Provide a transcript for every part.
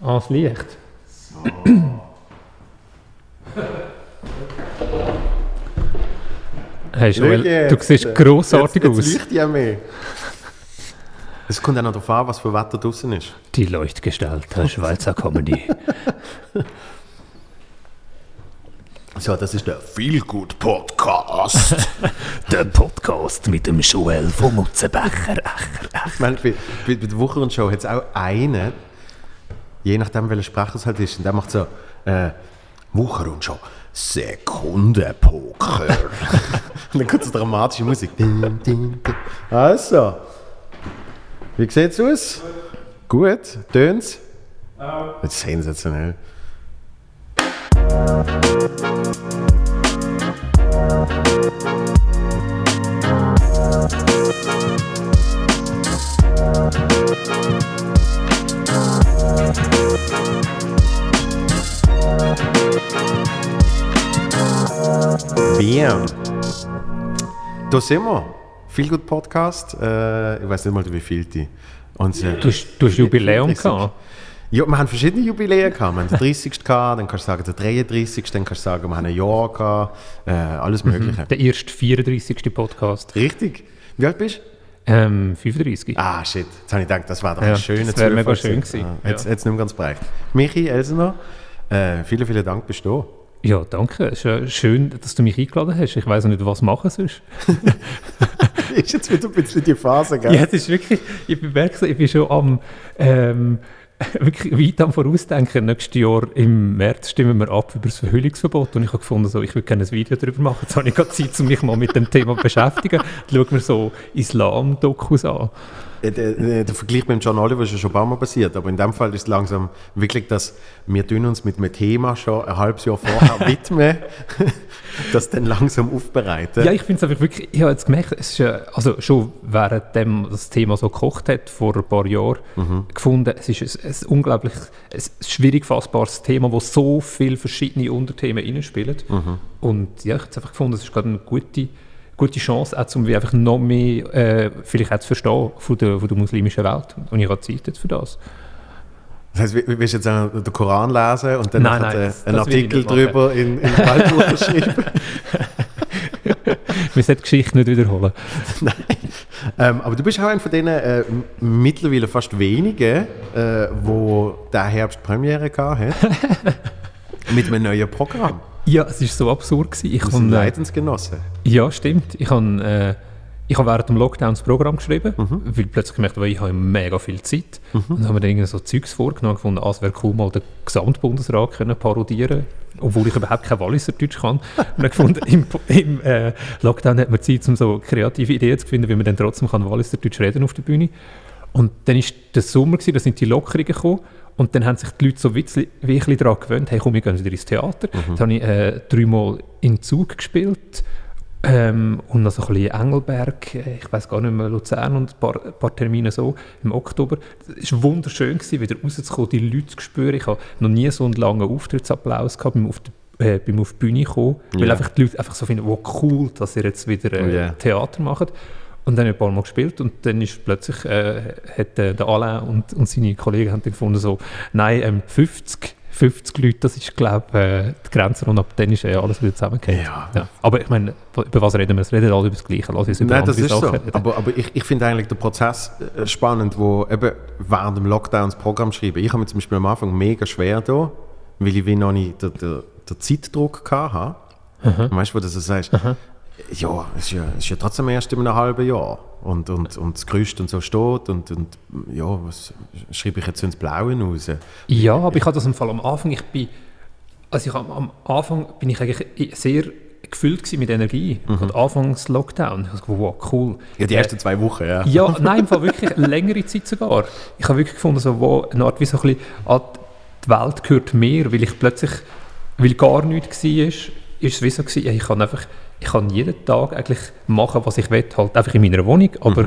Ah, das Licht. Hey Joel, du jetzt. siehst grossartig jetzt, aus. Jetzt ja mehr. Es kommt auch noch darauf an, was für Wetter draußen ist. Die Leuchtgestalt der Schweizer Comedy. So, das ist der Feelgood Podcast. Der Podcast mit dem Joel von Mutzenbecher. ich meine, bei, bei, bei der Wochenendshow hat es auch einen, je nachdem, welcher Sprecher es halt ist, und der macht so, äh, Wochenendshow, Sekundenpoker. und dann kommt so dramatische Musik. Also, wie sieht es aus? Gut, tönt's? Das ist sensationell. Bien. Da sind wir. Viel gut Podcast. Äh, ich weiß nicht mal, wie viel die. Unser Du hast, du hast Jubiläum gehabt. Ja, wir haben verschiedene Jubiläen gehabt. Wir haben den 30. gehabt, dann kannst du sagen, der 33. Dann kannst du sagen, wir haben ein Jahr gehabt. Äh, alles Mögliche. Der erste 34. Podcast. Richtig. Wie alt bist du? Ähm, 35. Ah, shit. Jetzt habe ich gedacht, das war doch Ja, ein schöner das wär mega schön gewesen. gewesen. Ah, jetzt, Ja. jetzt nicht mehr ganz breit. Michi, Elsener, äh, vielen, vielen Dank, bist du da. Ja, danke. Es ist ja schön, dass du mich eingeladen hast. Ich weiß nicht, was machen sonst. ist jetzt wieder ein bisschen die Phase, gell? Ja, es ist wirklich, ich bemerke so, ich bin schon am, ähm, wirklich weit am Vorausdenken. Nächstes Jahr im März stimmen wir ab über das Verhüllungsverbot und ich habe gefunden, so, ich würde gerne ein Video darüber machen. Jetzt habe ich gerade Zeit, um mich mal mit dem Thema zu beschäftigen. Dann schauen wir so Islam-Dokus an. Äh, Der, der, der Vergleich mit dem John Oliver ist ja schon ein paar Mal passiert, aber in dem Fall ist es langsam wirklich, dass wir tun uns mit einem Thema schon ein halbes Jahr vorher widmen, das dann langsam aufbereiten. Ja, ich finde es einfach wirklich, ich habe jetzt gemerkt, es ist ja, also schon währenddem das Thema so gekocht hat, vor ein paar Jahren, gefunden, es ist ein, ein unglaublich ein schwierig fassbares Thema, wo so viele verschiedene Unterthemen reinspielen. Und ja, ich habe einfach gefunden, es ist gerade eine gute, gute Chance, auch um einfach noch mehr äh, vielleicht auch zu verstehen von der, von der muslimischen Welt. Und ich habe Zeit jetzt für das. Das heißt, wir- willst du jetzt den Koran lesen und dann Nein, nein, einen das- das will ich Artikel drüber in, in Waldbuch schreiben? Wir sollten die Geschichte nicht wiederholen. ähm, aber du bist auch einer von denen äh, mittlerweile fast wenigen, äh, wo der Herbst Premiere gehabt hat. mit einem neuen Programm. Ja, es war so absurd. Gewesen. Ich habe, äh, Leidensgenossen. Ja, stimmt. Ich habe, äh, ich habe während dem Lockdown das Programm geschrieben, weil plötzlich gemerkt habe, ich habe mega viel Zeit. Und dann haben wir dann irgendwie so Zeugs vorgenommen und gefunden, ah, es wäre cool, mal den Gesamtbundesrat können parodieren obwohl ich überhaupt kein Walliser Deutsch kann. Und dann gefunden, im, im äh, Lockdown hat man Zeit, um so kreative Ideen zu finden, wie man dann trotzdem kann Walliser Deutsch reden auf der Bühne. Und dann war der Sommer, gewesen, da sind die Lockerungen gekommen. Und dann haben sich die Leute so witzli- bisschen daran gewöhnt, hey komm, wir gehen wieder ins Theater. Dann habe ich äh, dreimal in Zug gespielt ähm, und noch so ein bisschen Engelberg, äh, ich weiß gar nicht mehr, Luzern und ein paar, ein paar Termine so im Oktober. Es war wunderschön, gewesen, wieder rauszukommen, die Leute zu spüren. Ich habe noch nie so einen langen Auftrittsapplaus gehabt beim auf die, äh, beim auf die Bühne kommen, weil Ja. einfach die Leute einfach so finden, wow, cool, dass ihr jetzt wieder äh, Ja. Theater macht. Und dann habe ich ein paar Mal gespielt und dann ist plötzlich, äh, hat äh, der Alain und, und seine Kollegen haben gefunden, so, nein, ähm, 50, 50 Leute, das ist, glaube ich, äh, die Grenze und ab dann ist äh, alles wieder zusammengekehrt. Ja. Aber ich meine, über was reden wir? Es reden alle über das Gleiche, lass uns über Nein, das ist so. Sachen reden. Aber, aber ich, ich finde eigentlich den Prozess äh, spannend, wo eben während dem Lockdown das Programm schreiben. Ich habe mir zum Beispiel am Anfang mega schwer da, weil ich wie noch nicht den, den, den Zeitdruck hatte. Weißt du, wo du so sagst, ja, es ist ja, es ist ja trotzdem erst in einem halben Jahr. Und, und, und das Gerüst und so steht und, und ja, was schreibe ich jetzt ins Blaue raus? Ja, aber ich hatte das im Fall am Anfang, ich bin, also ich am, am Anfang bin ich eigentlich sehr gefüllt mit Energie. Und Anfangs Lockdown, ich habe gedacht, wow, cool. Ja, die Äh, ersten zwei Wochen, ja. Ja, nein, im Fall wirklich längere Zeit sogar. Ich habe wirklich gefunden, so, wo eine Art wie so ein bisschen, ah, die Welt gehört mir, weil ich plötzlich, weil gar nichts war, ist es wie so gewesen, ich kann einfach, ich kann jeden Tag eigentlich machen, was ich will, halt einfach in meiner Wohnung, aber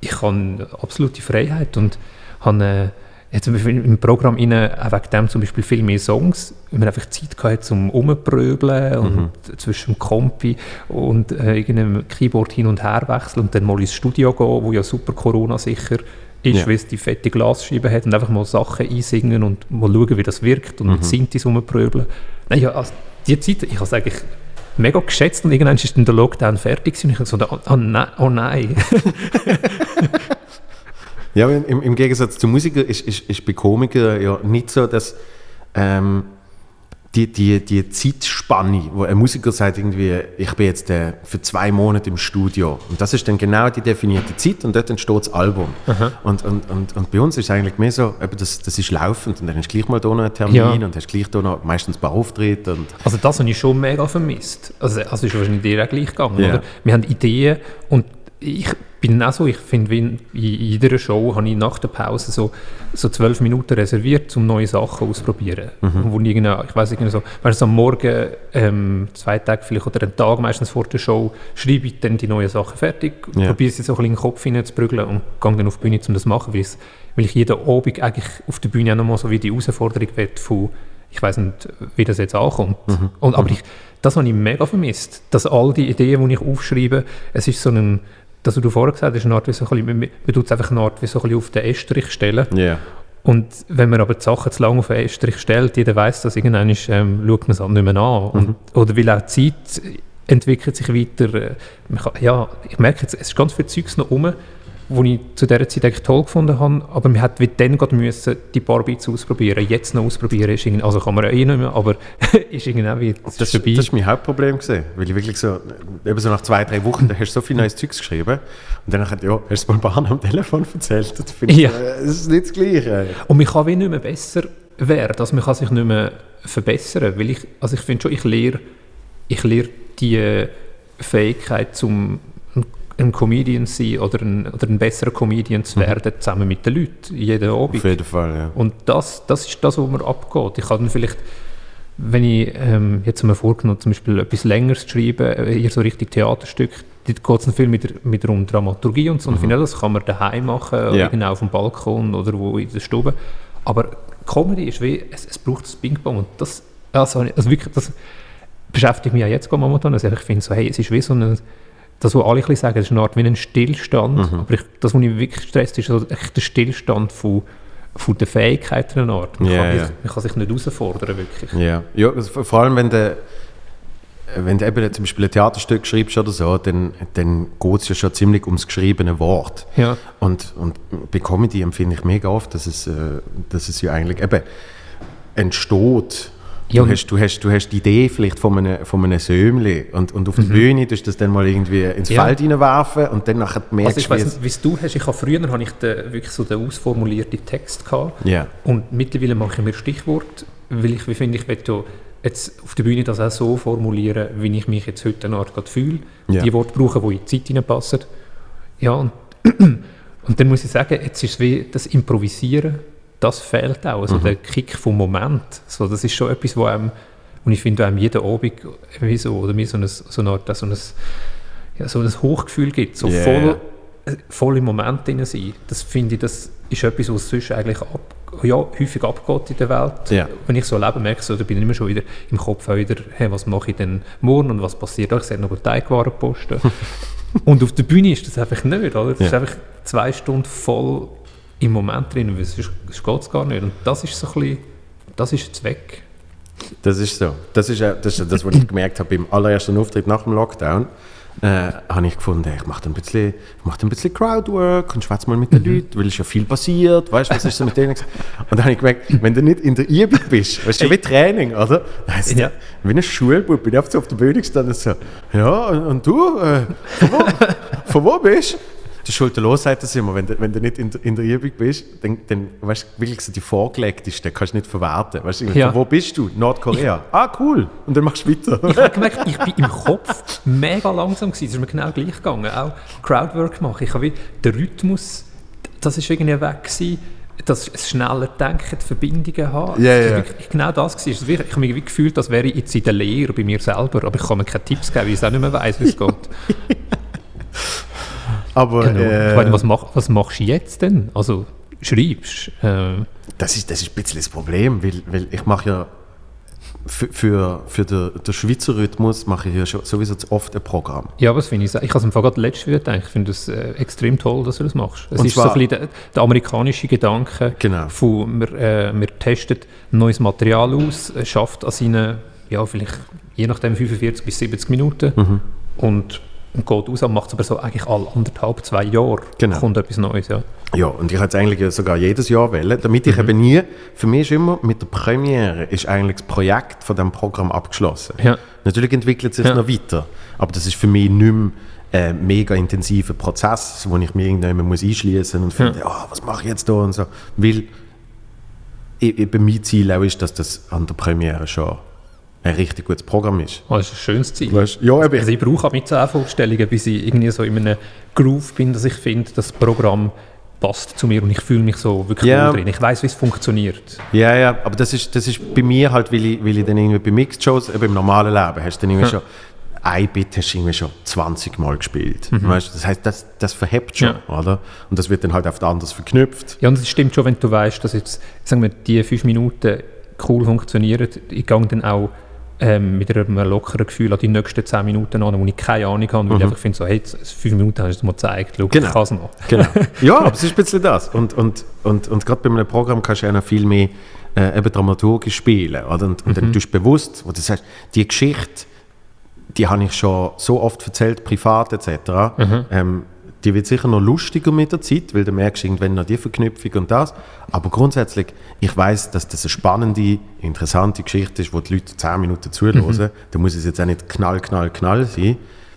ich habe absolute Freiheit und habe äh, jetzt im Programm rein, auch wegen dem zum Beispiel viel mehr Songs, weil man einfach Zeit hatte zum Rumpröbeln und zwischen dem Kompi und äh, irgendeinem Keyboard hin und her wechseln und dann mal ins Studio gehen, wo ja super Corona-sicher ist, Ja. wie es die fette Glasscheibe hat und einfach mal Sachen einsingen und mal schauen, wie das wirkt und Mhm. mit Synthes rumpröbeln. Nein, ja, also die Zeit, ich habe es eigentlich mega geschätzt und irgendwann ist dann der Lockdown fertig und ich so, oh, oh nein, oh nein. Ja, im, im Gegensatz zu Musikern ist, ist, ist bei Komikern ja nicht so, dass ähm, die, die, die Zeitspanne, wo ein Musiker sagt irgendwie, ich bin jetzt äh, für zwei Monate im Studio und das ist dann genau die definierte Zeit und dort entsteht das Album. Und, und, und, und bei uns ist es eigentlich mehr so, eben das, das ist laufend und dann hast du gleich mal da noch einen Termin Ja. und hast gleich da noch meistens ein paar Auftritte und Also das habe ich schon mega vermisst. Also, also ist wahrscheinlich dir auch gleich gegangen, Ja. oder? Wir haben Ideen und ich bin auch so, ich finde, in, jeder Show habe ich nach der Pause so, so zwölf Minuten reserviert, um neue Sachen auszuprobieren. Mhm. Wo ich, ich weiß irgendwie so, wenn es am Morgen, ähm, zwei Tage vielleicht oder einen Tag meistens vor der Show, schreibe ich dann die neuen Sachen fertig, Ja. probiere sie so ein bisschen in den Kopf hineinzuprügeln und gehe dann auf die Bühne, um das zu machen, weil, weil ich jeden Abend eigentlich auf der Bühne auch nochmal so wie die Herausforderung will von, ich weiß nicht, wie das jetzt ankommt. Und, aber ich, das habe ich mega vermisst, dass all die Ideen, die ich aufschreibe, es ist so ein, das, was du vorher gesagt hast, eine Art wie so ein bisschen, man, man tut es einfach eine Art wie so ein bisschen auf den Estrich stellen. ja. Und wenn man aber die Sachen zu lange auf den Estrich stellt, jeder weiß, dass irgendwann ist, ähm, schaut man es nicht mehr an. Und, oder weil auch die Zeit entwickelt sich weiter. äh, kann, ja, ich merke jetzt, es ist ganz viel Zeugs noch rum, wo ich zu dieser Zeit eigentlich toll gefunden habe, aber man hat wie dann gerade müssen, die paar Bits ausprobieren. Jetzt noch ausprobieren ist irgendwie, also kann man ja eh nicht mehr, aber ist irgendwie auch wieder Das, das ist mein Hauptproblem gesehen, weil ich wirklich so, eben so nach zwei, drei Wochen, da hast du so viel neues Zeugs geschrieben und dann hat ja, hast du mal am Telefon erzählt, das finde ich, Ja. äh, das ist nicht das Gleiche. Und man kann wie nicht mehr besser werden, also man kann sich nicht mehr verbessern, weil ich, also ich finde schon, ich lehre, ich lehre die äh, Fähigkeit zum ein, Comedian zu sein oder ein, oder ein besserer Comedian zu werden, zusammen mit den Leuten, jeden Abend. Auf jeden Fall, ja. Und das, das ist das, was mir abgeht. Ich kann dann vielleicht, wenn ich ähm, jetzt mir vorgenommen zum Beispiel etwas Längeres zu schreiben, äh, eher so richtig Theaterstück, dort geht es dann viel mit, mit um Dramaturgie und so. Und ich finde, das kann man daheim machen, oder Ja. genau auf dem Balkon oder wo in der Stube. Aber Comedy ist wie, es, es braucht das Ping-Pong und das, also, also wirklich, das beschäftigt mich auch jetzt momentan. Also ich finde so, hey, es ist wie so ein, das, was alle sagen, ist eine Art wie ein Stillstand. Aber ich, das, was mich wirklich stresst, ist so echt der Stillstand von, von der Fähigkeiten einer Art. Man, Ja, kann, ja. sich- man kann sich nicht herausfordern, wirklich. Ja, ja also vor vor allem wenn du, wenn du eben zum Beispiel ein Theaterstück schreibst oder so, dann, dann geht es ja schon ziemlich ums geschriebene Wort. Ja. Und, und bei Comedy empfinde ich mega oft, dass es, äh, dass es ja eigentlich eben entsteht. Ja, Du hast, du, hast, du hast die Idee vielleicht von einem, von einem Sömli und, und auf der Bühne tust du das dann mal irgendwie ins Mhm. Ja. Feld reinwerfen und dann nachher merkst Also ich du, wie du hast. Ich habe früher habe ich den, wirklich so den ausformulierten Text gehabt. Ja. Und mittlerweile mache ich mir Stichwort, weil ich, wie finde ich, will jetzt auf der Bühne das auch so formulieren, wie ich mich jetzt heute Art gerade fühle. Ja. Die Worte brauchen, die in die Zeit hineinpassen. Ja, und, und dann muss ich sagen, jetzt ist es wie das Improvisieren, das fehlt auch. Also der Kick vom Moment. So, das ist schon etwas, wo einem, und ich finde, einem jeden Abend wie so, oder mir so, ein, so eine Art, so ein, ja, so ein Hochgefühl gibt. So Ja. voll, äh, voll im Moment drin sein. Das finde ich, das ist etwas, was sonst eigentlich ab, ja, häufig abgeht in der Welt. Ja. Wenn ich so lebe, merke ich so, da bin ich immer schon wieder im Kopf wieder, hey, was mache ich denn morgen und was passiert? Ich sehe noch einen Teigwaren posten. und auf der Bühne ist das einfach nicht, oder? Das ist Ja. einfach zwei Stunden voll im Moment drin, weil sonst sonst geht es gar nicht. Und das ist so ein bisschen, das ist jetzt weg. Das ist so. Das ist ja das, ist das was ich gemerkt habe beim allerersten Auftritt nach dem Lockdown. Äh, habe ich gefunden, ich mache ein bisschen, ich mache ein bisschen Crowdwork und schwätze mal mit den Leuten, weil es ja viel passiert, weißt du, was ist so mit denen? Und dann habe ich gemerkt, wenn du nicht in der Übung bist, weißt du, wie Training, oder? Heisst Ja. Wie ein Schulbub, bin ich auf der Bühne gestanden und so, ja, und, und du, äh, von, wo, von wo bist du? Der Schulterlos sagt das immer, wenn du, wenn du nicht in der, in der Übung bist, dann, dann weißt du, wirklich so die vorgelegtesten kannst du nicht verwerten. Weißt du, Ja. wo bist du? Nordkorea. ah, cool. Und dann machst du weiter. Ich habe gemerkt, ich bin im Kopf mega langsam gewesen. Es ist mir genau gleich gegangen. Auch Crowdwork machen. Ich habe wie den Rhythmus, das ist irgendwie weg gewesen. Das schneller Denken, die Verbindungen haben. Ist ja. wirklich Genau das war. Es Ich habe mich wie gefühlt, als wäre ich jetzt in der Lehre bei mir selber. Aber ich kann mir keine Tipps geben, weil ich es auch nicht mehr weiss, wie es geht. Aber Genau. äh, ich meine, was, mach, was machst du jetzt denn? Also schreibst äh, das, ist, das ist ein bisschen das Problem, weil, weil ich mache ja für, für, für den, den Schweizer Rhythmus mache ich ja schon sowieso zu oft ein Programm. Ja, was finde ich? Ich habe es im Fall gerade letztes wieder gedacht. Ich finde es äh, extrem toll, dass du das machst. Es Und ist so ein bisschen der, der amerikanische Gedanke Genau. von, wir, äh, wir testen neues Material aus, äh, schafft an seinen, ja, vielleicht je nachdem 45 bis 70 Minuten Mhm. und, und geht raus und macht es aber so eigentlich alle anderthalb, zwei Jahre Genau. kommt etwas Neues, ja. Ja, und ich hätte es eigentlich ja sogar jedes Jahr wählen, damit ich eben nie, für mich ist immer, mit der Premiere ist eigentlich das Projekt von diesem Programm abgeschlossen. Ja. Natürlich entwickelt es sich Ja. noch weiter, aber das ist für mich nicht mehr ein mega intensiver Prozess, wo ich mir irgendwann muss einschließen und finde, ah, was mache ich jetzt da und so. Weil eben mein Ziel auch ist, dass das an der Premiere schon ein richtig gutes Programm ist. Oh, das ist ein schönes Ziel. Weißt, ja, eben, Also ich brauche auch mit 10 Vorstellungen, bis ich irgendwie so in einem Groove bin, dass ich finde, das Programm passt zu mir und ich fühle mich so wirklich wohl drin. Ich weiß, wie es funktioniert. Ja, ja, aber das ist, das ist bei mir halt, weil ich, weil ich dann irgendwie bei Mixed-Shows, eben im normalen Leben, hast du dann irgendwie schon, ein Bit hast du irgendwie schon 20 Mal gespielt. Weißt, du? das heißt, das, das verhebt schon, Ja. oder? Und das wird dann halt oft anders verknüpft. Ja, und es stimmt schon, wenn du weißt, dass jetzt, sagen wir, die fünf Minuten cool funktionieren. Ich gehe dann auch ähm, mit einem lockeren Gefühl an die nächsten zehn Minuten an, wo ich keine Ahnung habe, weil ich einfach finde, so, hey, jetzt, fünf Minuten hast du es mal gezeigt, schau, Mhm. Genau. ich kann es noch. Genau. ja, aber es ist ein bisschen das. Und, und, und, und gerade bei einem Programm kannst du ja noch viel mehr äh, eben dramaturgisch spielen. Oder? Und, und dann tust du bewusst, wo du sagst, die Geschichte, die habe ich schon so oft erzählt, privat etc. Ähm, die wird sicher noch lustiger mit der Zeit, weil du merkst irgendwann noch die Verknüpfung und das. Aber grundsätzlich, ich weiß, dass das eine spannende, interessante Geschichte ist, wo die Leute 10 Minuten zuhören. Da muss es jetzt auch nicht knall, knall, knall sein.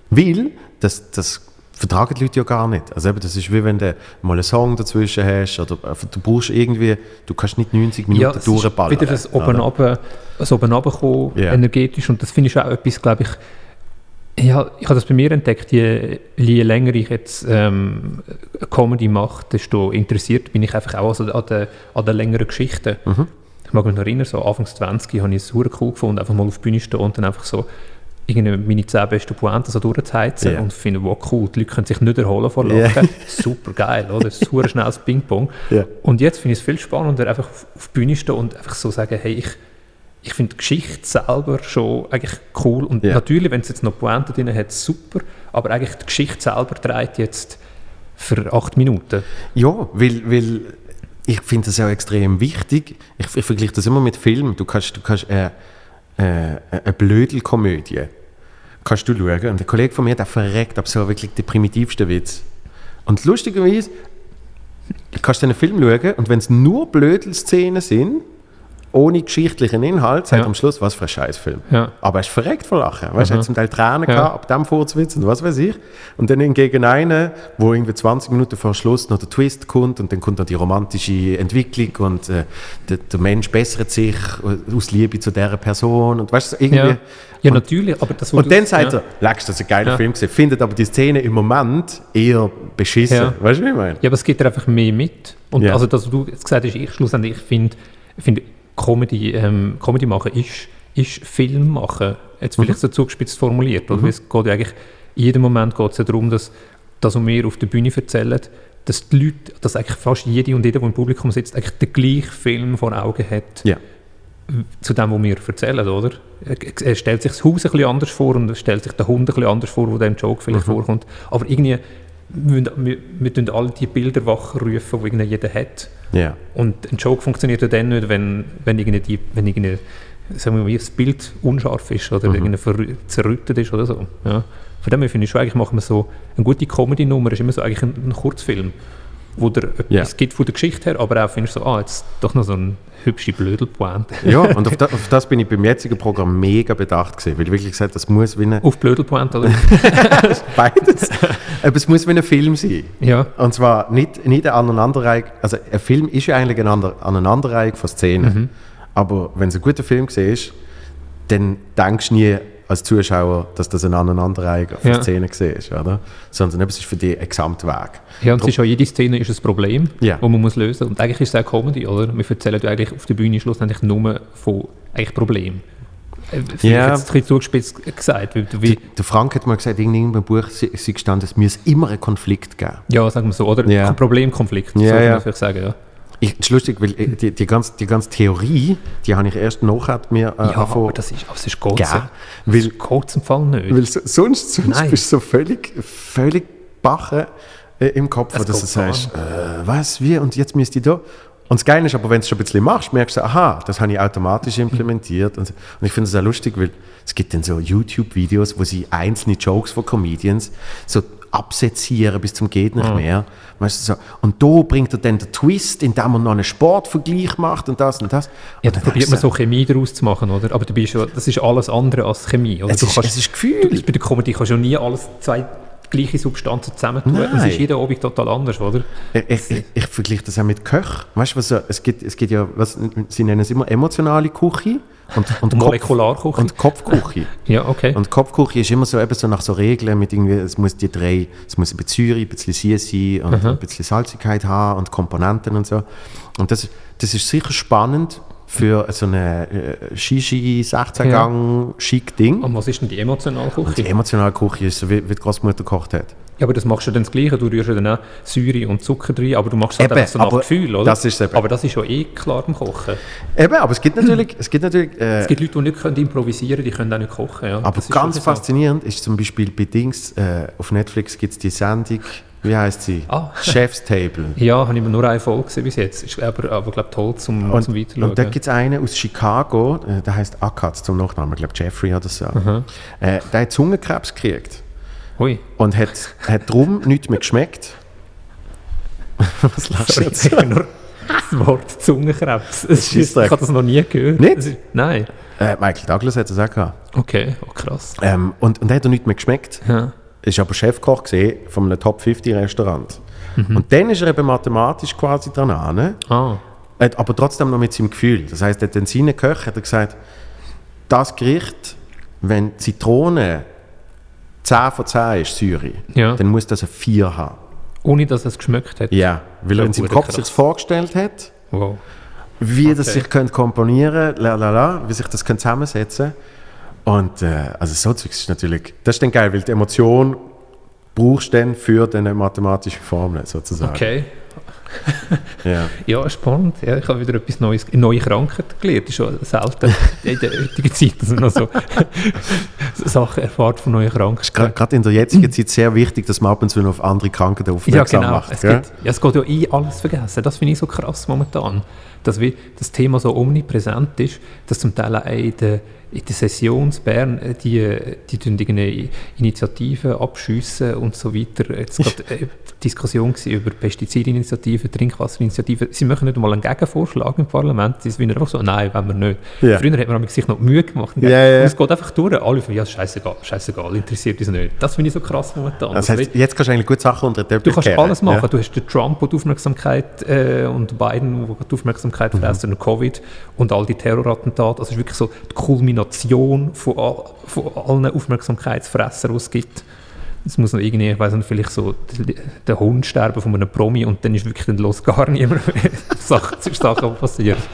Weil das, das vertragen die Leute ja gar nicht. Also eben, das ist wie wenn du mal einen Song dazwischen hast oder einfach, du brauchst irgendwie, du kannst nicht 90 Minuten Ja, durchballern. wieder das oben runter, das oben runterkommen, Ja. energetisch. Und das finde ich auch etwas, glaube ich, ja, ich habe das bei mir entdeckt, je, je länger ich jetzt ähm, Comedy mache, desto interessiert bin ich einfach auch also an den an den längeren Geschichten. Mhm. Ich mag mich noch erinnern, so Anfangs 20 habe ich es super cool gefunden, einfach mal auf die Bühne stehen und dann einfach so irgendwie meine 10 besten Pointen so durchzuheizen Ja. und finde, wow, cool, die Leute können sich nicht erholen vor. Lachen. Super geil, oder? Ein schnelles Ping-Pong. Ja. Und jetzt finde ich es viel spannender, einfach auf, auf die Bühne stehen und einfach so sagen, hey, ich, ich finde die Geschichte selber schon eigentlich cool. Und Ja. natürlich, wenn es jetzt noch Pointe drin hat, super. Aber eigentlich die Geschichte selber trägt jetzt für acht Minuten. Ja, weil, weil ich finde das auch extrem wichtig. Ich, ich vergleiche das immer mit Film. Du kannst, du kannst äh, äh, eine Blödelkomödie kannst du schauen. Und ein Kollege von mir, der verreckt ab so wirklich die primitivsten Witz. Und lustigerweise kannst du einen Film schauen und wenn es nur Blödelszenen sind, ohne geschichtlichen Inhalt, sagt Ja. am Schluss, was für ein Scheißfilm. Ja. Aber er ist verreckt vor Lachen. Weißt du, er hat zum Teil Tränen Ja. gehabt, ab dem Furzwitz und was weiß ich. Und dann hingegen einen, wo irgendwie 20 Minuten vor Schluss noch der Twist kommt und dann kommt noch die romantische Entwicklung und äh, der, der Mensch bessert sich aus Liebe zu dieser Person und weißt du, irgendwie. Ja, ja natürlich. Aber das, und dann sagt er, leckst, das ist ein geiler. Film gewesen, findet aber die Szene im Moment eher beschissen. Ja. Weißt du, wie ich meine? Ja, aber es gibt dir einfach mehr mit. Und also, dass du jetzt gesagt hast, ich schlussendlich ich finde, finde Comedy, ähm, Comedy machen ist, ist Film machen. Jetzt Mhm. vielleicht so zugespitzt formuliert. Oder? Weil Es geht ja eigentlich, in jedem Moment geht es ja darum, dass das, was wir auf der Bühne erzählen, dass die Leute, dass eigentlich fast jede und jeder, der im Publikum sitzt, eigentlich den gleichen Film vor Augen hat Ja. zu dem, was wir erzählen, oder? Er, er stellt sich das Haus ein bisschen anders vor und er stellt sich den Hund ein bisschen anders vor, wo dem Joke vielleicht Mhm. vorkommt. Aber irgendwie, wir, tun alle die Bilder wachrufen, die jeder hat. Ja. Und ein Joke funktioniert ja dann nicht, wenn, wenn irgendwie, wenn irgendwie sagen wir mal, das Bild unscharf ist oder Mhm. irgendwie zerrüttet ist oder so. Ja. Von dem her finde ich schon, eigentlich machen wir so, eine gute Comedy-Nummer ist immer so eigentlich ein, ein Kurzfilm, wo der etwas Ja. gibt von der Geschichte her, aber auch findest du so, ah, jetzt doch noch so eine hübsche Blödelpointe. ja, und auf das, auf das bin ich beim jetzigen Programm mega bedacht gewesen, weil ich wirklich gesagt das muss wie eine, Auf Blödelpointe, oder? beides, aber es muss wie ein Film sein. ja. Und zwar nicht, nicht eine Aneinanderreihung, also ein Film ist ja eigentlich eine Ander- Aneinanderreihung von Szenen, Mhm. aber wenn es ein guter Film ist, dann denkst du nie als Zuschauer, dass das eine Aneinanderreihung von Ja. Szenen ist, oder? Sondern es ist für dich ein Gesamtweg. Ja, und es ist ja, jede Szene ist ein Problem, Ja. das man muss lösen muss. Und eigentlich ist es auch Comedy, oder? Wir erzählen eigentlich auf der Bühne schlussendlich nur von eigentlich Problemen. Äh, Vielleicht Ja. jetzt ein bisschen zugespitzt gesagt. Wie, Der Frank hat mal gesagt, in irgendeinem Buch sei gestanden, es muss immer einen Konflikt geben. ja, sagen wir so, oder? Ja. Problemkonflikt, Ja, so kann man vielleicht sagen, ja. Ich, das ist lustig, weil äh, die, die, ganze, die ganze Theorie, die habe ich erst nachher mir äh, Ja, aber das ist, aber es ist Gott, Ja, weil- Gott im Fall nicht. Weil so, sonst, sonst Nein. bist du so völlig, völlig bache äh, im Kopf, Es dass du sagst, äh, was, wie, und jetzt müsst ihr da. Und das Geile ist aber, wenn du es schon ein bisschen machst, merkst du, aha, das habe ich automatisch implementiert. Und, und ich finde es auch lustig, weil es gibt dann so YouTube-Videos, wo sie einzelne Jokes von Comedians so absetzieren bis zum geht nicht mehr. Weißt du, so. Und da bringt er dann den Twist, indem er noch einen Sportvergleich macht und das und das. ja, und da dann probiert man so Chemie daraus zu machen, oder? Aber du bist ja, das ist alles andere als Chemie. Oder? Es du ist- es ist Gefühl. Du bei der Comedy kannst du ja nie alles zwei gleiche Substanzen zusammentun. Und Es Nein. ist jeder Abend total anders, oder? Ich, ich, ich, ich vergleiche das auch mit Köch. Weißt du, was, es, gibt, es gibt ja, was, sie nennen es immer emotionale Küche und, und, Molekularküche. und Kopfküche. Ja, okay. Und Kopfküche ist immer so, eben so nach so Regeln mit irgendwie, es muss die drei, es muss ein bisschen Säure, ein bisschen süß sein und ein bisschen Salzigkeit haben und Komponenten und so. Und das, das ist sicher spannend für so eine äh, Shishi 16-Gang schick Ding. Und was ist denn die emotionale Küche? Die emotionale Küche ist wie, wie die Großmutter gekocht hat. Ja, aber das machst du dann das Gleiche. Du rührst ja dann auch Säure und Zucker drin, aber du machst es halt Eben, so nach Gefühl, oder? das ist eben. Aber das ist ja eh klar beim Kochen. Eben, aber es gibt natürlich, es gibt natürlich äh, Es gibt Leute, die nicht können improvisieren können, die können auch nicht kochen. Ja. Aber ganz faszinierend ist zum Beispiel bei Dings, äh, auf Netflix gibt es die Sendung, wie heißt sie? Ah. Chef's Table. Ja, habe ich nur eine Folge gesehen bis jetzt. Ist aber, aber glaube toll zum, Und, zum Weiterschauen. und da gibt es einen aus Chicago, äh, der heißt Akatz zum Nachnamen, ich glaube Jeffrey oder so. Äh, der hat Zungenkrebs gekriegt Ui. und hat, hat darum nichts mehr geschmeckt. Was lachst du jetzt? nur das Wort Zungenkrebs. Ist, ich habe das noch nie gehört. Nicht? Ist, nein. Äh, Michael Douglas hat das auch gehabt. Okay, oh, krass. Ähm, und, und der hat er nichts mehr geschmeckt. Ja. Ist aber Chefkoch gesehen von einem Top 50 Restaurant. Und dann ist er eben mathematisch quasi dran an, Ah, aber trotzdem noch mit seinem Gefühl. Das heißt, er hat dann seinen Köch hat er gesagt, das Gericht, wenn Zitrone 10 von 10 ist, Säure, Ja. dann muss das ein 4 haben. ohne dass es geschmeckt hat. Ja, weil er in seinem Kopf sich vorgestellt hat, Wow. wie das Okay. sich könnte komponieren la, la, la, wie sich das könnte zusammensetzen Und äh, also so Zeugs ist natürlich, das ist dann geil, weil die Emotion brauchst du dann für eine mathematische Formel sozusagen. Okay. Ja. Ja, spannend. Ja, ich habe wieder etwas Neues, eine neue Krankheit gelernt. Das ist schon selten in der heutigen Zeit, dass man noch so Sachen erfahrt von neuen Krankheiten. Gerade in der jetzigen Zeit sehr wichtig, dass man ab und zu auf andere Krankheiten Ja, aufmerksam genau. macht. Es, geht, ja, es geht ja eh alles vergessen. Das finde ich so krass momentan. Dass wie das Thema so omnipräsent ist, dass zum Teil auch in der, in der Session in Bern äh, die, die Initiativen abschiessen und so weiter. Jetzt gerade äh, Diskussion über Pestizidinitiativen, Trinkwasserinitiativen. Sie machen nicht einmal einen Gegenvorschlag im Parlament. Sie sind einfach so, nein, wollen wir nicht. Ja. Früher hat man sich noch Mühe gemacht. Ja. Und es geht einfach durch. Alle von, ja, scheißegal, scheißegal, interessiert uns nicht. Das finde ich so krass momentan. Das Dass heißt, jetzt kannst du eigentlich gut Sachen unter den Du Teppich kannst kehren, alles machen. Ja. Du hast den Trump, der die Aufmerksamkeit äh, und Biden, der die Aufmerksamkeit fressen und Covid und all die Terrorattentate. Also es ist wirklich so die Kulmination von, all, von allen Aufmerksamkeitsfressern, die es gibt. Es muss noch irgendwie, ich weiß nicht, vielleicht so der Hund sterben von einem Promi und dann ist wirklich dann los gar niemand mehr. Sachen, Sachen passieren.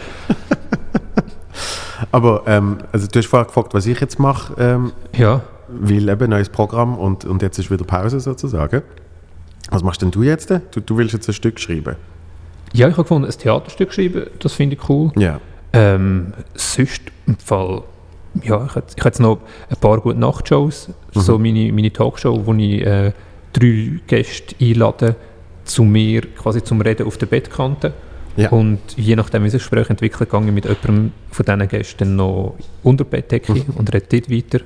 Aber ähm, also du hast vorher gefragt, was ich jetzt mache, ähm, Ja. weil eben neues Programm und, und jetzt ist wieder Pause sozusagen. Was machst denn du jetzt? Du, du willst jetzt ein Stück schreiben? Ja, ich habe gefunden, ein Theaterstück geschrieben, das finde ich cool. Ja. Ähm, sonst im Fall, ja, ich ich hätte noch ein paar gute Nachtshows, so meine, meine Talkshow, wo ich äh, drei Gäste einlade, zu mir quasi zum Reden auf der Bettkante. Ja. Und je nachdem, wie sich das Gespräch entwickelt, gehe ich mit jemandem von diesen Gästen noch unter die Bettdecke und rede dort weiter.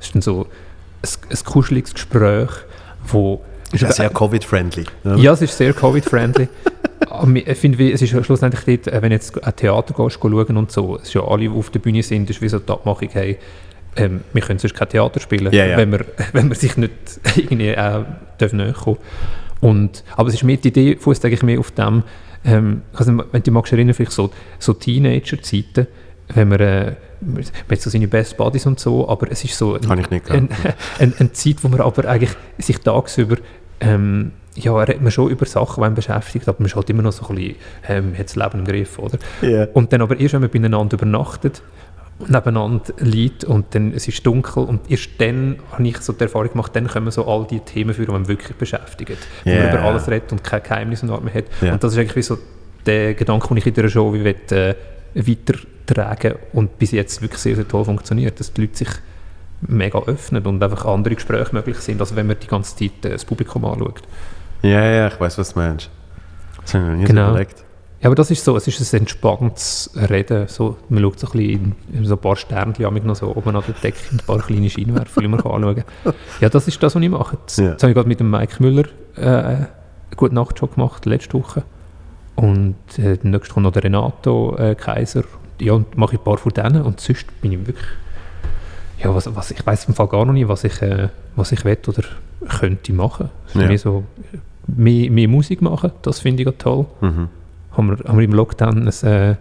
Es ist dann so ein, ein kuscheliges Gespräch, wo... Ist ja sehr Covid-friendly. oder? Ja, es ist sehr Covid-friendly. Ich finde, es ist ja schlussendlich dort, äh, wenn du jetzt ein Theater gehst, schauen und so, es ist ja alle, die auf der Bühne sind, ist wie so die Abmachung, hey, ähm, wir können sonst kein Theater spielen, Ja, ja. Wenn, wir, wenn wir sich nicht irgendwie äh, dürfen kommen. Und, aber es ist mehr die Idee, fußt eigentlich mehr auf dem, ähm, nicht, wenn du dich magst erinnern, vielleicht so, so Teenager-Zeiten, wenn man, äh, man hat so seine Best Buddies und so, aber es ist so ein, Habe ich nicht ein, ein, eine Zeit, wo man aber eigentlich sich tagsüber ähm, ja, redet man schon über Sachen, die beschäftigt, aber man ist halt immer noch so ein bisschen, ähm, hat das Leben im Griff, oder? Ja. Und dann aber erst, wenn man beieinander übernachtet, nebeneinander liegt und dann es ist dunkel und erst dann habe ich so die Erfahrung gemacht, dann können wir so all die Themen führen, die man wirklich beschäftigt. Wo Ja. man über alles redet und kein Geheimnis und mehr hat. Ja. Und das ist eigentlich so der Gedanke, den ich in dieser Show wie will, äh, weitertragen und bis jetzt wirklich sehr, sehr toll funktioniert, dass die Leute sich mega öffnen und einfach andere Gespräche möglich sind, als wenn man die ganze Zeit äh, das Publikum anschaut. Ja, ja, ich weiß, was du meinst. Das habe ich noch nie Genau. überlegt. Ja, aber das ist so, es ist ein entspanntes Reden. So, man schaut so ein bisschen in, so ein paar Sternchen noch so oben an der Decke und ein paar kleine Scheinwerfer, die man kann anschauen kann. Ja, das ist das, was ich mache. Ja. jetzt habe ich gerade mit dem Mike Müller äh, einen guten Nachtshow gemacht, letzte Woche. Und äh, nächstes kommt noch der Renato äh, Kaiser. Ja, und mache ich ein paar von denen. Und sonst bin ich wirklich... Ja, was, was, ich weiß im Fall gar noch nicht, was ich, äh, was ich will oder könnte machen. Ja. mehr so... Mehr, mehr Musik machen, das finde ich auch toll Mhm. haben wir, haben wir im Lockdown ein, äh,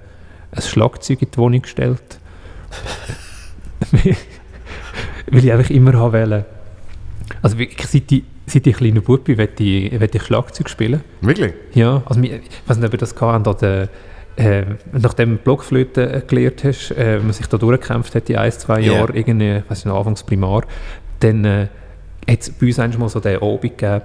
ein Schlagzeug in die Wohnung gestellt. Weil ich einfach immer haben wollte. Also wirklich, seit ich, seit ich kleiner Bub bin, will ich, ich Schlagzeug spielen. Wirklich? Ja, also ich weiß nicht, ob ihr das gehabt habt, der, äh, nachdem du Blockflöte äh, gelernt hast, äh, man sich da durchgekämpft hat, die ein, zwei Ja. Jahre, irgendwie, weiß nicht, anfangs Primar, dann äh, hat es bei uns eigentlich mal so den Abend gegeben,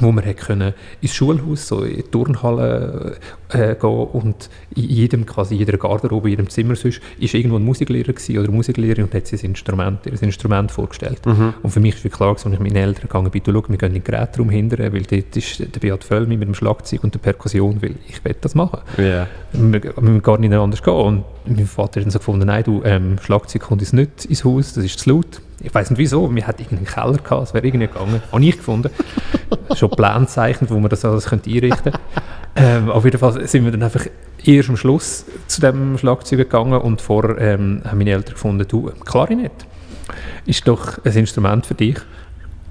wo wir hat können ins Schulhaus, so in die Turnhalle äh, gehen und in jedem, quasi jeder Garderobe, in jedem Zimmer sonst, ist irgendwo ein Musiklehrer gewesen oder eine Musiklehrerin und hat sein Instrument, ihr Instrument vorgestellt. Mhm. Und für mich war klar, als ich meinen Eltern gegangen bin, du, schau, wir gehen in den Gerätraum hinterher, weil dort ist der Beat Völlmi mit dem Schlagzeug und der Perkussion, weil ich will das machen. Ja. Wir, wir müssen gar nicht anders gehen. Und mein Vater hat dann so gefunden, nein, du, ähm, Schlagzeug kommt uns nicht ins Haus, das ist zu laut. Ich weiß nicht wieso, wir hatten irgendeinen Keller gehabt, es wäre irgendwie gegangen. Habe ich gefunden. Schon Pläne zeichnet, wo man das alles könnte einrichten könnte. Ähm, auf jeden Fall sind wir dann einfach erst am Schluss zu dem Schlagzeug gegangen und vorher ähm, haben meine Eltern gefunden, du, Klarinett ist doch ein Instrument für dich.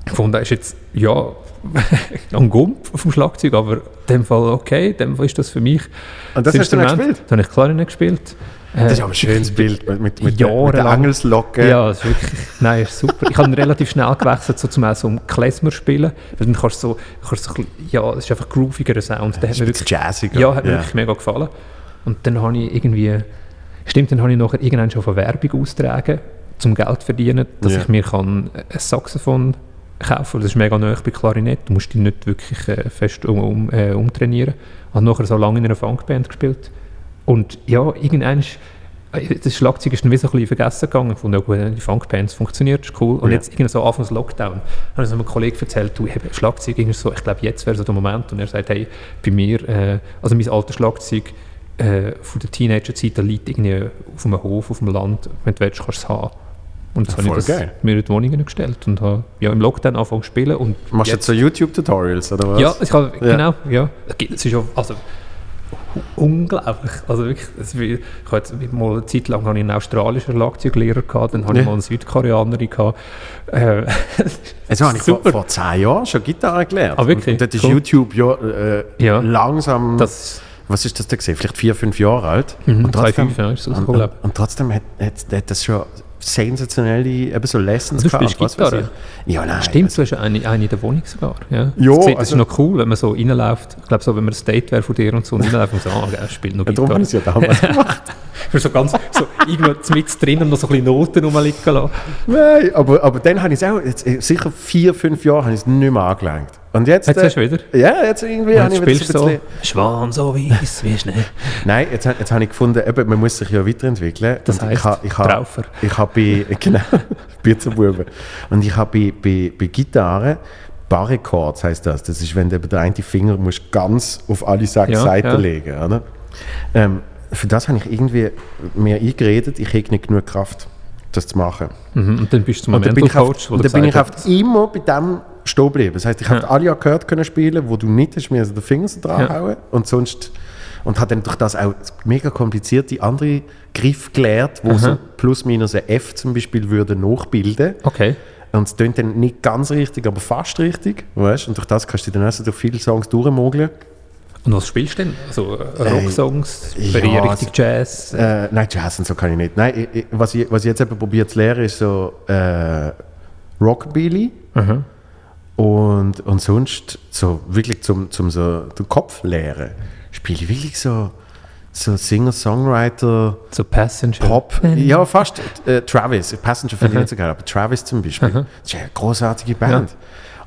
Ich fand, das ist jetzt, ja, ein Gump auf dem Schlagzeug, aber in dem Fall okay, in dem Fall ist das für mich Und das hast du dann gespielt? Dann habe ich Klarinett gespielt. Äh, Das ist aber ein schönes Bild mit, mit, mit, der- mit der Jahrelang. Engelslocke. Ja, das ist wirklich, nein, ist super. Ich habe relativ schnell gewechselt, so zum so um Klezmer spielen, weil dann kannst du so, kannst so ja, es ist einfach grooviger Sound. Der hat Das mir ist wirklich, jazziger. ja, hat mir wirklich mega gefallen. Und dann habe ich irgendwie, stimmt, dann habe ich nachher irgendwann schon von Werbung austragen, zum Geld zu verdienen, dass Ja. ich mir kann ein Saxophon kaufen kann. Das ist mega neu bei Klarinett. Du musst dich nicht wirklich äh, fest um, um, äh, umtrainieren. Ich habe nachher so lange in einer Funkband gespielt. Und ja, irgendwann ist, äh, das Schlagzeug ist dann wie so ein bisschen vergessen gegangen. Von die Funkbands funktioniert, ist cool. Und Ja. jetzt irgendwie so Anfangs Lockdown, habe ich so einem Kollegen erzählt, du, ich habe Schlagzeug irgendwie so, ich glaube, jetzt wäre so der Moment. Und er sagt, hey, bei mir, äh, also mein altes Schlagzeug äh, von der Teenagerzeit, da liegt irgendwie auf einem Hof, auf dem Land, wenn du willst, kannst du es haben. Und jetzt Ja, habe ich das mir in die Wohnung gestellt und habe ja, im Lockdown angefangen zu spielen. Und Machst du jetzt so YouTube-Tutorials oder was? ja, ich habe, Ja. genau, ja. Es ist ja, also, unglaublich. Also wirklich, es, ich habe jetzt mal eine Zeit lang ich einen australischen Schlagzeuglehrer gehabt, dann habe ich Ja. mal eine Südkoreanerin gehabt. Äh, Also habe ich vor, vor zehn Jahren schon Gitarre gelernt. Ah, wirklich? Und, und dort ist Cool. YouTube ja, äh, Ja. langsam, das was ist das da gesehen? Vielleicht vier, fünf Jahre alt. Mhm, und, trotzdem, 2,5, ja, ist das und, und, und trotzdem hat, hat, hat das schon sensationelle eben so Lessons Du gehabt, spielst was weiß Gitarre? ich. Ja, nein. Stimmt, du hast eine, eine in der Wohnung sogar. Ja, Ja, das, das also- ist noch cool, wenn man so reinläuft. Ich glaube, so, wenn man ein Date wäre von dir und so und reinläuft und so, ah, er spielt noch Ja, darum Gitarre. habe ich es ja damals gemacht. Für so ganz, so irgendwo mit drinnen noch so ein bisschen Noten rumliegen lassen. Nein, aber, aber dann habe ich es auch, jetzt, äh, sicher vier, fünf Jahre habe ich es nicht mehr angelenkt. Und jetzt, Jetzt äh, hast du wieder. ja, jetzt irgendwie Und habe jetzt spielst du so bisschen, Schwan so weiss wie Schnee. Nein, jetzt, jetzt habe ich gefunden, eben, man muss sich ja weiterentwickeln. Das Und heisst, ich, ha- ich, ha- Traufer. ich habe bei, genau, Bierzenbuben. Und ich habe bei, bei, bei Gitarre Barre Chords heisst das. Das ist, wenn du eben den einen Finger musst ganz auf alle sechs Ja, Seiten ja. legen oder? Ähm, für das habe ich irgendwie mir eingeredet, ich hätte nicht genug Kraft, das zu machen. Mhm, und dann bist du zum Und dann bin Mental ich, auf, Coach, und dann bin ich auf immer bei dem stehen geblieben. Das heißt, ich habe alle Akkorde können spielen, wo du nicht hast mir also den Finger so dran Ja. und sonst und habe dann durch das auch mega komplizierte andere Griff gelernt, wo so plus minus ein F zum Beispiel würde nachbilden. Okay. Und es klingt dann nicht ganz richtig, aber fast richtig, weißt? Und durch das kannst du dann also durch viele Songs durchmogeln. Und was spielst du denn? Also äh, Äh, Rocksongs, ja, bei dir also- richtig Jazz? Äh, nein, Jazz und so kann ich nicht. Nein, ich, ich, was, ich, was ich jetzt eben probiert zu lernen, ist so äh, Rockabilly. Mhm. Und, und sonst so wirklich zum, zum so den Kopf leeren, spiele ich wirklich so, so Singer-Songwriter, So Passenger. Pop. Ja, fast. Äh, Travis, Passenger finde ich nicht so geil, aber Travis zum Beispiel. Das ist ja eine großartige Band.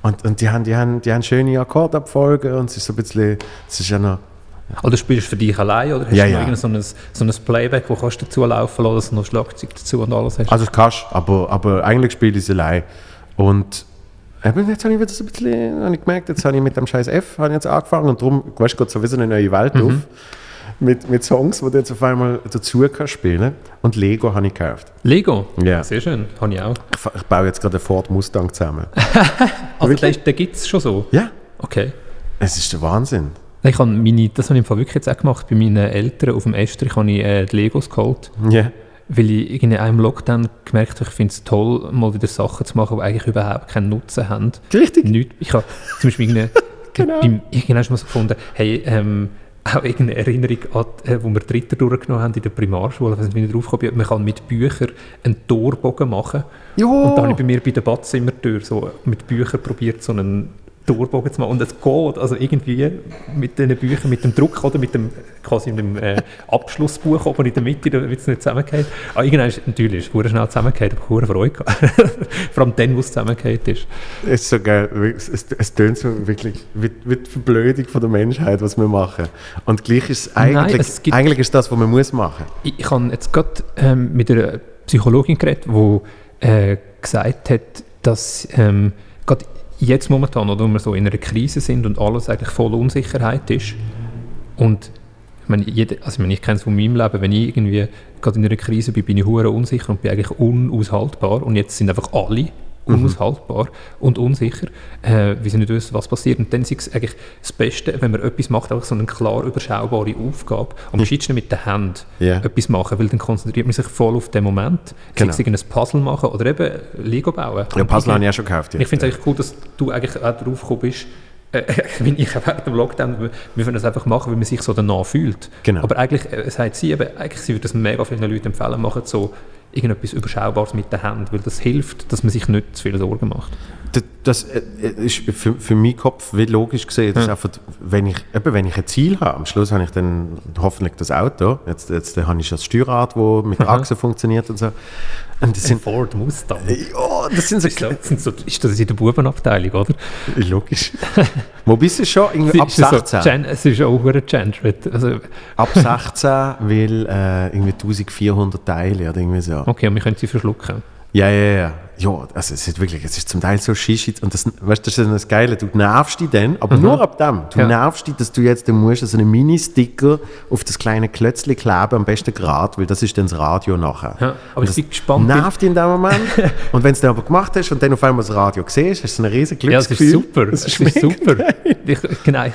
Und, und die, haben, die, haben, die haben schöne Akkordabfolgen und es ist so ein bisschen, es ist ja noch Oder spielst du für dich allein oder hast Ja, du ja. so ein, so ein Playback, wo kannst du dazu laufen lassen, dass du noch Schlagzeug dazu und alles hast? Also das kannst aber, aber eigentlich spiele ich es allein. Und eben, jetzt habe ich wieder so ein bisschen habe ich gemerkt, jetzt habe ich mit dem scheiß F habe ich jetzt angefangen und darum, weißt du, geht sowieso eine neue Welt auf. Mit, mit Songs, die du jetzt auf einmal dazu kannst spielen. Und Lego habe ich gekauft. Lego? Ja. Sehr schön, habe ich auch. Ich, baue jetzt gerade einen Ford Mustang zusammen. Also den, den gibt es schon so? ja, Okay. es ist der Wahnsinn. Ich habe meine, das habe ich im Fall wirklich jetzt auch gemacht. Bei meinen Eltern auf dem Estrich habe ich äh, die Legos geholt, Ja. weil ich auch im Lockdown gemerkt habe, ich finde es toll, mal wieder Sachen zu machen, die eigentlich überhaupt keinen Nutzen haben. Richtig. Nicht, ich habe zum Beispiel irgendeine, Genau. beim, irgendwann mal so gefunden, hey, ähm, auch irgendeine Erinnerung an, äh, wo wir Dritter durchgenommen haben in der Primarschule, wie ich drauf bin, man kann mit Büchern einen Torbogen machen. Jo. Und da habe ich bei mir bei der Badzimmertür so mit Büchern probiert, so einen Torbogen zu machen. Und es geht, also irgendwie mit den Büchern, mit dem Druck oder mit dem quasi mit dem äh, Abschlussbuch oben in der Mitte, damit es nicht zusammengeht. Aber irgendwann ist natürlich ist es schnell zusammengeht, aber habe Freude. Vor allem dann, wo es zusammengeht ist. Es ist so geil. Es, es, es tönt so wirklich wie, wie die Verblödung von der Menschheit, was wir machen. Und gleich ist es Nein, eigentlich, es gibt- eigentlich ist das, was man muss machen. Ich, ich habe jetzt gerade ähm, mit einer Psychologin geredet, die äh, gesagt hat, dass ähm, gerade jetzt momentan, oder, wo wir so in einer Krise sind und alles eigentlich voll Unsicherheit ist. Und ich meine, jede, also ich, meine, ich kenne es von meinem Leben, wenn ich irgendwie gerade in einer Krise bin, bin ich hure unsicher und bin eigentlich unaushaltbar und jetzt sind einfach alle unaushaltbar und unsicher, äh, weil sie nicht wissen, was passiert. Und dann ist es eigentlich das Beste, wenn man etwas macht, einfach so eine klar überschaubare Aufgabe. Und am schönsten mit der Hand Ja. etwas machen, weil dann konzentriert man sich voll auf den Moment. Genau. Sei es ein Puzzle machen oder eben Lego bauen. Ja, Puzzle habe ich auch schon gekauft. ich finde es eigentlich cool, dass du eigentlich auch drauf gekommen bist, äh, wenn ich auch während dem Lockdown, wir wir können das einfach machen, weil man sich so danach fühlt. Genau. Aber eigentlich, äh, sagt sie eben, eigentlich sie würde das mega vielen Leuten empfehlen, machen so irgendetwas Überschaubares mit der Hand, weil das hilft, dass man sich nicht zu viele Sorgen macht. Das, das äh, ist für, für meinen Kopf wie logisch gesehen. Ist einfach, wenn ich, eben, wenn ich ein Ziel habe, am Schluss habe ich dann hoffentlich das Auto. Jetzt, jetzt habe ich das Steuerrad, das mit Achsen funktioniert und so. Und das sind, Ford Mustang. ja, das sind so, Ist das, sind so, ist das in der Bubenabteilung, oder? logisch. Wo bist du schon? Irgendwie ab Es ist so 16. gen- es ist auch hure gendered. Also, Ab 16 will äh, irgendwie 1400 Teile oder irgendwie so. okay, und wir können sie verschlucken. Ja, ja, ja. Ja, also es ist wirklich, es ist zum Teil so schischig und das, weißt, du, das ist das Geile, du nervst dich dann, aber nur ab dem. Du Ja. nervst dich, dass du jetzt, du musst so einen Mini-Sticker auf das kleine Klötzchen kleben, am besten gerade, weil das ist dann das Radio nachher. Ja, aber Und ich bin gespannt, nervt dich in dem Moment. und wenn du es dann aber gemacht hast und dann auf einmal das Radio siehst, hast du ein riesen Ja, es Glücksgefühl. ist super. Das Es ist super. Ich, genau, ich,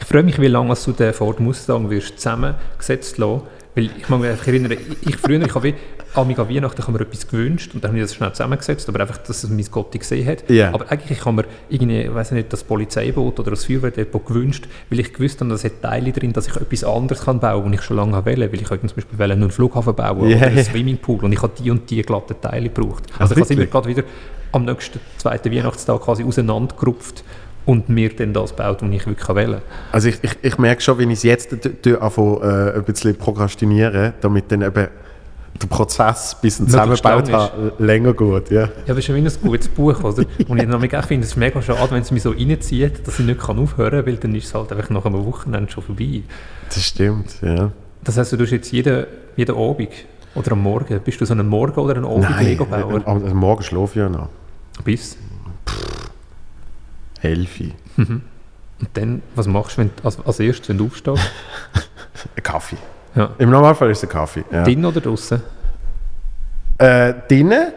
ich freue mich, wie lange du den Ford Mustang wirst zusammengesetzt lassen. Weil ich mag mich einfach erinnern, ich, ich früher, ich habe an an Weihnachten habe ich mir etwas gewünscht und dann habe ich das schnell zusammengesetzt, aber einfach, dass es mein Gott gesehen hat. Ja. Aber eigentlich ich habe mir irgendwie, weiß nicht, das Polizeiboot oder das Feuerwehrdepot gewünscht, weil ich gewusst habe, dass es hat Teile drin, dass ich etwas anderes kann bauen kann, was ich schon lange wollte. Weil ich zum Beispiel wollte einen Flughafen bauen Ja, oder einen. Swimmingpool und ich habe die und die glatten Teile gebraucht. Ach, Also ich habe immer gerade wieder am nächsten zweiten Weihnachtstag quasi auseinandergerupft und mir dann das baut, was ich wirklich wählen Also ich, ich, ich merke schon, wenn ich es jetzt anfange, äh, ein bisschen prokrastiniere, damit dann eben der Prozess bis ein zusammengebaut habe, länger geht. Ja. Ja, aber es ist ja wie ein gutes Buch, oder? Und ich nämlich auch finde, es ist mega schade, wenn es mich so reinzieht, dass ich nicht kann aufhören kann, weil dann ist es halt einfach nach einem Wochenende schon vorbei. Das stimmt, ja. Das heisst, du tust jetzt jeden, jeden Abend oder am Morgen, bist du so ein Morgen- oder ein Abend-Lego-Bauer? am, am Morgen schlafe ich ja noch. Bis. Elfi. Und dann, was machst du wenn, als, als erstes, wenn du aufstehst? Ein Kaffee. Ja. Im Normalfall ist es ein Kaffee. Ja. Drin oder draußen? Äh, drinnen,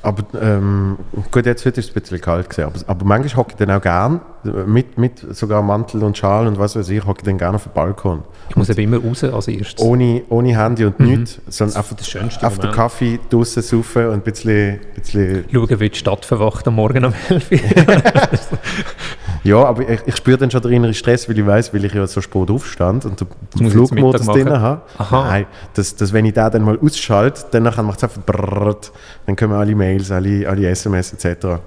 aber ähm, gut, jetzt heute ist es ein bisschen kalt gewesen, aber, aber manchmal hocke ich dann auch gern, mit, mit sogar Mantel und Schal und was weiß ich, hocke ich dann gerne auf dem Balkon. Ich muss eben immer raus als erstes. Ohne, ohne Handy und nichts, sondern einfach auf den. Kaffee draussen saufen und ein bisschen, bisschen Schauen, wie die Stadt verwacht am Morgen um 11 Uhr. Ja, aber ich, ich spüre dann schon den inneren Stress, weil ich weiß, weil ich ja so spät aufstand und den Flugmodus drin habe. Aha. Nein, dass, dass wenn ich den dann mal ausschalte, dann macht es einfach brrrt, dann kommen alle Mails, alle, alle SMS etc.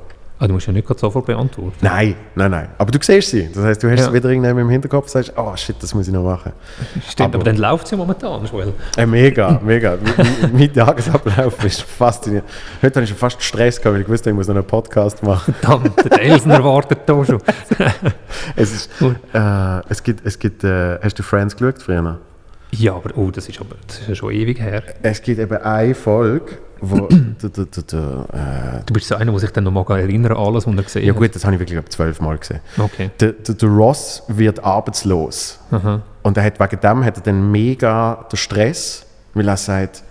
Ah, du musst ja nicht gerade sofort beantworten. Nein, nein, nein. Aber du siehst sie. Das heißt, du hast Ja. es wieder irgendwann im Hinterkopf und sagst, oh shit, das muss ich noch machen. Stimmt, aber, Aber- dann läuft es ja momentan, Joel. Äh, mega, mega. mein, Tagesablauf ist faszinierend. Heute hatte ich schon fast Stress gehabt, weil ich wusste, ich muss noch einen Podcast machen. Dann, der Elsner wartet da schon. Es, ist, äh, es gibt, es gibt äh, hast du Friends geschaut früher? Ja, aber oh, das ist, aber, das ist ja schon ewig her. Es gibt eben eine Folge, wo der, der, der, äh, Du bist so einer, der sich dann noch mal erinnern alles, was er gesehen ja gut, das habe ich wirklich glaub, zwölfmal gesehen. hat. Okay. Der, der, der Ross wird arbeitslos. Aha. Und er hat, wegen dem hat er dann mega den Stress, weil er sagt,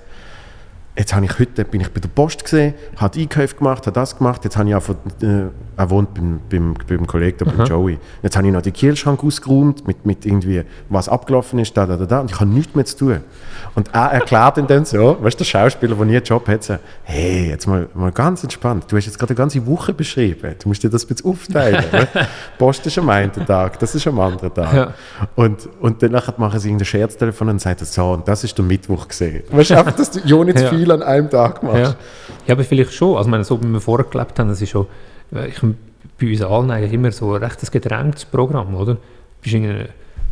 jetzt habe ich heute bin ich bei der Post gesehen, hat Einkäufe gemacht, hat das gemacht, jetzt habe ich einfach, äh, er wohnt beim, beim, beim Kollegen, da, beim Joey, jetzt habe ich noch den Kühlschrank ausgeräumt, mit, mit irgendwie, was abgelaufen ist, da, da, da, da, und ich habe nichts mehr zu tun. Und er erklärt ihn dann so, weißt du, der Schauspieler, der nie einen Job hat, so, hey, jetzt mal, mal ganz entspannt, du hast jetzt gerade eine ganze Woche beschrieben, du musst dir das bisschen aufteilen. ne? Post ist am einen Tag, das ist am anderen Tag. Ja. Und, und danach machen sie irgendein Scherztelefon und sagen so, und das ist der Mittwoch gesehen. Weißt du, einfach, dass du ja nicht Ja. viel an einem Tag machst. Ja. ja, aber vielleicht schon. Also, ich meine, so wie wir vorher gelebt haben, das ist schon, ich, bei uns allen eigentlich immer so ein recht ein gedrängtes Programm, oder? Du bist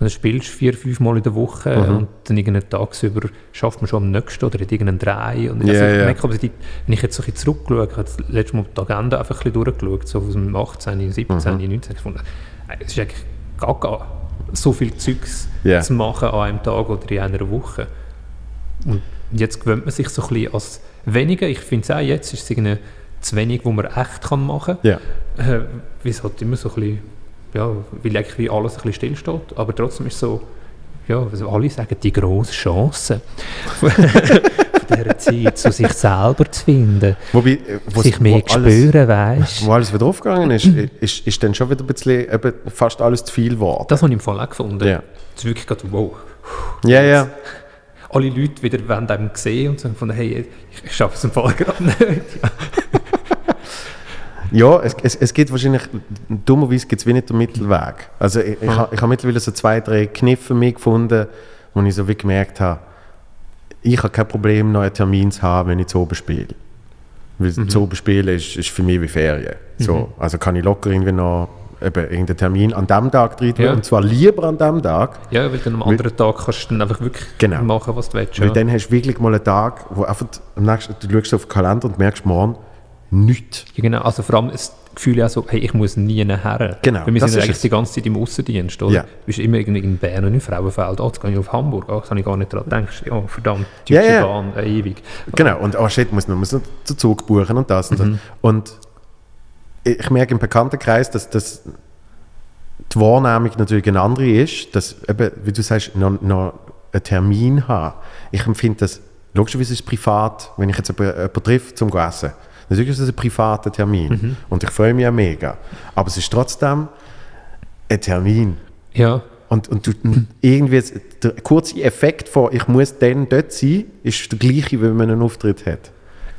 dann spielst du vier, fünf Mal in der Woche Mhm. und dann irgendeinen tagsüber schafft man schon am nächsten oder hat irgendeinen Drei. Und Ja, also, ich ja. merke, die, wenn ich jetzt so ein bisschen zurückschaue, ich habe das letzte Mal die Agenda einfach ein bisschen durchgeschaut, so aus dem 18., 17., Mhm. 19. gefunden, es ist eigentlich gar, gar so viel Zeugs Ja. zu machen an einem Tag oder in einer Woche. Und jetzt gewöhnt man sich so ein bisschen als weniger. Ich finde es auch jetzt, ist es irgendwie zu wenig, wo man echt kann machen kann. Äh, weil es halt immer so ein bisschen, ja, weil eigentlich wie alles ein bisschen stillsteht. Aber trotzdem ist es so, ja, also alle sagen, die grosse Chance von dieser Zeit, zu sich selber zu finden, Wobei, äh, sich mehr alles, spüren, weißt wo alles wieder aufgegangen ist, ist, ist dann schon wieder ein bisschen eben fast alles zu viel geworden. Das habe ich im Fall auch gefunden. Ja. Das ist wirklich gerade, wow. Ja, ja. Alle Leute wieder wollen einem sehen und sagen von, hey, ich, ich schaffe es im Fall gerade nicht. Ja, es, es, es gibt wahrscheinlich, dummerweise gibt es wie nicht den Mittelweg. Also ich, ich, ha- ich habe mittlerweile so zwei, drei Kniffe für mich gefunden, wo ich so wie gemerkt habe, ich habe kein Problem, noch einen Termin zu haben, wenn ich zu oben spiele. Weil Mhm. zu oben spielen ist, ist für mich wie Ferien. So, also kann ich locker irgendwie noch eben irgendeinen Termin an dem Tag drin tun, Ja. und zwar lieber an dem Tag, Ja, weil dann am anderen Tag kannst du dann einfach wirklich Genau. machen, was du willst. weil Ja. dann hast du wirklich mal einen Tag, wo einfach am nächsten, du schaust auf den Kalender und merkst morgen nichts. Ja, genau. Also vor allem das Gefühl so, hey, ich muss nie nachher. Genau, Weil wir das sind ja eigentlich es. die ganze Zeit im Aussendienst, oder? Ja. Du bist immer irgendwie in Bern und in Frauenfeld. Oh, jetzt gehe ich auf Hamburg. Oh, das habe ich gar nicht dran gedacht. Ja, verdammt, deutsche Ja, ja. Bahn, äh, ewig. Genau, und oh shit, muss man muss noch den Zug buchen und das und Mhm. das. Und ich merke im Bekanntenkreis, dass, dass die Wahrnehmung natürlich eine andere ist, dass eben, wie du sagst, noch, noch einen Termin haben. Ich empfinde das, logischerweise ist es privat, wenn ich jetzt jemanden, jemanden treffe zum Essen. Natürlich ist es ein privater Termin Mhm. und ich freue mich auch mega. Aber es ist trotzdem ein Termin. Ja, Und, und du, irgendwie der kurze Effekt von ich muss dann dort sein, ist der gleiche, wenn man einen Auftritt hat.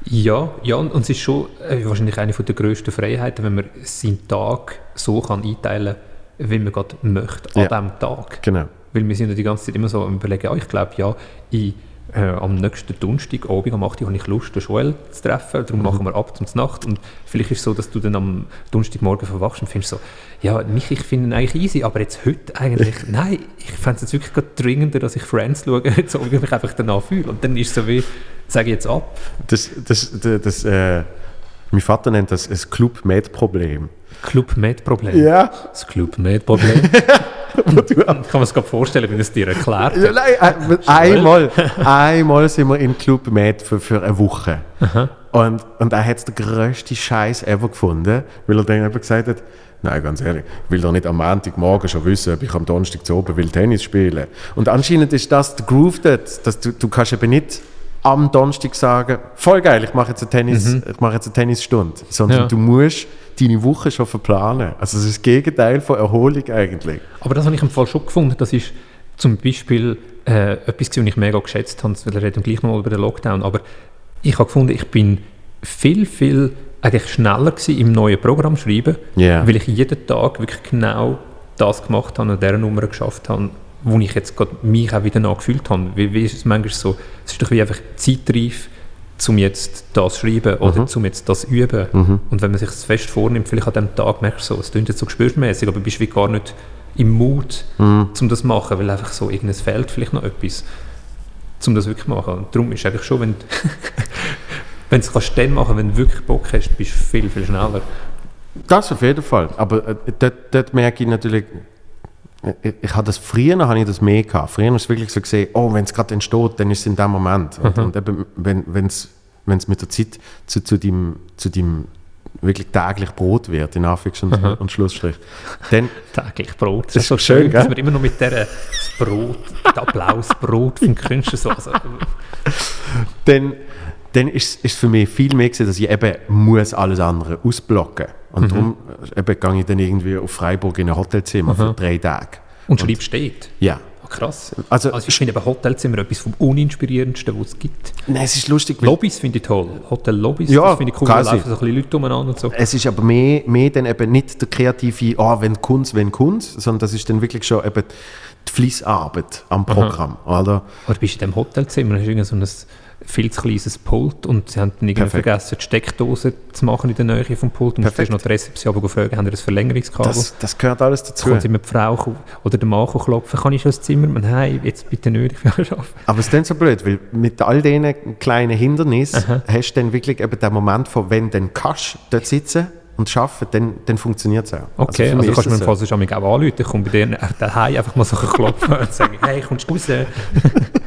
ja, ja und, und es ist schon äh, wahrscheinlich eine der grössten Freiheiten, wenn man seinen Tag so kann einteilen kann, wie man gerade möchte, an Ja. diesem Tag. Genau. Weil wir sind ja die ganze Zeit immer so am überlegen, ja, ich glaube, ja, ich, äh, am nächsten Donnerstag, Abend um 8 Uhr, habe ich Lust, den Joel zu treffen, darum machen wir ab zum Nacht und vielleicht ist es so, dass du dann am Donnerstagmorgen verwachst und findest so, ja, mich, ich finde ihn eigentlich easy, aber jetzt heute eigentlich, nein, ich fände es jetzt wirklich gerade dringender, dass ich Friends schaue, so wie ich mich einfach danach fühle und dann ist es so wie, sage ich jetzt ab. Das, das, das, das äh, mein Vater nennt das ein Club-Med-Problem. Club Med Problem. Ja. Das Club Kann mir es gerade vorstellen, wenn es dir erklärt. ja, nein, äh, einmal, einmal sind wir im Club Med für, für eine Woche. Und, und er hat den grössten Scheiß ever gefunden, weil er dann eben gesagt hat, Nein, ganz ehrlich, ich will doch nicht am Montagmorgen schon wissen, ob ich am Donnerstag zu oben will Tennis spielen. Und anscheinend ist das der Groove dort, dass du, du kannst eben nicht am Donnerstag sagen, voll geil, ich mache jetzt eine, Tennis, ich mache jetzt eine Tennisstunde, sondern Ja. du musst deine Woche schon verplanen. Also es ist das Gegenteil von Erholung eigentlich. Aber das habe ich im Fall schon gefunden. Das ist zum Beispiel äh, etwas, was ich mega geschätzt habe. Wir reden gleich noch mal über den Lockdown. Aber ich habe gefunden, ich bin viel, viel eigentlich schneller gewesen im neuen Programm schreiben, Ja. weil ich jeden Tag wirklich genau das gemacht habe und dieser Nummer geschafft habe, wo ich jetzt gerade mich auch wieder nachgefühlt habe. Wie, wie ist es manchmal so, es ist doch wie einfach zeitreif, zum jetzt das schreiben oder zum jetzt das üben. Und wenn man sich das fest vornimmt, vielleicht an dem Tag merkst du so, es klingt jetzt so gespürsmäßig, aber du bist wie gar nicht im Mut, um das zu machen, weil einfach so irgendes fehlt vielleicht noch etwas, um das wirklich zu machen. Und darum ist eigentlich schon, wenn wenn du es kannst dann machen, wenn du wirklich Bock hast, bist du viel, viel schneller. Das auf jeden Fall. Aber äh, dort, dort merke ich natürlich, ich, ich habe das früher habe ich das mehr gehabt. Früher ist es wirklich so gesehen, oh, wenn es gerade entsteht, dann ist es in dem Moment. Und, und eben, wenn es wenn es mit der Zeit zu, zu deinem zu dem wirklich täglich Brot wird, in Anführungs- und, und Schlussstrich, dann, Täglich Brot. Das ist so schön, schön, dass wir immer noch mit das Brot, Applausbrot vom Künstler so. Also, dann, dann ist es für mich viel mehr gewesen, dass ich eben muss alles andere ausblocken Und darum äh, eben gehe ich dann irgendwie auf Freiburg in ein Hotelzimmer für drei Tage. und schreibst steht. Ja. Oh, krass. Also- Also, ich finde eben Hotelzimmer etwas vom uninspirierendsten, was es gibt. Nein, es ist lustig, Lobbys finde ich toll. Hotel-Lobbys, Ja, das finde ich cool. Da laufen so ein bisschen Leute umeinander und so. es ist aber mehr, mehr dann eben nicht der kreative, ah, wenn Kunst, wenn Kunst, sondern das ist dann wirklich schon eben die Fließarbeit am Programm, oder? Oder bist du in dem Hotelzimmer, hast du irgend so ein viel zu kleines Pult und sie haben dann irgendwie Perfekt. vergessen, die Steckdose zu machen in der Nähe vom Pult und du Perfekt. musst noch die Rezeption fragen, haben sie ein Verlängerungskabel? Das, das gehört alles dazu. kommt immer die Frau ko- oder der Mann klopfen, kann ich schon ins Zimmer? Nein, jetzt bitte nicht, ich will arbeiten. Aber es ist dann so blöd, weil mit all diesen kleinen Hindernissen hast du dann wirklich eben den Moment von, wenn du dann kannst dort sitzen und arbeiten, dann, dann funktioniert es auch. Okay, für also, mich kannst du mir im Fall sonst auch anrufen, ich komme bei dir daheim einfach mal so klopfen und sagen, hey, kommst du raus?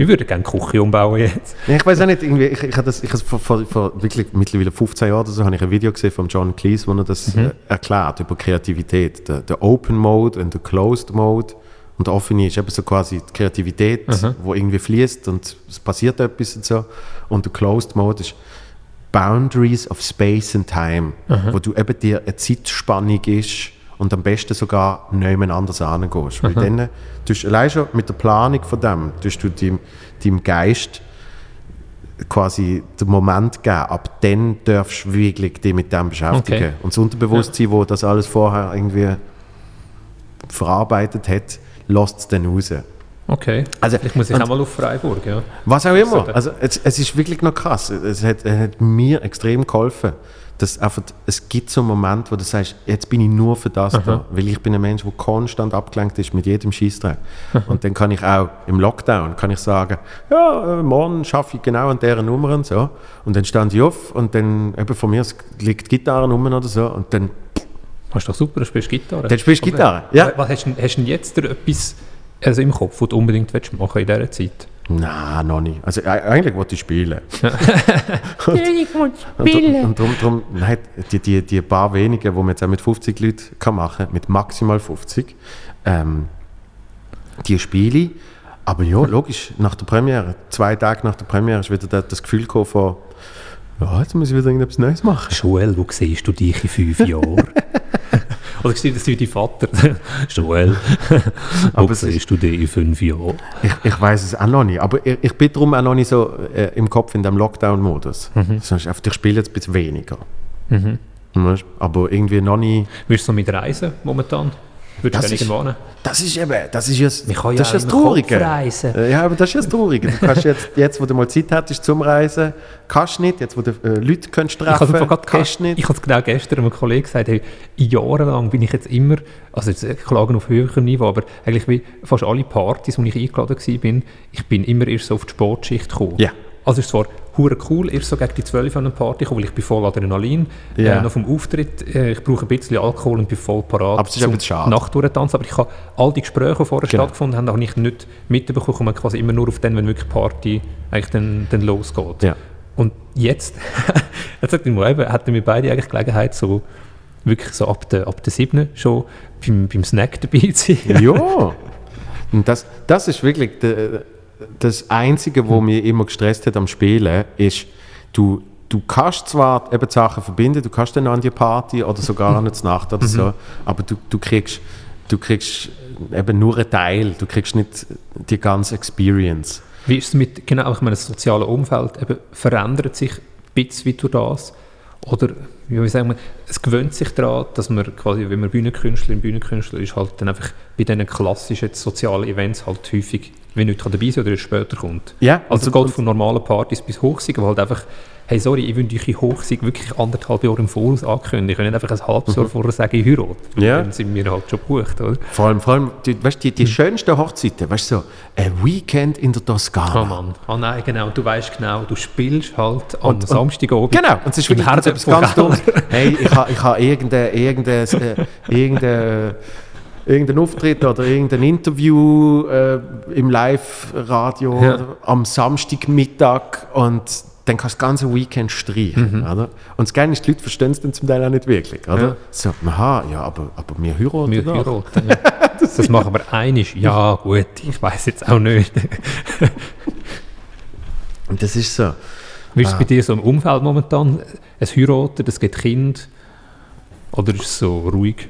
Wir würden gerne Küche umbauen jetzt. Ja, ich weiß auch nicht, irgendwie, ich, ich habe das, ich habe vor, vor, vor wirklich mittlerweile 15 Jahren oder so, habe ich ein Video gesehen von John Cleese, wo er das Mhm. äh, erklärt über Kreativität. Der, der Open Mode und der Closed Mode. Und der offene ist eben so quasi die Kreativität, Mhm. wo irgendwie fließt und es passiert etwas und so. Und der Closed Mode ist Boundaries of Space and Time, Mhm. wo du eben dir eine Zeitspannung ist und am besten sogar niemand anders angehst. Mhm. Weil dann, tust, allein schon mit der Planung von dem, tust du deinem, deinem Geist quasi den Moment geben, ab dann darfst du wirklich dich mit dem beschäftigen. Okay. Und das Unterbewusstsein, wo das alles vorher irgendwie verarbeitet hat, lässt es dann raus. Okay, Also, vielleicht muss ich auch mal auf Freiburg, ja. Was auch immer. So, Also es, es ist wirklich noch krass. Es hat, es hat mir extrem geholfen, dass einfach, es gibt so einen Moment, wo du sagst, jetzt bin ich nur für das da, weil ich bin ein Mensch, der konstant abgelenkt ist mit jedem Scheissdreck. und dann kann ich auch im Lockdown kann ich sagen, ja, äh, morgen schaffe ich genau an dieser Nummer und so. Und dann stand ich auf und dann eben von mir liegt die Gitarre rum oder so und dann Hast du doch super, du spielst Gitarre. Dann spielst du Gitarre, ja. Was hast, du hast du jetzt etwas also im Kopf, was du unbedingt willst machen in dieser Zeit? Nein, noch nicht. Also e- eigentlich wollte ich spielen. Ich will Und, spielen. und darum, darum nein, die, die, die paar wenigen, die man jetzt auch mit 50 Leuten kann machen mit maximal 50, ähm, die spiele ich. Aber ja, logisch, nach der Premiere, zwei Tage nach der Premiere, ist wieder da- das Gefühl gekommen von, ja, jetzt muss ich wieder irgendetwas Neues machen. Joel, wo siehst du dich in fünf Jahren? Oder siehst du dein Vater? Joel, Aber es ist- siehst du dich in fünf Jahren? Ich, ich weiß es auch noch nicht, aber ich, ich bin darum auch noch nicht so äh, im Kopf in dem Lockdown-Modus. Sonst einfach, ich spiele jetzt ein bisschen weniger. Weißt? Aber irgendwie noch nicht. Willst du so mit reisen momentan? Würdest Das du gerne wohnen? Das ist eben, das ist Man kann ja das, ist das Traurige. reisen. Äh, Ja, aber das ist das Traurige. Du kannst jetzt, jetzt, wo du mal Zeit hättest zum Reisen, kannst du nicht. Jetzt, wo du äh, Leute kannst Ich habe treffen gerade kannst du nicht. ich habe es genau gestern einem Kollegen gesagt, hey, jahrelang bin ich jetzt immer, also jetzt äh, klagen auf höherem Niveau, aber eigentlich wie fast alle Partys, wo ich eingeladen war, bin, ich bin immer erst so auf die Sportschicht gekommen. Ja. Also ist zwar hure cool, erst so gegen die 12 an eine Party kommen, weil ich bin voll Adrenalin, Ja. äh, noch vom Auftritt, äh, ich brauche ein bisschen Alkohol und bin voll parat Aber schade. Nacht durchtanzen, aber ich habe all die Gespräche, die vorher Genau. stattgefunden haben, habe ich nicht mitbekommen, man quasi immer nur auf den, wenn wirklich Party eigentlich dann, dann losgeht. Ja. Und jetzt, jetzt hat mir eben, hatten wir beide eigentlich Gelegenheit, so wirklich so ab der, ab der 7. schon beim, beim Snack dabei zu sein. ja. Und das, das ist wirklich de, das Einzige, was mich immer gestresst hat am Spielen, ist, du, du kannst zwar eben die Sachen verbinden, du kannst dann an die Party oder sogar an die Nacht oder so, aber du, du kriegst du kriegst eben nur einen Teil, du kriegst nicht die ganze Experience. Wie ist es mit, genau, ich meine, das soziale Umfeld eben verändert sich ein bisschen durch das? Oder, wie sagen wir, es gewöhnt sich daran, dass man quasi, wenn man Bühnenkünstlerin, Bühnenkünstler ist, halt dann einfach bei diesen klassischen sozialen Events halt häufig wenn nicht dabei sein oder er später kommt. Ja, Also es und- geht von normalen Partys bis Hochsiegen, wo halt einfach, hey sorry, ich wünsche euch Hochsieg wirklich anderthalb Jahre im Voraus ankündigen. Ich kann nicht einfach ein halbes Jahr vorher sagen, ich heirate. Mhm. Ja. Dann sind wir halt schon gebucht, oder? Vor allem, vor allem die, weißt, die, die schönsten Hochzeiten, weißt du, so, ein Weekend in der Toskana. Oh Mann. Ah nein, genau. Du weißt genau, du spielst halt am Und- Samstagabend. Genau, und es ist wirklich etwas ganz. Dummes. Hey, ich habe ich ha irgendeinen irgendein, äh, irgendein, irgendein Auftritt oder irgendein Interview äh, im Live-Radio Ja. am Samstagmittag und dann kannst du das ganze Weekend streichen. Oder? Und das Geile ist, die Leute verstehen es dann zum Teil auch nicht wirklich. Oder? Ja. So, aha, ja, aber, aber wir heiraten Wir heiraten. Ja. das, machen wir einig. Ja, gut, ich weiß jetzt auch nicht. Und das ist so. Wie ist es bei dir so im Umfeld momentan? Es heiraten, es gibt Kind Oder ist es so ruhig?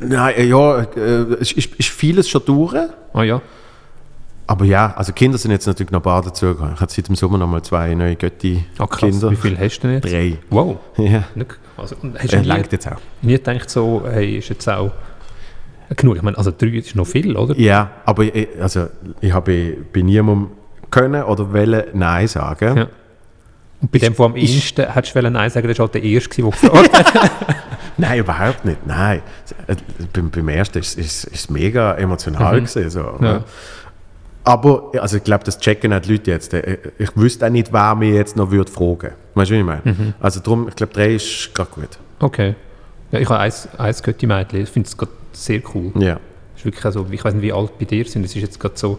Nein, äh, ja, äh, es ist, ist vieles schon durch. Ah ja. Aber ja, also Kinder sind jetzt natürlich noch ein paar dazugekommen. Ich habe seit dem Sommer noch mal zwei neue Ah, krass. Götti-Kinder. Wie viel hast du denn jetzt? Drei. Wow. Ja, Also, und hast äh, nie, jetzt auch. nie gedacht so, hey, ist jetzt auch genug? Ich meine, also drei ist noch viel, oder? Ja, aber ich, also, ich habe bei niemandem können oder wollen Nein sagen. Ja. Und bei Ist- dem von am ist- ehesten hättest du Nein sagen, das war halt der Erste, der gefragt hat. Nein, überhaupt nicht. Nein. Äh, Beim, beim ersten ist es ist, ist mega emotional gewesen, so, Ja. Aber also ich glaube, das checken auch die Leute jetzt. Äh, Ich wüsste auch nicht, wer mich jetzt noch würde fragen. Weißt du, wie ich meine? Also darum, ich glaube, drei ist gerade gut. Okay. Ja, ich habe eins, eins Götti-Mädchen, ich finde es gerade sehr cool. Ja. ist wirklich also, ich weiß nicht, wie alt bei dir sind. Es ist jetzt gerade so,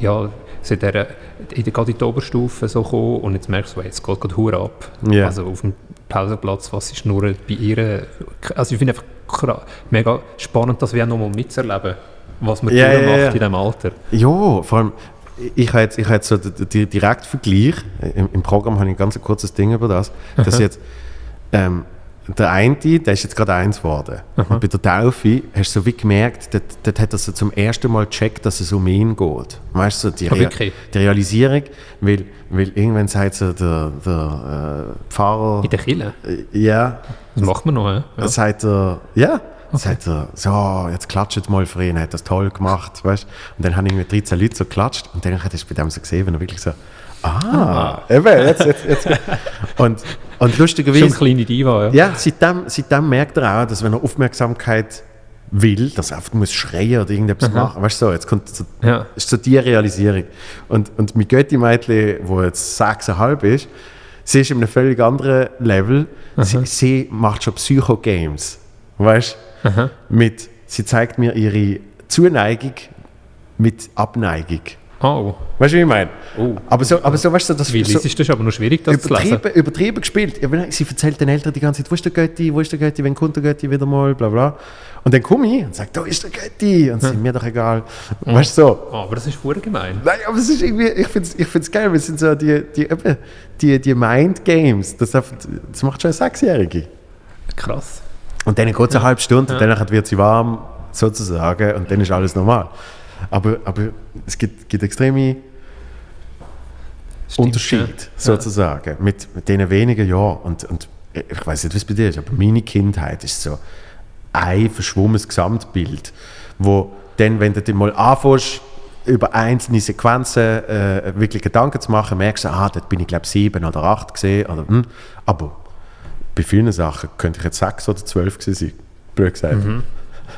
ja, sie hat der, in der, gerade in die Oberstufe so gekommen und jetzt merkst du, jetzt geht gerade Hure ab. Ja. Also auf dem Pausenplatz, was ist nur bei ihr, also ich finde einfach mega spannend, das wir auch nochmal mitzuerleben, was man ja, ja, macht in diesem Alter. Ja, vor allem, ich habe jetzt, ich habe jetzt so direkten Vergleich, im, im Programm habe ich ein ganz kurzes Ding über das, dass jetzt ähm, der eine, der ist jetzt gerade eins geworden. Und bei der Taufe hast du so wie gemerkt, dort, dort hat er so zum ersten Mal gecheckt, dass es um ihn geht. Weißt du, so die, Ah, Rea- wirklich? die Realisierung, weil, weil irgendwann sagt so der, der äh, Pfarrer, In der Kille. äh, ja, Das macht man noch, hä? dann sagt er, ja, dann sagt er, so, jetzt klatscht mal für ihn, er hat das toll gemacht, weißt Und dann haben irgendwie 13 Leute so geklatscht und dann hast du bei dem so gesehen, wenn er wirklich so, ah, eben, jetzt, jetzt, jetzt. Und, und Schon lustigerweise, kleine Diva, ja. ja, seitdem, seitdem merkt er auch, dass wenn er Aufmerksamkeit will, dass er einfach muss schreien oder irgendetwas machen, weißt du, so, jetzt kommt so, Ja. ist so die Realisierung. Und, und mein Götti-Mädchen, wo jetzt sechseinhalb ist, sie ist in einem völlig anderen Level. Sie, sie macht schon Psycho-Games. Weißt du? Mit, sie zeigt mir ihre Zuneigung mit Abneigung. Oh, Weißt du, wie ich meine? Oh. Aber so, aber so, weißt du, das wie so, du das? aber noch schwierig, das zu lesen. übertrieben, übertrieben gespielt. Ja, Sie erzählt den Eltern die ganze Zeit, wo ist der Götti, wo ist der Götti, wenn kommt der Götti wieder mal, bla bla. Und dann komme ich und sage, da ist der Götti. Und sie sind mir doch egal. Weißt du, so. Oh, aber das ist voll gemein. Nein, aber es ist irgendwie, ich finde es ich find's geil, weil es sind so die, die, eben, die, die Mind Games, das, das macht schon eine Sechsjährige. Krass. Und dann geht es eine halbe Stunde und dann wird sie warm, sozusagen, und dann ist alles normal. Aber, aber es gibt, gibt extreme Stimmt, Unterschied, ja. sozusagen, mit, mit denen wenigen Jahren. Und, und ich weiß nicht, was bei dir ist, aber meine Kindheit ist so ein verschwommenes Gesamtbild, wo dann, wenn du dir mal anfängst, über einzelne Sequenzen äh, wirklich Gedanken zu machen, merkst du, ah, dort bin ich glaube sieben oder acht gesehen, oder, hm, aber bei vielen Sachen könnte ich jetzt sechs oder zwölf gewesen sein, blöd gesagt.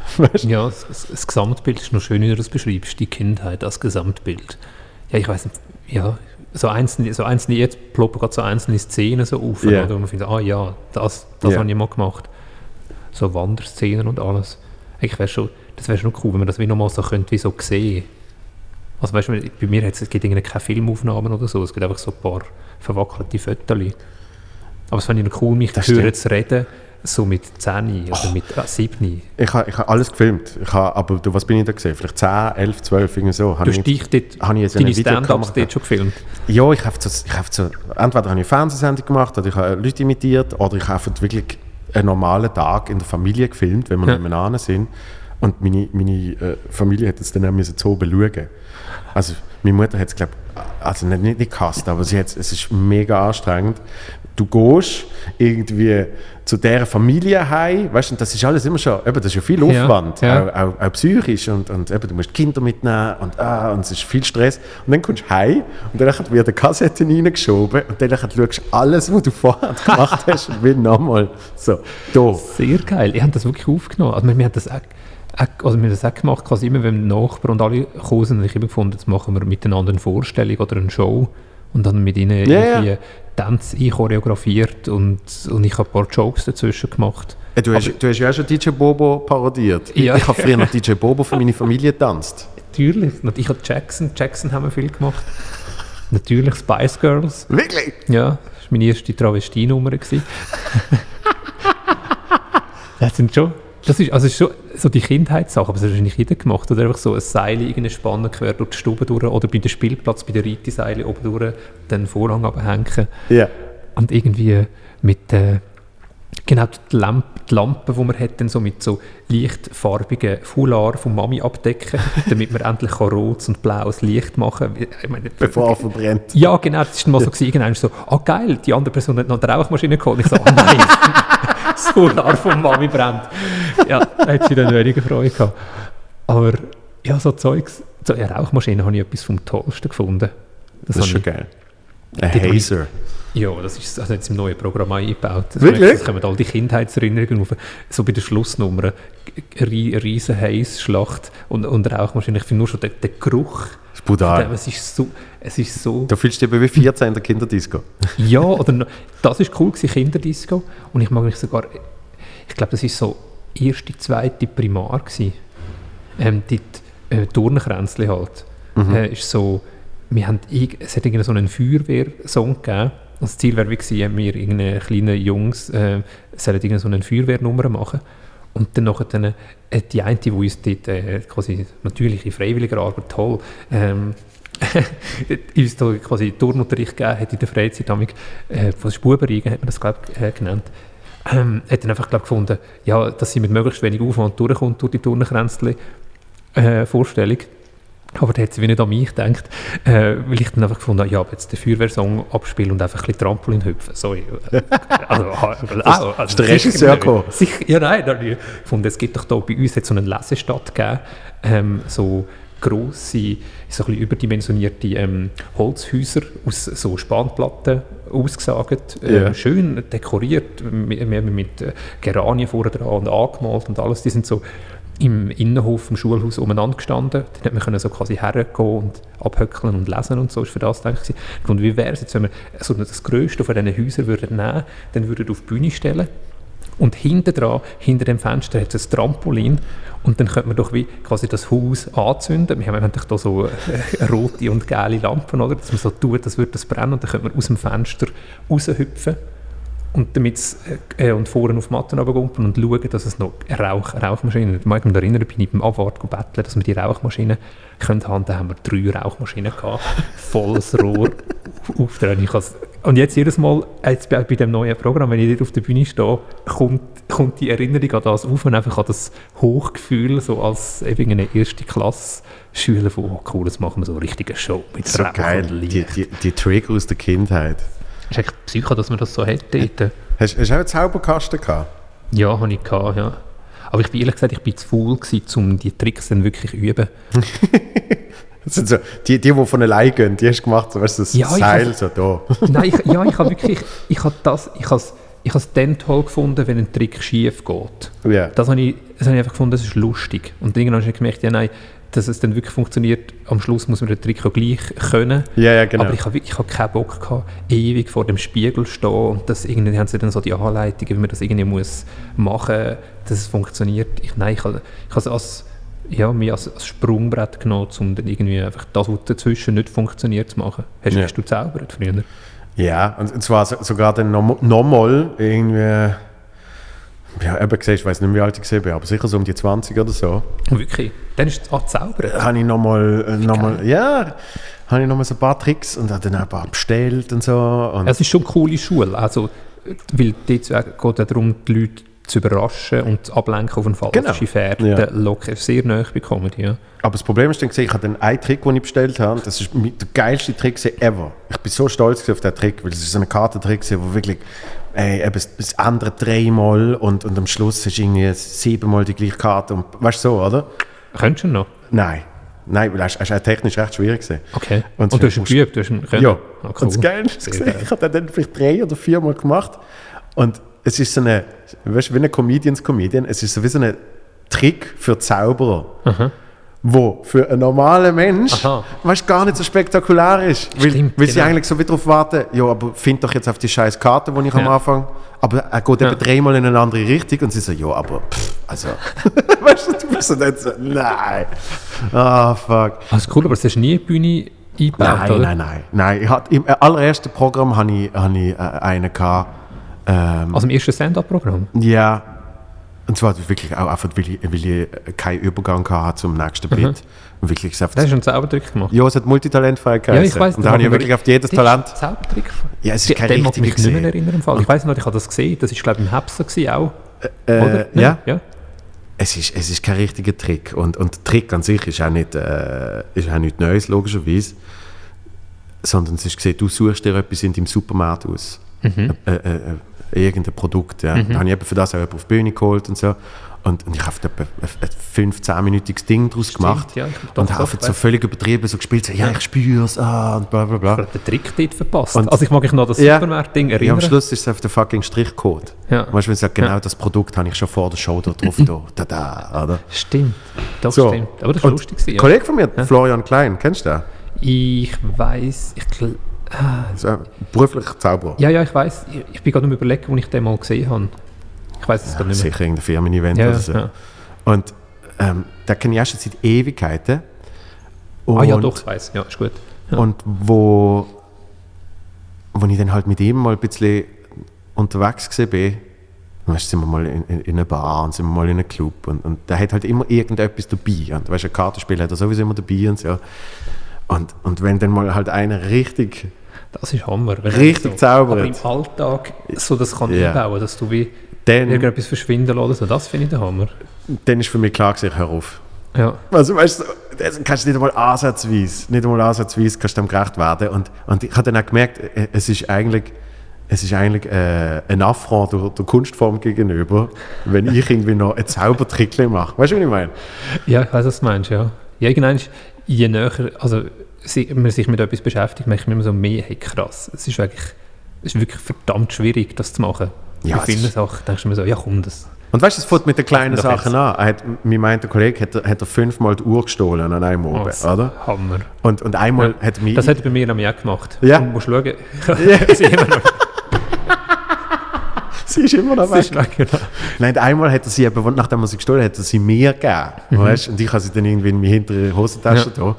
Weißt? Ja, das, das, Gesamtbild ist noch schön, wie du das beschreibst, die Kindheit als Gesamtbild. Ja, ich weiß nicht, ja, so einzelne, so einzelne jetzt ploppen gerade so einzelne Szenen so auf, Ja. oder? Und man findet, ah ja, das, das Ja. habe ich mal gemacht. So Wanderszenen und alles. Ich wäre schon, das wäre schon cool, wenn man das wie nochmal so könnte, wie so sehen. Also weißt du, bei mir hat's- es gibt irgendwie keine Filmaufnahmen oder so, es gibt einfach so ein paar verwackelte Fotos. Aber es fände ich noch cool, mich Das hören zu reden, so mit 10 oder mit äh, 7. Ich habe ich ha alles gefilmt, ich ha, aber du, was bin ich da gesehen? Vielleicht 10, 11, 12, irgendwie so. Du hast dich dort, habe ich jetzt deine Stand-Ups dort schon gefilmt? Ja, ich habe so, ich habe so, entweder habe ich eine Fernsehsendung gemacht oder ich habe Leute imitiert oder ich habe wirklich einen normalen Tag in der Familie gefilmt, wenn wir Ja. nebeneinander sind. Und meine, meine äh, Familie hat es dann auch müssen zu oben schauen. Also meine Mutter hat es, glaube also nicht, nicht, nicht gehasst, aber sie hat's, es ist mega anstrengend. Du gehst irgendwie zu dieser Familie heim, weißt und das ist alles immer schon, eben, das ist ja viel Ja, Aufwand, ja. Auch, auch, auch psychisch und, und eben, du musst Kinder mitnehmen und, ah, und es ist viel Stress. Und dann kommst du heim und dann wird eine Kassette reingeschoben und dann schaust du alles, was du vorher gemacht hast, und will nochmal. So, da. Sehr geil. Ich habe das wirklich aufgenommen. Also wir, wir haben das auch, also wir haben das auch gemacht, quasi immer wenn Nachbarn und alle sind, habe ich immer gefunden, jetzt machen wir miteinander eine Vorstellung oder eine Show und dann mit ihnen Ja, irgendwie ja. Tänze einchoreografiert und, und ich habe ein paar Jokes dazwischen gemacht. Äh, Du hast, du hast ja auch schon DJ Bobo parodiert. Ja. Ich, habe früher noch DJ Bobo für meine Familie getanzt. Natürlich. Ich habe Jackson, Jackson haben wir viel gemacht. Natürlich Spice Girls. Wirklich? Ja, das war meine erste Travestie-Nummer. das sind schon, das ist, also ist schon so die Kindheitssache, aber das hat wahrscheinlich jeder gemacht. Oder einfach so ein Seil irgendeine Spannen quer durch die Stube durch oder bei dem Spielplatz, bei der Reiteseile oben durch den Vorhang abhängen Ja. und irgendwie mit äh, genau die, Lamp, die Lampe, die man hat, dann so mit so lichtfarbigen Foulard von Mami abdecken, damit man endlich rotes und blaues Licht machen kann. Bevor er verbrennt. ja, genau, das war dann mal so, gewesen, irgendwann so, ah geil, die andere Person hat noch eine Rauchmaschine geholt. Ich so, oh nein, das Foulard von Mami brennt. Ja, da hat sie dann weniger Freude gehabt. Aber ja, so Zeugs, so eine Rauchmaschine habe ich etwas vom Tollsten gefunden. Das ist habe schon ich- geil. Ein Die- Hazer. Ja, das ist also jetzt im neuen Programm eingebaut. Das Wirklich? Das kommen all die Kindheitserinnerungen auf. So bei der Schlussnummer, riesen Heißschlacht und, und Rauchmaschine. Ich finde nur schon den, den Geruch, Brutal. es ist so, es ist so Da fühlst du dich wie 14 in der Kinderdisco. Ja, oder das ist cool gewesen, Kinderdisco. Und ich mag mich sogar, ich glaube, das ist so erste, zweite Primar gewesen. Ähm, die äh, halt. Äh, ist so, wir haben, es hat irgendeinen so einen Feuerwehrsong gegeben. Und das Ziel wäre wie gewesen, wir irgendeine kleinen Jungs äh, sollen irgendeine so eine Feuerwehrnummer machen. Und dann nachher dann, äh, die eine, die uns dort äh, quasi natürlich in freiwilliger Arbeit toll ähm, uns da quasi Turnunterricht gegeben hat in der Freizeit, amig, äh, von Spubenreigen hat man das glaube äh, genannt, ähm, hat dann einfach glaub, gefunden, ja, dass sie mit möglichst wenig Aufwand durchkommt durch die Turnenkränzli äh. Aber da hat sie wie nicht an mich gedacht, äh, weil ich dann einfach gefunden habe, ja, aber jetzt den Feuerwehrsong abspielen und einfach ein bisschen Trampolin hüpfen. Sorry. Äh, Also, das, ist der Regisseur gekommen. Ja, nein, ich gefunden, es gibt doch da bei uns hat so eine Lesestadt gegeben, ähm, so grosse, so ein bisschen überdimensionierte ähm, Holzhäuser aus so Spanplatten ausgesagt, äh, Ja. schön dekoriert, mit, mit, mit äh, Geranien vorne dran und angemalt und alles. Die sind so im Innenhof vom Schulhaus umeinander gestanden. Dann hat man so quasi hergehen und abhöckeln und lesen und so. ist für das gedacht. gewesen. Und wie wäre es jetzt, wenn wir so das Größte von diesen Häusern würden nehmen, dann würden auf die Bühne stellen und hinten dran, hinter dem Fenster, hat es ein Trampolin und dann könnte man doch wie quasi das Haus anzünden. Wir haben eigentlich da so äh, rote und gelbe Lampen, oder? dass man so tut, als würde das brennen und dann könnte man aus dem Fenster raushüpfen und damit äh, und vorne auf die Matten runterkumpeln und schauen, dass es noch Rauch, eine Rauchmaschine Ich mag mich erinnern, bin ich beim Abwarten betteln, dass wir die Rauchmaschine können haben. Da haben wir drei Rauchmaschinen gehabt, volles Rohr aufdrehen. Und jetzt jedes Mal, jetzt bei, bei dem neuen Programm, wenn ich dort auf der Bühne stehe, kommt, kommt die Erinnerung an das auf und einfach an das Hochgefühl, so als eben eine erste Klasse Schüler von, oh cool, jetzt machen wir so eine richtige Show mit So Rauch geil. Die, die, die Trigger aus der Kindheit. Ist eigentlich Psycho, dass man das so hätte. Hast, hast du auch einen Zauberkasten gehabt? Ja, habe ich gehabt, ja. Aber ich bin ehrlich gesagt, ich bin zu faul gewesen, um die Tricks dann wirklich zu üben. Das sind so, die, die, die von allein gehen, die hast du gemacht, so, weißt du, das Ja, Seil hab- so da. Nein, ich, ja, ich habe wirklich, ich habe das, ich habe ich habe es dann toll gefunden, wenn ein Trick schief geht. Ja. Das habe ich, das habe ich einfach gefunden, das ist lustig. Und irgendwann habe ich gemerkt, ja nein, dass es dann wirklich funktioniert, am Schluss muss man den Trick auch gleich können. Ja, ja, genau. Aber ich habe, wirklich- keinen Bock gehabt, ewig vor dem Spiegel stehen und das irgendwie haben sie dann so die Anleitungen, wie man das irgendwie muss machen, dass es funktioniert. Ich, nein, ich habe, ich es als, ja, mir als, als Sprungbrett genommen, um dann irgendwie einfach das, was dazwischen nicht funktioniert, zu machen. Hast, Ja. hast du gezaubert früher? Ja, und, zwar so, sogar dann noch- nochmal irgendwie, ja, eben gesehen, ich weiß nicht, wie alt ich gesehen bin, aber sicher so um die 20 oder so, Wirklich? Dann ist es ah, gezaubert. habe ich nochmal, äh, noch mal, ja, habe ich nochmal so ein paar Tricks und habe dann auch ein paar bestellt und so. Und Es ist schon eine coole Schule, also, weil dort geht es auch darum, die Leute zu überraschen und zu ablenken auf eine falsche Genau. Fährte Ja. locker sehr nahe bei Comedy. Ja. Aber das Problem ist dann, ich habe dann einen Trick, den ich bestellt habe, das ist der geilste Trick ever. Ich bin so stolz auf diesen Trick, weil es ist so ein Kartentrick, wo wirklich ey, eben das- andere dreimal und, und am Schluss du irgendwie siebenmal die gleiche Karte. Und, weißt du so, oder? Könntest du noch? Nein. Nein, weil es ist auch technisch recht schwierig gewesen. Okay. Und Und, du hast ihn geübt, du hast ihn können? Ja, Ah, cool. und das Geile ist, ich habe den dann vielleicht drei oder viermal gemacht und es ist so eine, weißt du, wie ein Comedians Comedian, es ist so wie so ein Trick für Zauberer, wo für einen normalen Mensch Aha. weißt, gar nicht so spektakulär ist, weil, Stimmt, weil sie genau. eigentlich so wie darauf warten, ja, aber find doch jetzt auf die scheiß Karte, die ich am Ja. Anfang, aber er geht Ja. eben dreimal in eine andere Richtung und sie so, ja, aber pff, also, weißt du, du bist so nicht so, nein, ah, fuck. Also cool, aber es hast nie eine Bühne eingebaut, Nein, oder? nein, nein, nein. Ich hatte, Im allerersten Programm hatte ich, hatte ich äh, einen. Gehabt, ähm, Also im ersten Stand-Up-Programm? ja, und zwar wirklich auch einfach, weil ich, weil ich äh, keinen Übergang hatte zum nächsten Bit. Und wirklich gesagt, Da hast du einen Zaubertrick gemacht. ja, es hat Multitalentfähigkeit. Ja, ich weiß. Und da habe ich wirklich auf jedes Talent. Zaubertrick. Ja, es ist kein ich mich richtiger nicht mehr erinnern. Im Fall. Ich weiß nicht, ich habe das gesehen. Das ist glaube ich im Hepser auch. Äh, oder? ja, ja. es ist, es ist kein richtiger Trick. Und, und der Trick an sich ist auch nicht, äh, ist auch nicht Neues, logischerweise. Sondern es ist gesehen, du suchst dir etwas in deinem Supermarkt aus. Mhm. Äh, äh, äh, irgendein Produkt. Ja. Da habe ich eben für das auch jemanden auf die Bühne geholt und so. Und, und ich habe etwa ein 15-minütiges Ding daraus gemacht. ja, ich- doch, und habe so völlig übertrieben so gespielt, so, ja, ich spüre es, ah, und bla bla bla. Ich habe den Trick dort verpasst. Und- also ich mag mich noch das Ja. Supermarkt-Ding Ja, am erinnern. Schluss ist es auf der fucking Strichcode. Ja. Weißt du, wenn genau Ja. das Produkt habe ich schon vor der Show da drauf, da, da, da, oder? Stimmt. Das So. stimmt. Aber das war lustig. Ein Ja. Kollege von mir, Florian Klein, kennst du den? Ich weiß, ich gl- So, ein beruflicher Zauberer. ja, ja, ich weiß. Ich, ich bin gerade am überlegen, wo ich den mal gesehen habe. Ich weiß es Ja, gerade nicht mehr. sicher irgendein Firmen-Event Ja, oder so. ja. Und ähm, den kenne ich auch schon seit Ewigkeiten. Und, Ah ja, doch, ich weiß. Ja, ist gut. Ja. Und wo, wo ich dann halt mit ihm mal ein bisschen unterwegs dann weißt, sind wir mal in, in, in einer Bar und sind wir mal in einem Club und, und der hat halt immer irgendetwas dabei. Und weißt, ein Kartenspiel hat er sowieso immer dabei und so. Und, und wenn dann mal halt einer richtig Das ist Hammer. Richtig so, zaubert. Aber im Alltag so das kann Ja. einbauen, dass du wie dann, irgendetwas verschwinden lässt oder so. Das finde ich der Hammer. dann ist für mich klar gewesen, hör auf. Ja. Also weißt du, das kannst du nicht einmal ansatzweise, nicht einmal ansatzweise kannst du dem gerecht werden. Und, und ich habe dann auch gemerkt, es ist eigentlich, es ist eigentlich äh, ein Affront der, der Kunstform gegenüber, wenn ich irgendwie noch einen Zaubertrick mache. Weißt du, was ich meine? Ja, ich weiß, was du meinst, ja. Ja, irgendwann je näher, also man sich mit etwas beschäftigt, merkt man immer so mehr, hey krass, es ist wirklich, es ist wirklich verdammt schwierig, das zu machen. Ja, Bei vielen Sachen denkst du mir so, ja komm, das, Und weißt du, es fängt mit den kleinen. Sachen an. Er hat, mir meint der Kollege, hat hat er fünfmal die Uhr gestohlen an einem Abend, oder? Hammer. Und, und einmal hat er mich... Das hat er bei mir nämlich auch gemacht. Ja. Du musst schauen, sie immer noch, sie ist immer noch weg. noch, genau. Nein, einmal hat er sie, eben, nachdem er sie gestohlen hat, hat er sie mir gegeben. Weißt? Und ich habe sie dann irgendwie in meine hintere Hosentasche Mhm. Ja. da.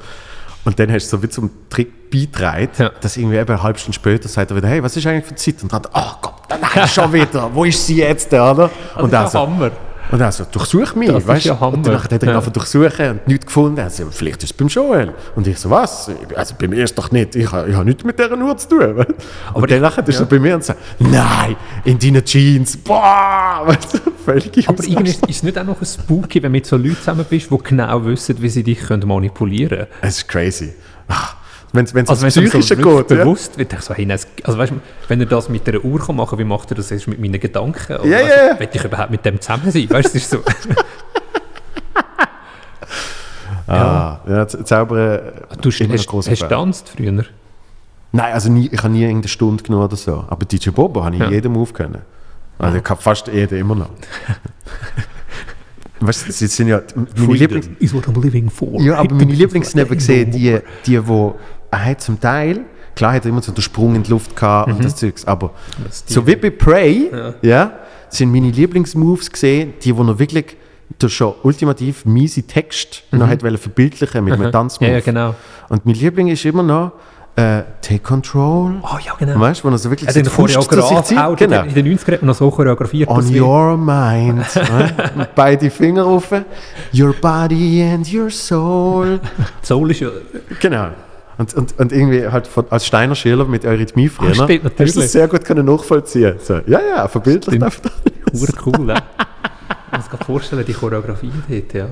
Und dann hast du so wie zum Trick beitragen, Ja. dass irgendwie eben eine halbe Stunde später sagt er wieder, hey, was ist eigentlich für Zeit? Und dann, ach Gott, nein, schon wieder, wo ist sie jetzt, oder? Das Und ist dann so, Hammer. Und dann so, durchsuch mich, Das weißt du? ja. Und dann hat er Ja. einfach durchsuchen und nichts gefunden. Er so, vielleicht ist es beim Joel. Und ich so, was? Also bei mir ist doch nicht, ich habe ich habe nichts mit dieser Uhr zu tun. weißt? Aber dann nachher ist er bei mir und sagt, nein, in deinen Jeans, boah, weißt du, völlig Aber irgendwie ist es nicht auch noch ein Spooky, wenn du mit so Leuten zusammen bist, die genau wissen, wie sie dich können manipulieren können. Es ist crazy. Wenn es Also wenn es einem Psychische so geht, ja. bewusst wird, denke ich so, hey, nein, also weißt, du, wenn er das mit einer Uhr kann machen wie macht er das jetzt mit meinen Gedanken? Oder Ja, weißt, ja, ja. Will ich überhaupt mit dem zusammen sein? Weißt du, ist so... Ah, ja, Zaubern Du ist immer ein hast, hast getanzt früher? Nein, also nie, ich habe nie irgendeine Stunde genommen oder so. Aber DJ Bobo habe ich Ja. jedem Move können. Also ich kann fast jeden immer noch. weißt du, sind ja, meine Lieblings... is what I'm living for. Ja, aber meine Lieblings sind eben gesehen, die, die, wo er hat zum Teil, klar hat er immer so den Sprung in die Luft gehabt und das Zeugs, aber Das so wie bei Prey, ja. Ja. sind meine Lieblingsmoves gesehen, die, wo er wirklich durch schon ultimativ miese Text noch hat verbildlichen mit einem Tanzmove. Ja, ja, genau. Und mein Liebling ist immer noch äh, Take Control. Oh ja, genau. Weißt du, wo er so wirklich zu sich Choreograf zieht? auch Genau. in den 90ern noch so choreografiert. On your mind. ne? Beide Finger rauf. Your body and your soul. Soul ist ja... Genau. Und, und, und irgendwie halt von, als Steiner Schüler mit Eurythmie früher, Ah, stimmt, hast du natürlich. das sehr gut können nachvollziehen So, ja, ja, verbildlich Stimmt. einfach. Hure cool, ne? Ich muss mir vorstellen, die Choreografie dort, ja.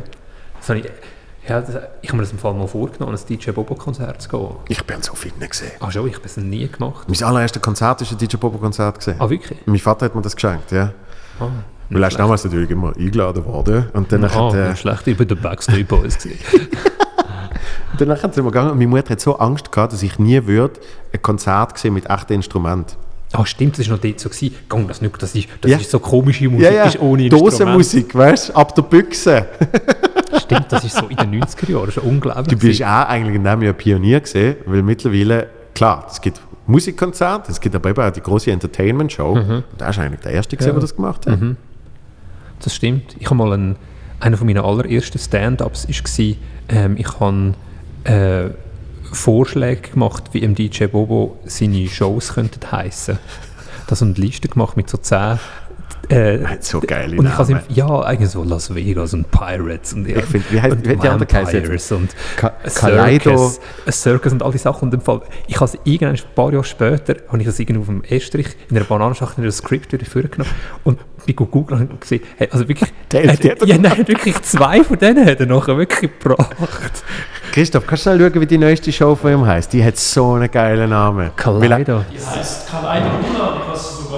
Das habe ich, ja, das, ich habe mir das im Fall mal vorgenommen, ein DJ Bobo-Konzert zu gehen. Ich bin so viel nicht gesehen. Ach schon, ich habe es nie gemacht. Mein allererstes Konzert war ein DJ Bobo-Konzert. gewesen. Ah, wirklich? Mein Vater hat mir das geschenkt, ja. Ah, Weil er damals natürlich immer eingeladen worden. Und dann Ah, hat, äh, nicht schlecht, ich bin der Backstreet Boys. Danach sind wir gegangen und meine Mutter hat so Angst gehabt, dass ich nie würde ein Konzert sehen mit echten Instrumenten. Ah, stimmt, das war noch dort so. Gewesen. Gang das nicht, das ist, das Ja. ist so komische Musik, ist ohne Instrument. Dosenmusik, weißt du, ab der Büchse. Stimmt, das ist so in den 90er Jahren, das ist unglaublich. Du bist auch eigentlich in dem Jahr Pionier gesehen, weil mittlerweile, klar, es gibt Musikkonzerte, es gibt aber eben auch die große Entertainment-Show. Und da ist eigentlich der Erste, gewesen, Mhm. Ja. der das gemacht hat. Das stimmt. Ich habe mal einen, einer von meinen allerersten Stand-ups war, ähm, ich habe äh, Vorschläge gemacht, wie im DJ Bobo seine Shows könnten heißen. Da so eine Liste gemacht mit so zehn. Äh, hat so geile und ich habe Namen. ja eigentlich so Las Vegas und Pirates und, Ich find, wie heißt- und wie Vampires und Ka- Kaleido. Circus, a Circus und all die Sachen. Und im Fall, ich habe es irgendwann, ein paar Jahre später, habe ich das irgendwie auf dem Estrich in einer Bananenschachtel in das Skript wieder vorgenommen und bin googeln und habe gesehen, hey, also wirklich, Der hat ja, nein, wirklich zwei von denen hat er nachher wirklich gebracht. Christoph, kannst du schnell schauen, wie die neueste Show von ihm heißt? Die hat so einen geilen Namen. Kaleido. Die heißt Kaleido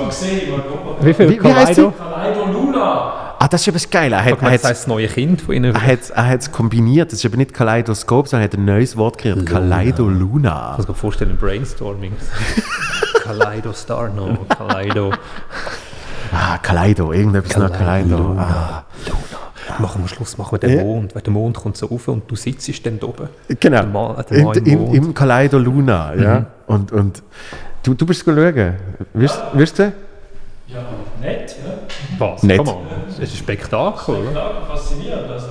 Luna, sogar gesehen. Wie viel Wie- wie heißt Kaleido? Kaleido Luna! Ah, das ist eben das Geile. Er hat, er das hat, das neue Kind von ihnen. er hat, er hat es kombiniert. Das ist eben nicht Kaleidoskop, sondern er hat ein neues Wort kreiert. Kaleido Luna. Ich kann mir vorstellen, Brainstorming. Kaleido Star, no, Kaleido. Ah, Kaleido. Irgendetwas nach Kaleido. Luna. Ah. Machen wir Schluss, machen wir den Ja. Mond. Weil der Mond kommt so rauf und du sitzt dann oben. Genau. Der Mann, der Im, Mann im. Im Kaleido Luna. Ja? Mhm. Und, und du, du bist schauen. Wirst, wirst du? Ja, nett, ja. Was? Nett. Komm mal, das ist ein Spektakel, oder? Klar, faszinierend. Also,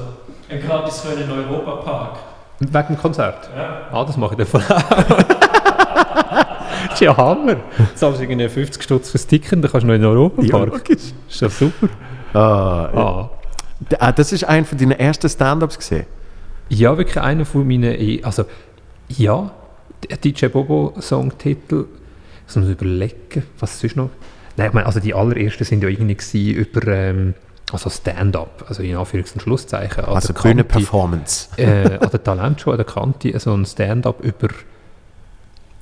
ein gratis für einen Europapark. Wegen dem Konzert? Ja. Ah, das mache ich auch. Das ist ja Hammer. Du zahlst irgendwie 50 Stutz fürs Ticket, dann kannst du noch in den Europapark. logisch. ist ja super. Ah, ja. Ah. D- ah, das ist einer von deinen ersten Stand-Ups gesehen. Ja, wirklich einer von meinen, e- also ja, der DJ Bobo Songtitel, ich muss überlegen, was ist noch? Nein, ich meine, also die allerersten sind ja irgendwie über, ähm, also Stand-up, also in Anführungs- und Schlusszeichen. an Also Bühnenperformance. äh, an der Talentshow an der Kante, so ein Stand-up über,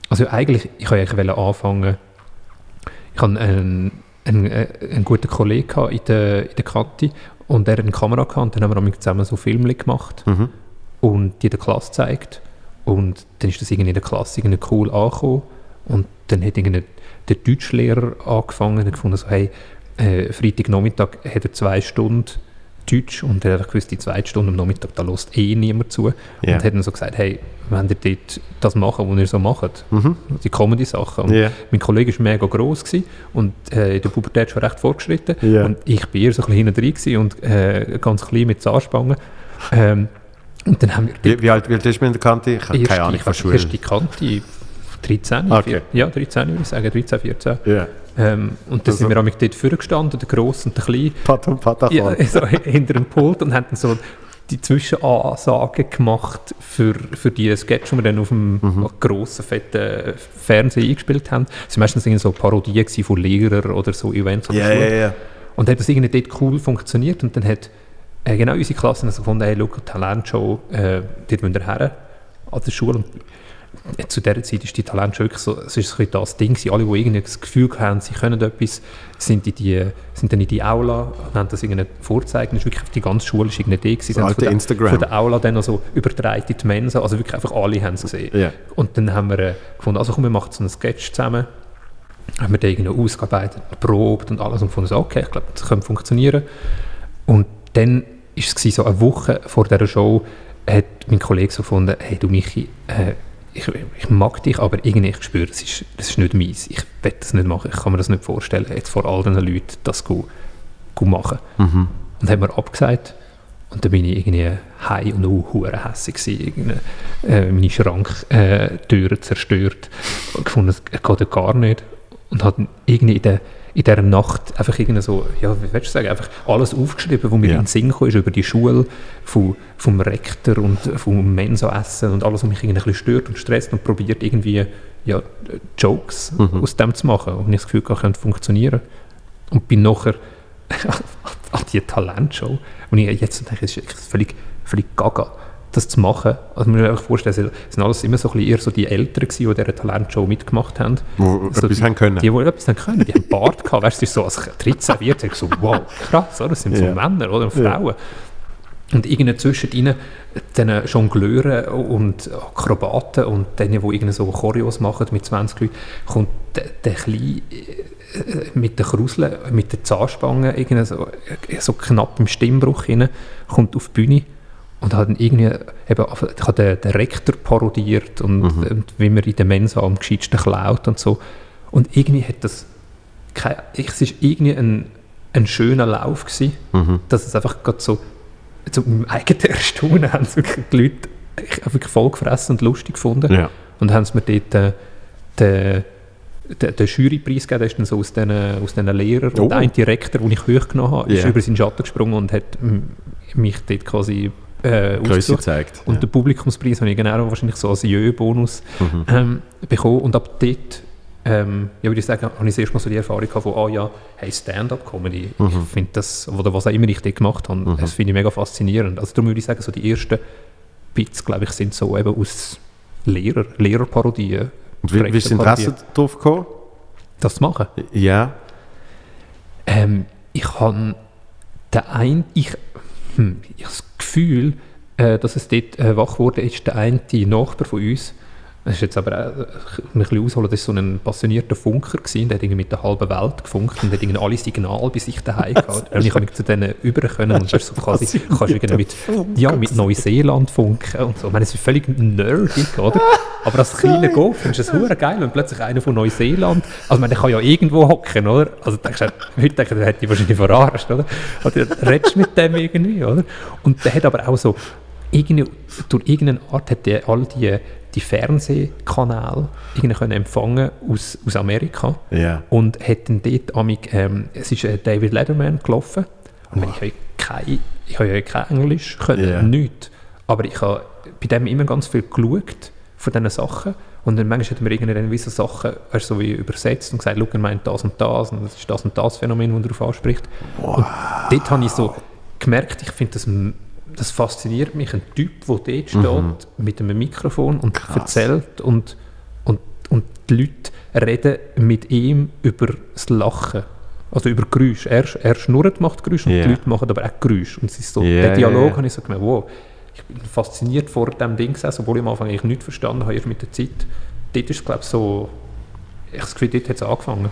also eigentlich, ich wollte eigentlich anfangen, ich hatte einen, einen, äh, einen guten Kollegen in der, in der Kante und der hat eine Kamera gehabt und dann haben wir zusammen so Filme gemacht Mhm. und die der Klasse gezeigt. Und dann ist das irgendwie in der Klasse irgendwie cool angekommen. Und dann hat der Deutschlehrer angefangen und gefunden, so, hey, äh, Freitagnachmittag hat er zwei Stunden Deutsch und er hat gewusst, die zweite Stunde am Nachmittag, da lässt eh niemand zu. Ja. Und hat dann so gesagt, hey, wenn ihr dort das machen, was ihr so macht, Mhm. die Comedy-Sachen. Ja. Mein Kollege war mega gross gewesen und äh, in der Pubertät schon recht fortgeschritten. Ja. Und ich war eher so ein bisschen hinten drin und äh, ganz klein mit Zahnspangen. Ähm, und dann haben wir Wie, wie, alt, wie alt ist man in der Kante? Ich habe keine Ahnung von Schule. Erste Kante, 13, Okay. vier- ja 13 würde ich sagen, 13, 14. Ja. Ähm, und dann Also- sind wir auch dort vorgestanden, der Grosse und der Kleine, Pat und Patachon. ja, so hinter dem Pult und haben so die Zwischenansagen gemacht für, für die Sketch, die wir dann auf dem Mhm. grossen, fetten Fernseher eingespielt haben. Es waren meistens so Parodien von Lehrern oder so Events Ja, Schule. ja, ja. Und dann hat das irgendwie dort cool funktioniert und dann hat äh, genau unsere Klasse also gefunden, hey, schau, Talentshow, äh, dort müsst ihr her an der Schule. Und zu dieser Zeit ist die Talentshow wirklich so, es ist ein das Ding gewesen. alle, die irgendwie das Gefühl haben, sie können etwas, sind, in die, sind dann in die Aula haben das irgendwie vorgezeigt. Und es ist wirklich auf die ganze Schule ist irgendwie die gewesen. Alte von der- Instagram. Von der Aula dann noch so übertragen in die Mensa, also wirklich einfach alle haben es gesehen. Ja. Und dann haben wir äh, gefunden, also komm, wir machen so einen Sketch zusammen. Haben wir den irgendwie ausgearbeitet, probt und alles und gefunden, so, okay, ich glaube, das könnte funktionieren. Und dann war es so eine Woche vor dieser Show, hat mein Kollege so gefunden, hey du Michi, äh, ich, ich mag dich, aber irgendwie ich spüre, das ist, das ist nicht meins. Ich will das nicht machen, ich kann mir das nicht vorstellen, jetzt vor all diesen Leuten das zu, zu machen. Mhm. Und haben wir abgesagt. Und dann bin ich irgendwie heim und auch hure hässig gewesen. Äh, meine Schranktüren zerstört. Und gefunden, es geht gar nicht. Und hat irgendwie in, der, in dieser Nacht einfach irgendwie so, ja, wie willst du sagen, einfach alles aufgeschrieben, was mir Ja. in den Sinn kam, ist über die Schule, vom, vom Rektor und vom Mensa-Essen und alles, was mich irgendwie ein bisschen stört und stresst und probiert irgendwie ja, Jokes Mhm. aus dem zu machen. Und ich das Gefühl, das könnte funktionieren. Und bin nachher an die Talentshow. Und ich jetzt denke, es ist völlig, völlig gaga, das zu machen. Also man muss sich einfach vorstellen, es sind alles immer so ein bisschen eher so die Älteren gewesen, die diese Talentshow mitgemacht haben. Wo so etwas die, haben können. Die, die etwas haben können. Die haben Bart gehabt. Weißt du, so als 13, 14, so wow, krass, oder? das sind so Ja. Männer oder und Ja. Frauen. Und irgendwie zwischen ihnen, den Jongleuren und Akrobaten und denen, die irgendwie so Choreos machen mit 20 Leuten, kommt der, der Kleine äh, mit den Kruseln, mit den Zahnspangen, irgendwie so, äh, so knapp im Stimmbruch rein, kommt auf die Bühne und hat irgendwie eben, ich habe den, den Rektor parodiert und, und wie man in der Mensa am gescheitsten klaut und so. Und irgendwie hat das, kein, es ist irgendwie ein, ein schöner Lauf gewesen, Mhm. dass es einfach gerade so, zu meinem eigenen Erstaunen haben es wirklich die Leute wirklich voll gefressen und lustig gefunden. Ja. Und haben es mir dort äh, den, den, den Jurypreis gegeben, der ist dann so aus diesen, aus diesen Lehrern. Oh. Und ein Direktor, den ich hochgenommen habe, ist Ja. über seinen Schatten gesprungen und hat mich dort quasi äh, Größe gezeigt. Und den Publikumspreis habe ich genau wahrscheinlich so als Jö-Bonus Mhm. ähm, bekommen. Und ab dort, ähm, ja, würde ich sagen, habe ich das erste Mal so die Erfahrung gehabt von, ah ja, hey, Stand-Up-Comedy. Mhm. Ich finde das, oder was auch immer ich dort gemacht habe, das finde ich mega faszinierend. Also darum würde ich sagen, so die ersten Bits, glaube ich, sind so eben aus Lehrer, Lehrerparodien. Und wie, wie ist das Interesse darauf gekommen? Das zu machen. Ja. Ähm, ich habe der ein, ich, hm, ich habe das Gefühl, äh, dass es dort äh, wach wurde, ist der eine Nachbar von uns. Das ist jetzt aber äh, ein bisschen ausholen, das war so ein passionierter Funker, gewesen, der hat irgendwie mit der halben Welt gefunkt und hat irgendwie alle Signale bei sich daheim gehabt. Und ich habe mich zu denen über können und das so quasi, kannst irgendwie mit, ja, mit Neuseeland funken und so. Ich meine, es ist völlig nerdig, oder? Aber als kleiner Golf findest du es hure geil, wenn plötzlich einer von Neuseeland, also ich meine, der kann ja irgendwo hocken, oder? Also denkst du, heute denke ich, der hätte ich wahrscheinlich verarscht, oder? Oder du redest mit dem irgendwie, oder? Und der hat aber auch so, irgendwie, durch irgendeine Art hat der all die, die Fernsehkanäle irgendwie können empfangen aus, aus Amerika Ja. und hat dann dort amig, ähm, es ist äh, David Letterman gelaufen und wenn ich habe kein, ich habe ja kein Englisch können, Ja. nichts, aber ich habe bei dem immer ganz viel geschaut von diesen Sachen und dann manchmal hat mir irgendeine gewisse Sachen weißt, so wie übersetzt und gesagt, schau, er meint das und das und das ist das und das Phänomen, das er darauf anspricht. Und dort habe ich so gemerkt, ich finde das, das fasziniert mich, ein Typ, der dort steht mit einem Mikrofon und erzählt und, und, und die Leute reden mit ihm über das Lachen. Also über Geräusche. Er, er schnurrt, macht Geräusche und Ja. die Leute machen aber auch Geräusche. Und es ist so, Ja, der Dialog ja. habe ich so gemerkt, wow, ich bin fasziniert vor dem Ding gesessen, obwohl ich am Anfang eigentlich nichts verstanden habe, erst mit der Zeit. Dort ist es, glaube ich, so, ich habe das Gefühl, dort hat es angefangen.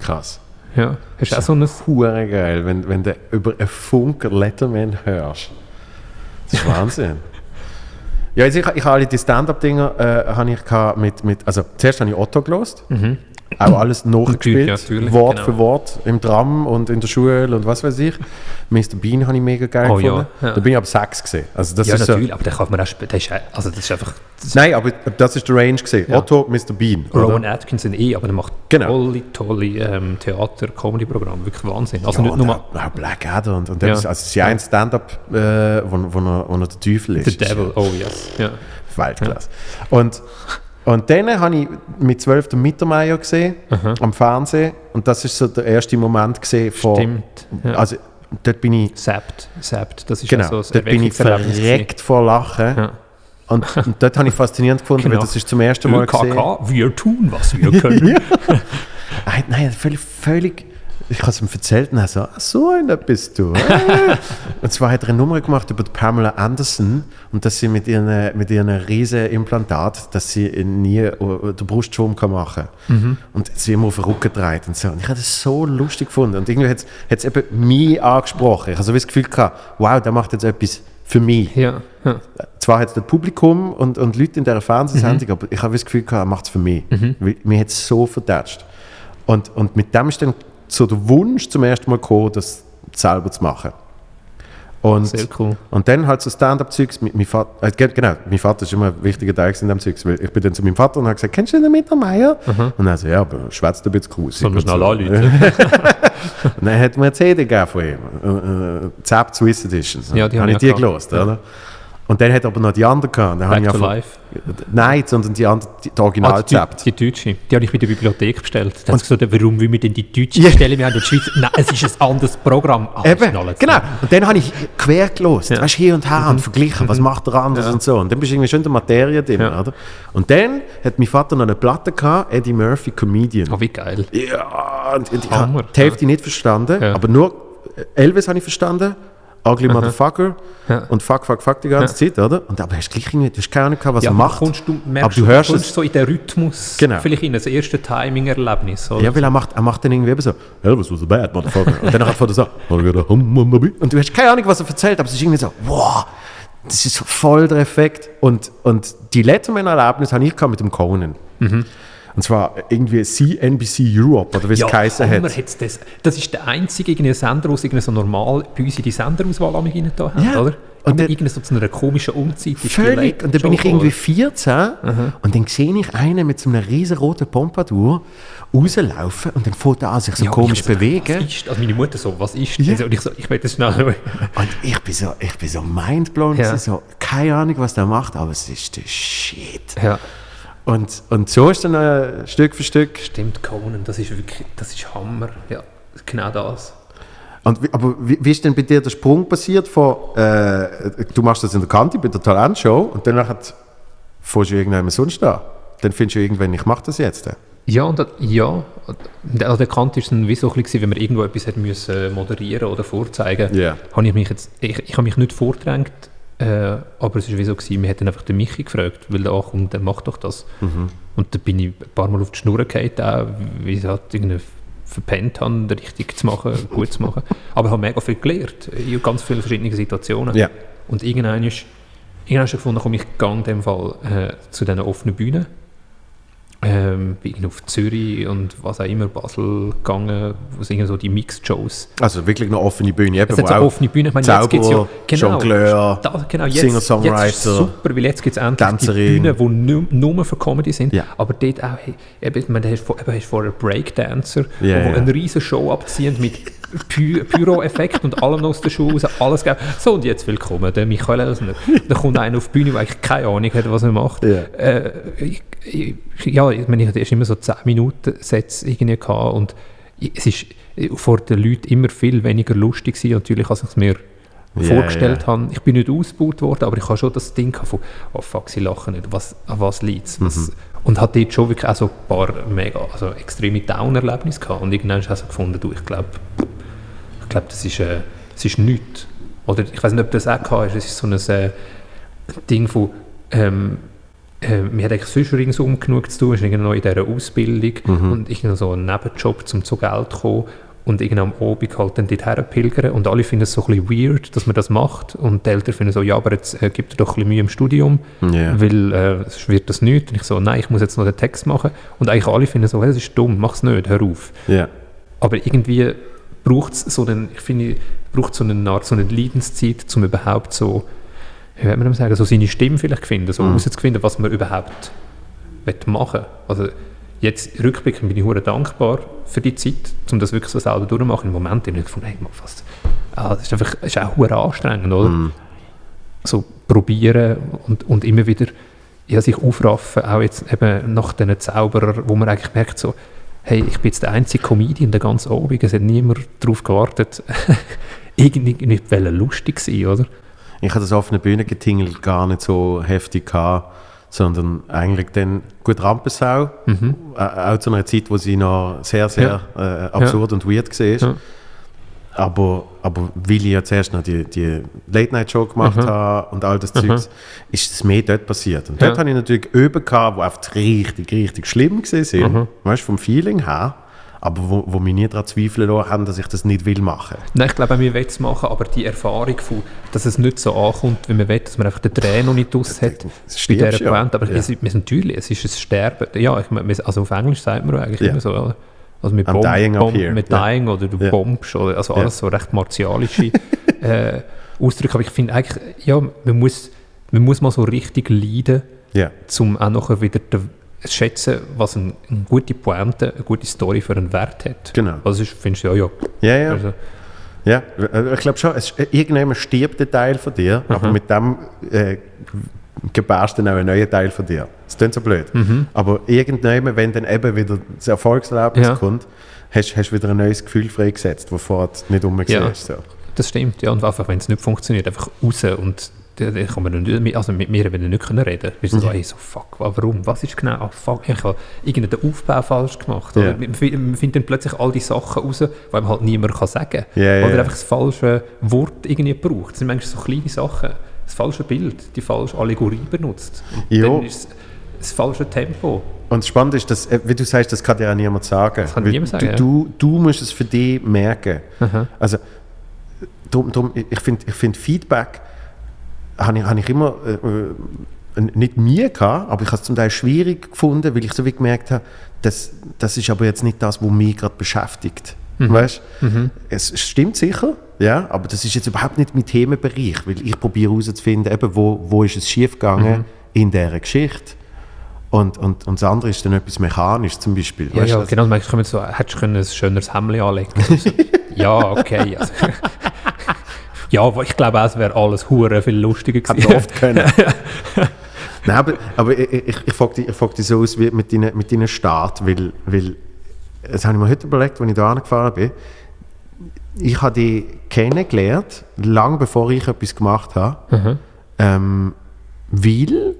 Krass. Ja. Hast du auch so ein... Hure geil, wenn, wenn du über einen Funker Letterman hörst. Das ist Wahnsinn. ja, also ich, ich habe alle die Stand-Up-Dinger äh, mit, mit, also zuerst habe ich Otto gelost, auch alles nachgespielt, ja, Wort genau. für Wort, im Tram und in der Schule und was weiß ich. Mr. Bean habe ich mega geil Oh ja, gefunden. ja. Da bin ich aber sechs gesehen. Also das Ja, ist so, natürlich, aber den kann man auch ist, also das ist einfach... Das Nein, aber das ist der Range gesehen. Ja. Otto, Mr. Bean. Rowan Atkinson eh, aber der macht Genau. tolle, tolle ähm, Theater-Comedy-Programme, wirklich Wahnsinn. Also ja, nicht nur auch, auch Blackadder und, und Ja. das, also es ist ja ein Stand-up, äh, wo, wo, wo er der Teufel ist. The Devil, oh yes. Ja. Weltklasse. Und, und dann habe ich mit 12 den Mittermeier gesehen, am Fernsehen. Und das ist so der erste Moment gesehen von... Stimmt. Ja. Also dort bin ich... Sapt, Sapt, das ist Genau, ja so ein dort bin ich verreckt vor Lachen. Ja. Und, und dort habe ich faszinierend gefunden, Genau. weil das ist zum ersten Mal gesehen. ÖKK, wir tun, was wir können. Nein, nein, völlig, völlig. Ich habe es ihm erzählt und er so, «Ah, so einer bist du. äh.» und zwar hat er eine Nummer gemacht über Pamela Anderson und dass sie mit ihren, mit ihren riesen Implantat, dass sie nie den Brustschwung kann machen kann. Und sie immer auf den Rücken dreht und so. Und ich habe das so lustig gefunden. Und irgendwie hat es eben mich angesprochen. Ich habe so das Gefühl gehabt, wow, der macht jetzt etwas für mich. ja, ja. Zwar hat es das Publikum und, und Leute in dieser Fernsehsendung, aber ich habe das Gefühl gehabt, er macht es für mich. Weil Mir hat es so verdatscht. Und, und mit dem ist dann so der Wunsch zum ersten Mal gekommen, das selber zu machen. Und, Sehr cool. und dann halt so Stand-up-Zeugs mit meinem Vater. Äh, ge- genau, mein Vater ist immer ein wichtiger Teil in dem Zeugs. Weil ich bin dann zu meinem Vater und habe gesagt, kennst du den Mittermeier? Und er so, ja, aber schwätzt ein bisschen gruselig. Sollen wir schnell so. anrufen? Und dann hat mir eine CD gegeben von ihm. Äh, äh, Zap Swiss Edition. Ja, die habe ich die gelost, oder? Und dann hat er aber noch die andere gehabt. Dann Back to einfach- Life. Nein, sondern die andere, die, die Ah, die, Originalrezept. die deutsche. Die habe ich bei der Bibliothek bestellt. Da sie gesagt, warum will wir denn die deutsche Ja. bestellen? Wir haben in der Schweiz... Nein, es ist ein anderes Programm. Ah, Eben, genau. Und dann habe ich quer gelost, Ja. Mhm. weißt, hier und her und verglichen, was macht er anders und so. Und dann bist du irgendwie schon in der Materie drin, Ja. oder? Und dann hat mein Vater noch eine Platte gehabt, Eddie Murphy Comedian. Oh, wie geil. Ja, und, und ich habe die Hälfte nicht verstanden, Ja. aber nur Elvis habe ich verstanden, Ugly Motherfucker Ja. und Fuck, Fuck, Fuck die ganze Zeit, oder? Und aber hast gleich irgendwie, du hast keine Ahnung was Ja, er macht. Kommst du, merkst aber du du, hörst kommst es. so in den Rhythmus, Genau. vielleicht in das erste Timing-Erlebnis. Ja, weil er macht, er macht dann irgendwie eben so, Elvis was a bad motherfucker. Und dann hat er so, und du hast keine Ahnung, was er erzählt, aber es ist irgendwie so, wow, das ist voll der Effekt. Und, und die Letterman-Erlebnis habe ich mit dem Conan. Und zwar irgendwie CNBC Europe, oder wie es ja, geheißen hat. das. Das ist der einzige Sender, der so normal bei uns in die Senderauswahl rein da haben, Ja. oder? Und dann- irgendwie so zu einer komischen Unzeit. Völlig. Und dann bin ich irgendwie oder? 14 und dann sehe ich einen mit so einer riesenroten Pompadour rauslaufen und dann fängt er an, sich so Ja, komisch so, bewegen. Was ist, also meine Mutter so, was ist Ja. Und ich so, ich will das schnell. Und ich bin so, ich bin so mindblown. Ja. So, keine Ahnung, was der macht, aber es ist der Shit. ja, Und, und so ist dann äh, Stück für Stück. stimmt, Conan, das ist wirklich, das ist Hammer. Ja, genau das. Und wie, aber wie, wie ist denn bei dir der Sprung passiert von, äh, du machst das in der Kante bei der Talentshow und danach hat, fährst du irgendjemand sonst da? Dann findest du irgendwann, ich mache das jetzt. Ja, und das, ja, also der Kant ist dann wie so ein bisschen, wenn man irgendwo etwas hat müssen moderieren oder vorzeigen, Ja. habe ich mich jetzt, ich, ich habe mich nicht vordrängt, äh, aber es ist wie so gewesen, wir hätten einfach den Michi gefragt, weil der ankommt, der macht doch das. Und da bin ich ein paar Mal auf die Schnur gefallen, auch, weil ich halt irgendwie verpennt habe, richtig zu machen, gut zu machen. Aber ich habe mega viel gelernt, in ganz vielen verschiedenen Situationen. Ja. Und irgendwann ist, irgendwann hast du gefunden, komm, ich gehe in dem Fall äh, zu diesen offenen Bühnen. Ähm, bin auf Zürich und was auch immer, Basel gegangen, wo es irgendwie so die Mixed-Shows. Also wirklich eine offene Bühne. Eben, Es so auch offene Bühnen. Ich meine, jetzt gibt's ja, Zauberer, Jongleur, da, genau, jetzt, Singer-Songwriter, jetzt ist es super, weil jetzt gibt es endlich Tänzerin. die Bühnen, die nur, nur für Comedy sind. Ja. Aber dort auch, eben, du hast, vor- eben, hast vorher Breakdancer, Ja, die ja. eine riesen Show abziehen mit Py Pyro-Effekt und allem aus der Schuhe raus, alles gegeben. So, und jetzt willkommen, der Michael Elsner. Da kommt einer auf die Bühne, der eigentlich keine Ahnung hat, was er macht. Ja. Äh, ich, ich, ja, ich meine, ich hatte erst immer so 10 Minuten Sätze irgendwie gehabt und es ist vor den Leuten immer viel weniger lustig gewesen, natürlich, als ich es mir Ja, vorgestellt ja. habe. Ich bin nicht ausgebaut worden, aber ich habe schon das Ding von, oh fuck, sie lachen nicht, was, an was liegt es? Mhm. Und hatte dort schon wirklich auch so ein paar mega, also extreme Down-Erlebnisse gehabt. Und irgendwann habe ich so gefunden, du, ich glaube, ich glaube, das ist, äh, das ist nichts. Oder ich weiß nicht, ob das auch gehabt hast, es ist so ein äh, Ding von, ähm, äh, wir haben eigentlich sonst ringsum genug zu tun, ist irgendwie noch in dieser Ausbildung Mhm. und irgendwie so einen Nebenjob, um zu Geld zu kommen und irgendwie am Abend halt dann dort pilgern und alle finden es so ein bisschen weird, dass man das macht und die Eltern finden so, ja, aber jetzt äh, gibt er doch ein bisschen Mühe im Studium, Ja. weil äh, sonst wird das nicht. Und ich so, nein, ich muss jetzt noch den Text machen und eigentlich alle finden so, hey, das ist dumm, mach's nicht, hör auf. Ja. Aber irgendwie braucht es so einen, ich finde, braucht so eine Art, so eine Leidenszeit, um überhaupt so, wie würde man das sagen, so seine Stimme vielleicht finden, so herauszufinden, was man überhaupt will machen Also jetzt rückblickend bin ich hure dankbar für die Zeit, um das wirklich so selber durchzumachen. Im Moment habe ich gefunden, hey, was, ah, das ist einfach, das ist auch hure anstrengend, oder? So probieren und, und immer wieder ja, sich aufraffen, auch jetzt eben nach diesen Zauberern, wo man eigentlich merkt, so, hey, ich bin jetzt der einzige Comedian der ganzen Abend, es hat niemand darauf gewartet, irgendwie lustig sein, oder? Ich hatte das offene Bühnengetingel gar nicht so heftig gehabt, sondern eigentlich dann gut Rampensau, äh, auch zu einer Zeit, wo sie noch sehr, sehr äh, absurd und weird war. Ja. Aber, aber weil ich ja zuerst noch die, die Late-Night-Show gemacht habe und all das Zeugs, ist es mehr dort passiert. Und dort Ja. hatte ich natürlich Öben gehabt, die einfach richtig, richtig schlimm waren, weißt du, vom Feeling her, aber wo, wo mich nie daran zweifeln haben, dass ich das nicht will machen. Nein, ich glaube, wir wollen es machen, aber die Erfahrung, von, dass es nicht so ankommt, wie man will, dass man einfach den Tränen noch nicht aus hat, bei dieser ja. Pointe. Aber Ja. es, wir sind natürlich, es ist ein Sterben. Ja, ich wir- also auf Englisch sagt man eigentlich Ja. immer so, oder? also mit I'm dying up here. mit Ja. Dying oder du Ja. bombst, oder, also alles so recht martialische äh, Ausdrücke. Aber ich finde eigentlich, ja, man muss, man muss mal so richtig leiden, Ja. um auch nachher wieder zu schätzen, was ein, eine gute Pointe, eine gute Story für einen Wert hat. Genau. Also findest du, ja, ja, Ja, ja. also, Ja, äh, ich glaube schon, es, irgendwann stirbt ein Teil von dir, aber mit dem äh, gebärst du dann auch einen neuen Teil von dir. Das klingt so blöd. Aber irgendwann, wenn dann eben wieder das Erfolgserlebnis Ja. kommt, hast du wieder ein neues Gefühl freigesetzt, das vorher nicht umgesehen Ja. ist. So. Das stimmt, ja. Und einfach, wenn es nicht funktioniert, einfach raus und dann kann man dann nicht, also mit mir wenn nicht können reden. Wir sind so, hey, so, fuck, wa- warum? Was ist genau? Ah, fuck, ich habe irgendeinen Aufbau falsch gemacht. Oder man fi- man findet dann plötzlich all die Sachen raus, die einem halt niemand kann sagen Ja, ja, Oder einfach das falsche Wort irgendwie braucht. Das sind manchmal so kleine Sachen. Das falsche Bild, die falsche Allegorie benutzt. Und dann ist das falsche Tempo. Und das Spannende ist, dass, äh, wie du sagst, das kann dir auch niemand sagen. kann Weil niemand sagen, du, du, du musst es für dich merken. Aha. Also, drum, drum, ich finde ich find Feedback habe ich, habe ich immer äh, äh, nicht mir gehabt, aber ich habe es zum Teil schwierig gefunden, weil ich so wie gemerkt habe, das, das ist aber jetzt nicht das, was mich gerade beschäftigt. Weißt? Es, es stimmt sicher, ja, aber das ist jetzt überhaupt nicht mein Themenbereich, weil ich probiere herauszufinden, eben, wo, wo ist es schiefgegangen in dieser Geschichte. Und, und, und das andere ist dann etwas mechanisch zum Beispiel. Ja, weißt ja du, genau. Können wir so, hättest du können ein schöneres Hemd anlegen Also, Ja, okay. Also, ja, aber ich glaube auch, es wäre alles hure viel lustiger gewesen. man oft können. Nein, aber, aber ich, ich, ich frage dich, ich frag dich so aus wie mit deinem mit deinen Start, weil, weil das habe ich mir heute überlegt, als ich hier angefahren bin. Ich habe dich kennengelernt, lange bevor ich etwas gemacht habe, ähm, weil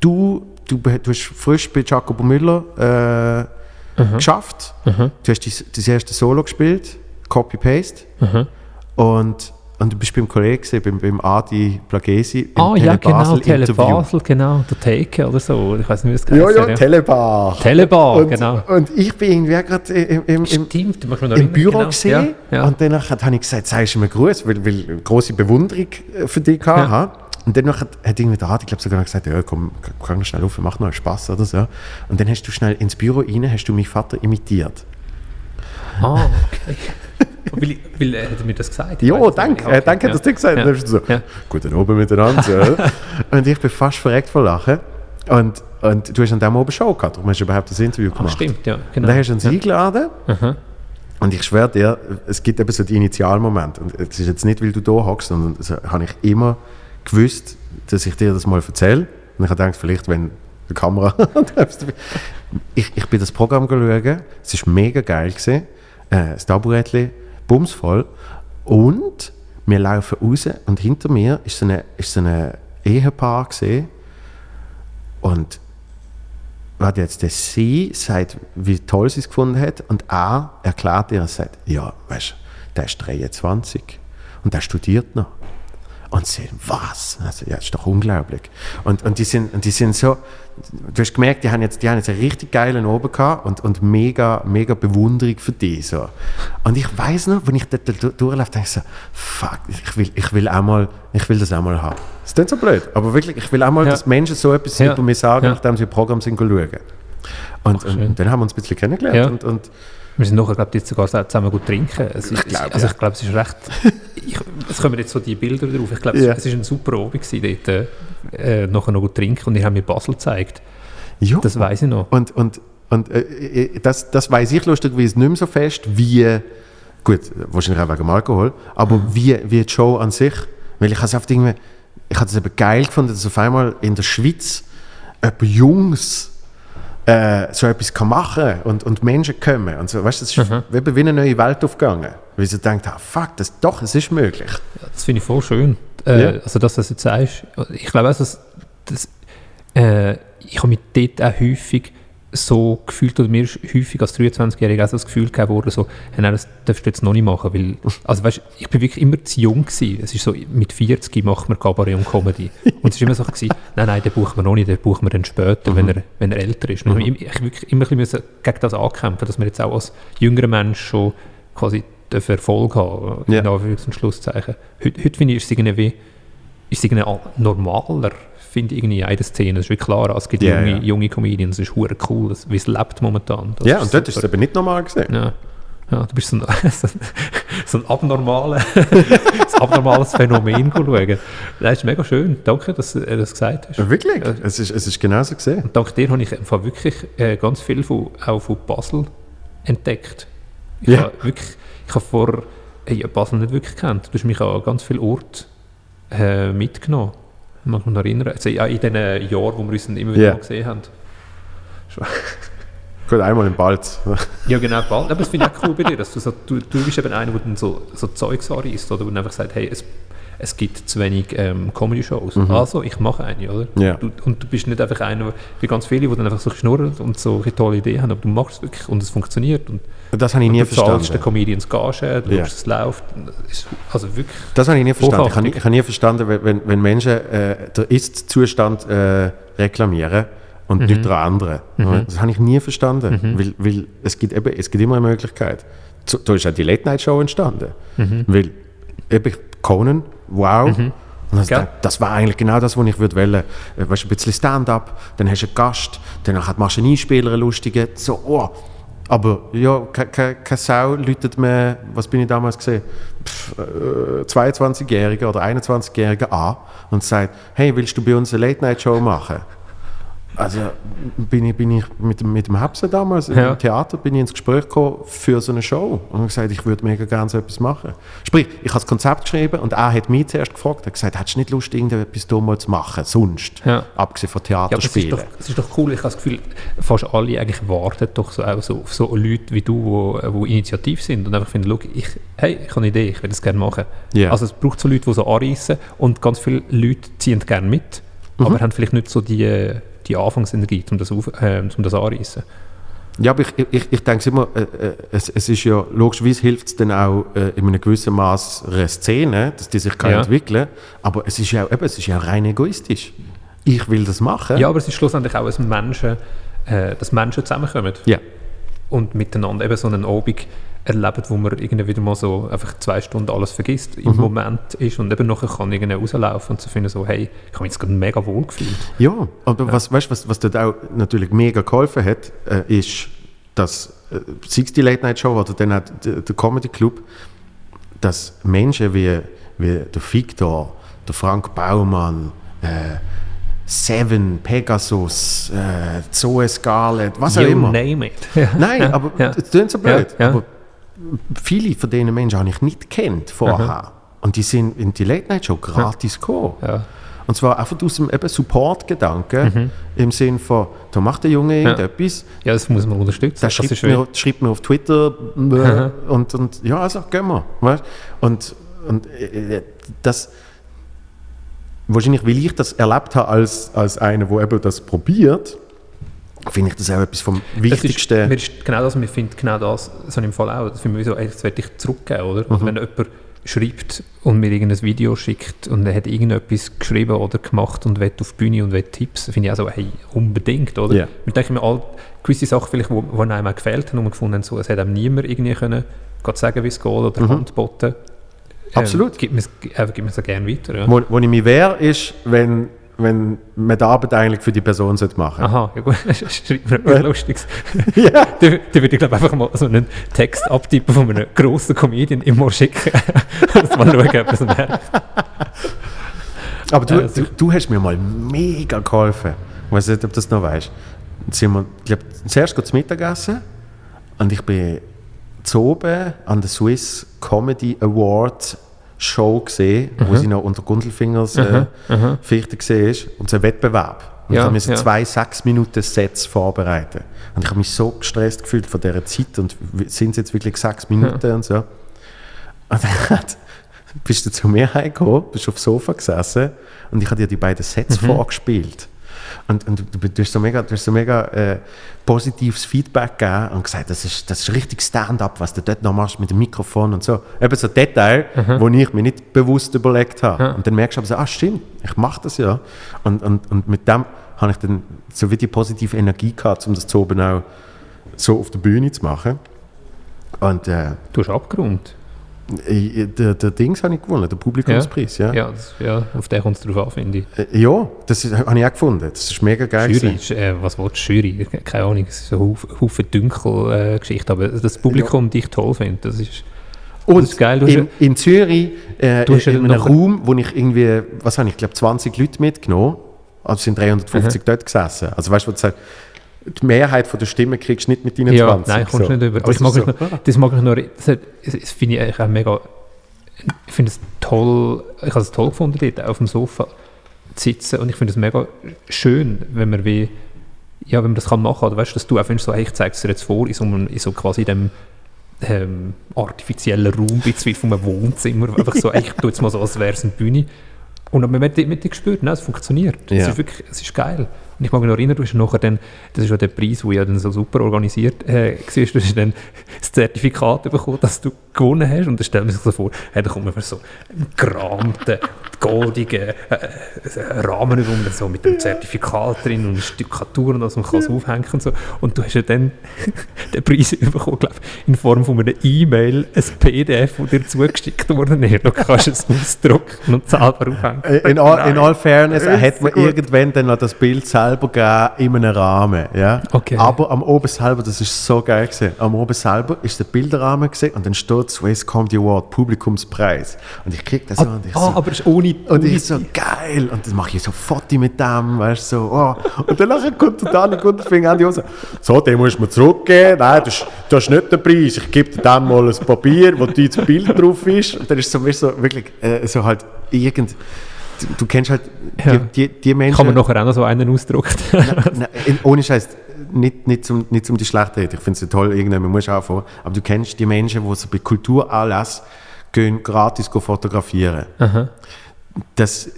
du, du, du hast frisch bei Jacobo Müller äh, geschafft. Du hast dein, dein erste Solo gespielt, Copy-Paste. Und, und du bist beim Kollegen, gewesen, beim, beim Adi Plagesi im Ah, ja, genau, Basel Tele Interview. Basel, genau, der Take oder so. Ich weiß nicht, wie es Ja, geheißen ja, Telebar. Telebar, und, genau. Und ich bin irgendwie gerade im, im, im, Stimmt, im erinnern, Büro genau. gesehen Ja, ja. und danach habe ich gesagt, sagst du mir Gruß, weil, weil ich große Bewunderung äh, für dich hatte. Ja. Und dann hat, hat irgendwie der Adi, ich glaube sogar gesagt, ja komm, komm schnell auf, mach noch einen Spaß oder so. Und dann hast du schnell ins Büro rein, hast du meinen Vater imitiert. Ah, okay. Weil, weil er hat mir das gesagt. Ich Ja, danke, nicht. äh, danke, ja. dass du gesagt hast. Ja. Du so, Ja. guten Abend miteinander. und ich bin fast verreckt vor Lachen. Und, und du hast an dem oben Show gehabt, darum hast du überhaupt das Interview gemacht. stimmt, ja, Und genau. dann hast du uns ja. eingeladen. Und ich schwöre dir, es gibt eben so die Initialmomente. Und es ist jetzt nicht, weil du da hockst, sondern das habe ich immer gewusst, dass ich dir das mal erzähle. Und ich habe gedacht, vielleicht, wenn die Kamera. ich, ich bin das Programm schauen. Es war mega geil. Gewesen. Äh, das Taburettchen, bumsvoll. Und wir laufen raus und hinter mir ist so ein Ehepaar gesehen. Und warte jetzt, der sie sagt, wie toll sie es gefunden hat und er erklärt ihr, sagt, ja, weißt du, der ist 23 und der studiert noch. Und sie, was? Also, ja, das ist doch unglaublich. Und, und, die sind, und die sind so, du hast gemerkt, die haben jetzt, die haben jetzt einen richtig geilen Oben gehabt und, und mega, mega Bewunderung für die. So. Und ich weiß noch, wenn ich dort durchlaufe, denke ich so, fuck, ich will, ich will auch mal, ich will das auch mal haben. Das klingt so blöd, aber wirklich, ich will auch mal, Ja. dass Menschen so etwas Ja. über mich sagen, Ja. nachdem sie ein Programm sind schauen. Und, und, schön. dann haben wir uns ein bisschen kennengelernt. Und, und Wir sind nachher, glaube ich, jetzt sogar zusammen gut trinken. Es ist, glaub, also ja. ich glaube, es ist recht... Ich, es kommen jetzt so die Bilder drauf. Ich glaube, Ja. es war ein super Abend gewesen, dort äh, nachher noch gut trinken und ihr habt mir Basel gezeigt. ja. Das weiß ich noch. Und, und, und äh, äh, das, das weiß ich lustigerweise nicht mehr so fest, wie, gut, wahrscheinlich auch wegen dem Alkohol, aber Mhm. wie, wie die Show an sich. Weil ich habe es oft irgendwie, ich habe es eben geil gefunden, dass auf einmal in der Schweiz jemand Jungs äh, so etwas kann machen und, und Menschen kommen. Und so, weißt, du, das ist Mhm. wie eine neue Welt aufgegangen. Weil sie denkt, ah, fuck, das, doch, es ist möglich. Das finde ich voll schön. Äh, Ja. Also, dass du das jetzt sagst. Ich glaube auch, dass, dass äh, ich habe mich dort auch häufig so gefühlt, oder mir häufig als 23-Jähriger auch so das Gefühl gegeben worden, so, hey, nein, das darfst du jetzt noch nicht machen, weil, also weißt, ich bin wirklich immer zu jung gewesen. Es ist so, mit 40 macht man Kabarett und Comedy. Und es ist immer so gewesen, nein, nein, den buchen wir noch nicht, den buchen wir dann später, wenn, er, wenn er älter ist. Und ich, ich, ich wirklich immer ein bisschen gegen das ankämpfen, dass man jetzt auch als jüngerer Mensch schon quasi den Erfolg haben, Ja. in Anführungs- und Schlusszeichen. Heute, heute finde ich, ist es irgendwie, ist es irgendwie al- normaler, finde ich irgendwie der Szene. Es ist wirklich klar, es gibt Ja, junge, ja. junge Comedians, es ist hure cool, es- wie es lebt momentan. Das ja, und dort ist es super. eben nicht normal gesehen. Ja. Ja, du bist so ein, so ein, abnormale, abnormales Phänomen schauen. Das ist mega schön. Danke, dass du das gesagt hast. Wirklich, Ja. es ist, es ist genauso gesehen. Und dank dir habe ich einfach wirklich äh, ganz viel von, auch von Basel entdeckt. Ich Ja. habe wirklich, ich habe vor, hey, Basel nicht wirklich kennt. Du hast mich an ganz viele Orte äh, mitgenommen. Mag mich noch erinnern. Also, ja, in den Jahren, wo wir uns immer wieder mal gesehen haben. Gut, einmal im Balz. Ja, genau, bald. Aber das finde ich auch cool bei dir. Dass du, so, du, du bist eben einer, der dann so, so Zeugs anreißt, oder? Wo einfach sagt, hey, es, es gibt zu wenig ähm, Comedy-Shows. Also, ich mache eine, oder? Ja. Du, und du bist nicht einfach einer, wie ganz viele, die dann einfach so schnurren und so eine tolle Ideen haben, aber du machst es wirklich und es funktioniert. Und, Das habe ich und nie du zahlst den verstanden. Comedians Gage, du Ja. es läuft. Also wirklich, Das habe ich nie verstanden. Ich habe, ich habe nie verstanden, wenn, wenn, Menschen äh, den Ist-Zustand äh, reklamieren und nicht der andere. Das habe ich nie verstanden, weil, weil es, gibt eben, es gibt immer eine Möglichkeit. So, da ist auch die Late-Night-Show entstanden. Weil eben Conan, wow. Und das, Gell? das war eigentlich genau das, was ich würde wollen. Äh, Weißt, ein bisschen Stand-up, dann hast du einen Gast, dann machst du einen Einspieler, einen lustigen, so, oh. Aber ja, ke- ke- keine Sau läutet mir, was bin ich damals gesehen, Pff, äh, 22-Jähriger oder 21-Jähriger an und sagt, hey, willst du bei uns eine Late-Night-Show machen? Also bin ich, bin ich mit, dem- mit dem Hapse damals Ja. im Theater bin ich ins Gespräch gekommen für so eine Show und habe gesagt, ich würde mega gerne so etwas machen. Sprich, ich habe das Konzept geschrieben und er hat mich zuerst gefragt, er hat gesagt, hättest du nicht Lust, irgendetwas da mal zu machen, sonst, Ja. abgesehen von ja, aber es ist, Theaterspielen. doch, es ist doch cool. Ich habe das Gefühl, fast alle eigentlich warten doch so, auch so auf so Leute wie du, wo, wo initiativ sind und einfach finden, schau, ich, hey, ich habe eine Idee, ich will das gerne machen. Ja. Also es braucht so Leute, die so anreißen und ganz viele Leute ziehen gerne mit, Mhm. aber haben vielleicht nicht so die, die Anfangsenergie, um das, auf, äh, um das anreißen. Ja, aber ich, ich, ich denke immer, äh, äh, es, es ist ja, logischerweise hilft es dann auch äh, in einem gewissen Maß einer Szene, dass die sich kann Ja. entwickeln aber es ist ja auch, eben, es ist ja rein egoistisch. Ich will das machen. Ja, aber es ist schlussendlich auch, dass Menschen, äh, dass Menschen zusammenkommen Ja. und miteinander eben so einen Abend erleben, wo man irgendwie wieder mal so einfach zwei Stunden alles vergisst, Mhm. im Moment ist und eben nachher kann irgendwie rauslaufen und zu finden so, hey, ich habe mich jetzt gerade mega wohl gefühlt. Ja, aber was, weißt, was, was dort auch natürlich mega geholfen hat, äh, ist, dass, äh, sei es die Late Night Show oder dann auch der, Comedy Club, dass Menschen wie, wie der Victor, der Frank Baumann, äh, Seven, Pegasus, äh, Zoe Scarlett, was auch you immer. name it. Nein, Ja, aber ja. das klingt so blöd. Ja, ja. Aber viele von diesen Menschen habe ich nicht kennt vorher. Und die sind in die Late Night Show gratis gekommen. Ja. Und zwar einfach aus dem Support-Gedanken im Sinn von, da macht der Junge irgendetwas, ja, das muss man unterstützen. der das schreibt mir, schreibt mir auf Twitter äh, und, und ja, also gehen wir. Weißt? Und, und äh, das, wahrscheinlich, weil ich das erlebt habe als, als einer, der eben das probiert, finde ich das auch etwas vom Wichtigsten. ist, ist genau das, wir finden genau das, so im Fall auch, das finden wir so, ey, das werde ich zurückgeben, oder? Mhm. Also wenn jemand schreibt und mir irgendein Video schickt und er hat irgendetwas geschrieben oder gemacht und will auf die Bühne und will Tipps, finde ich auch so, hey, unbedingt, oder? Ja. Wir denken mir all gewisse Sachen vielleicht, wo einem auch gefällt haben und wir gefunden haben, so, es hat einem niemand irgendwie können, gerade sagen, wie es geht oder Hand boten. Ähm, Mhm. Absolut. Gibt mir äh, gibt mir so gerne weiter, ja. Wo, wo ich mich wehre, ist, wenn, wenn man die Arbeit eigentlich für die Person sollte machen Aha, ja gut, schreibt mir etwas Lustiges. Ja. Da, da würde ich glaube einfach mal so einen Text abtippen von einem grossen Comedian immer schicken. und mal schauen, ob es merkt. Aber du, Ja, du, du hast mir mal mega geholfen. Ich weiß nicht, ob du das noch weißt. Sind wir, ich glaube, zuerst geht Mittagessen und ich bin zu oben an der Swiss Comedy Award Show gesehen, wo sie noch unter Gundelfingers äh, Fichte gesehen ist. Und so ein Wettbewerb. Und Ja, ich musste ja. zwei sechs Minuten Sets vorbereiten. Und ich habe mich so gestresst gefühlt von dieser Zeit und sind es jetzt wirklich sechs Minuten und so. Und dann hat, bist du zu mir heimgekommen, bist auf dem Sofa gesessen und ich habe dir die beiden Sets Mhm. vorgespielt. Und, und du, du hast so mega, du hast so mega äh, positives Feedback gegeben und gesagt, das ist, das ist richtig Stand-up, was du dort noch machst mit dem Mikrofon und so. Eben so Detail, Mhm. wo ich mir nicht bewusst überlegt habe. Und dann merkst du aber so, ah stimmt, ich mache das ja. Und, und, und mit dem habe ich dann so wie die positive Energie gehabt, um das zu oben auch so auf der Bühne zu machen. Und äh, Du hast abgerundet. Der, der Dings habe ich gewonnen, der Publikumspreis, ja. Ja, das, ja auf den kommt es drauf an, finde ich. Äh, Ja, das habe ich auch gefunden. Das ist mega geil. Jury, äh, was willst du, Jury? Keine Ahnung, es ist eine Haufen, Haufen dünkel äh, aber das Publikum dich toll findet, das ist, Und das ist geil. In, in Zürich, äh, ja in einem noch- Raum, wo ich irgendwie, was habe ich, glaube 20 Leute mitgenommen, also sind 350 dort gesessen. Also weißt du, was du sagst, die Mehrheit von der Stimmen kriegst du nicht mit deinen ja, 20. nein, kommst so. nicht über. Aber Das ich mag mich noch, das mag mich noch, das, hat- das, finde ich eigentlich auch mega ich finde es toll, ich habe es toll gefunden, dort auf dem Sofa zu sitzen und ich finde es mega schön, wenn man wie, ja, wenn man das kann machen, oder weißt dass du auch findest, so, hey, ich zeige es dir jetzt vor, in so, einem, in so quasi dem ähm, artifiziellen Raum, ein bisschen von einem Wohnzimmer, einfach so, ich tue jetzt mal so, als wäre es eine Bühne. Und man hat mit dir gespürt, nein, es funktioniert. Ja. Es ist wirklich, es ist geil. Und ich mag mich noch erinnern, du hast nachher dann, das ist ja der Preis, der ja dann so super organisiert äh, war, du hast dann das Zertifikat bekommen, dass du gewonnen hast. Und dann stellt man sich so vor, hey, da kommt man für so einen gerahmten, goldigen äh, äh, Rahmen rum, so mit dem Zertifikat drin und Stückaturen, dass man kann es aufhängen und so. Und du hast ja dann den Preis bekommen, glaube ich, in Form von einer E-Mail, ein PDF, das dir zugeschickt worden ist. Du kannst es ausdrucken und selber aufhängen. In all, in all Fairness hat man gut. irgendwann dann noch das Bild selber gegeben in einem Rahmen. Ja? Okay. Aber am oben selber, das ist so geil gewesen, am oben selber ist der Bilderrahmen gesehen und dann steht Swiss Comedy Award Publikumspreis. Und ich krieg das so und ich Ah, so, aber es ist ohne... und ich so, geil! Und dann mache ich so Foto mit dem, weißt du, so, oh. Und dann kommt der Dani und fängt an die Hose. So, den musst du mir zurückgeben. Nein, das ist, das ist nicht der Preis. Ich gebe dir dann mal ein Papier, wo dein Bild drauf ist. Und dann ist so, weißt du, so wirklich, äh, so halt irgend... Du, du kennst halt Ja. die, die, die Menschen... Kann man nachher auch noch so einen ausdrucken? Ohne Scheiß, nicht, nicht, zum, nicht zum die schlecht reden. Ich finde es ja toll, irgendjemand muss auch vor. Aber du kennst die Menschen, die so bei Kulturanlass gehen gratis go fotografieren. Das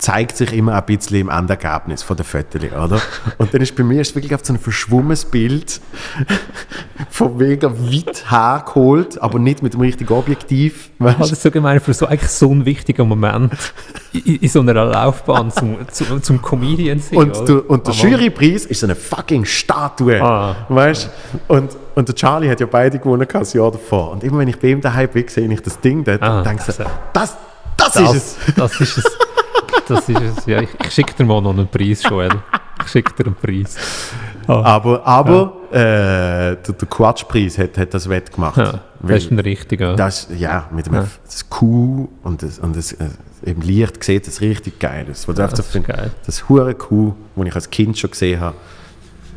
zeigt sich immer ein bisschen im Endergebnis von der Fotos, oder? Und dann ist bei mir ist wirklich auf so ein verschwommenes Bild von mega weit hergeholt, aber nicht mit dem richtigen Objektiv. Das Weißt? ist so gemein für so, eigentlich so einen wichtigen Moment in, in so einer Laufbahn zum, zum, zum Comedian sein. Und, du, und der Aber- Jurypreis ist so eine fucking Statue. Ah. Weißt Und, und der Charlie hat ja beide gewonnen, das Jahr davor. Und immer wenn ich bei ihm daheim bin, sehe ich das Ding dort Ah, und denke so, also- das, das, das, ist es. das ist es. Das ist es. Ja, ich, ich schicke dir mal noch einen Preis, Joel. Ich schicke dir einen Preis. Ah, Aber, aber äh, der, der Quatschpreis hat, hat das wettgemacht. ja, das ist ein richtiger. das, ja, mit dem Ja. das Kuh und das, und das äh, im Licht sieht das richtig geil aus. Einfach das findest, geil. Das hure Kuh, das ich als Kind schon gesehen habe,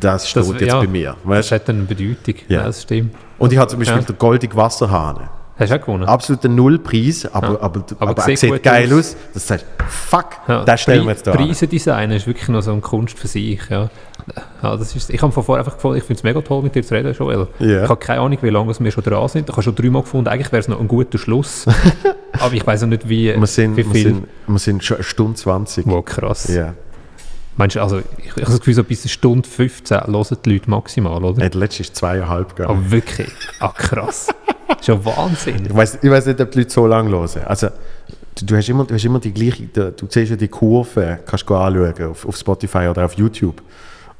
das steht Das- jetzt ja. bei mir. Das Weißt? hat eine Bedeutung. Ja. Ja. das stimmt. Und ich habe zum Beispiel Ja. den goldigen Wasserhahn. Hast du auch gewonnen? absoluter Nullpreis, aber, Ja. aber, aber, Aber er sieht sieht geil aus. aus. Das heißt, fuck, Ja, das stellen wir jetzt da an. Preisendesign ist wirklich noch so eine Kunst für sich. Ja. Ja, das ist, ich habe von vorher einfach gefunden, ich finde es mega toll, mit dir zu reden, Joel. Ja. Ich habe keine Ahnung, wie lange wir schon dran sind. Ich habe schon dreimal gefunden, eigentlich wäre es noch ein guter Schluss. aber ich weiß auch nicht, wie, Wir sind, wie wir, viel. sind, wir sind schon eine Stunde 20. Wow, krass. Ja. Meinst du, also, ich, ich habe das Gefühl, so bis eine Stunde 15 hören die Leute maximal, oder? Äh, Der letzte ist zweieinhalb gegangen. Aber wirklich? Ah, krass. Das ist ja Wahnsinn. Ich weiß ich weiss nicht, ob die Leute so lange hören. Also, du, du, hast immer, du hast immer die gleiche, du, du siehst ja die Kurve, kannst du anschauen auf, auf Spotify oder auf YouTube.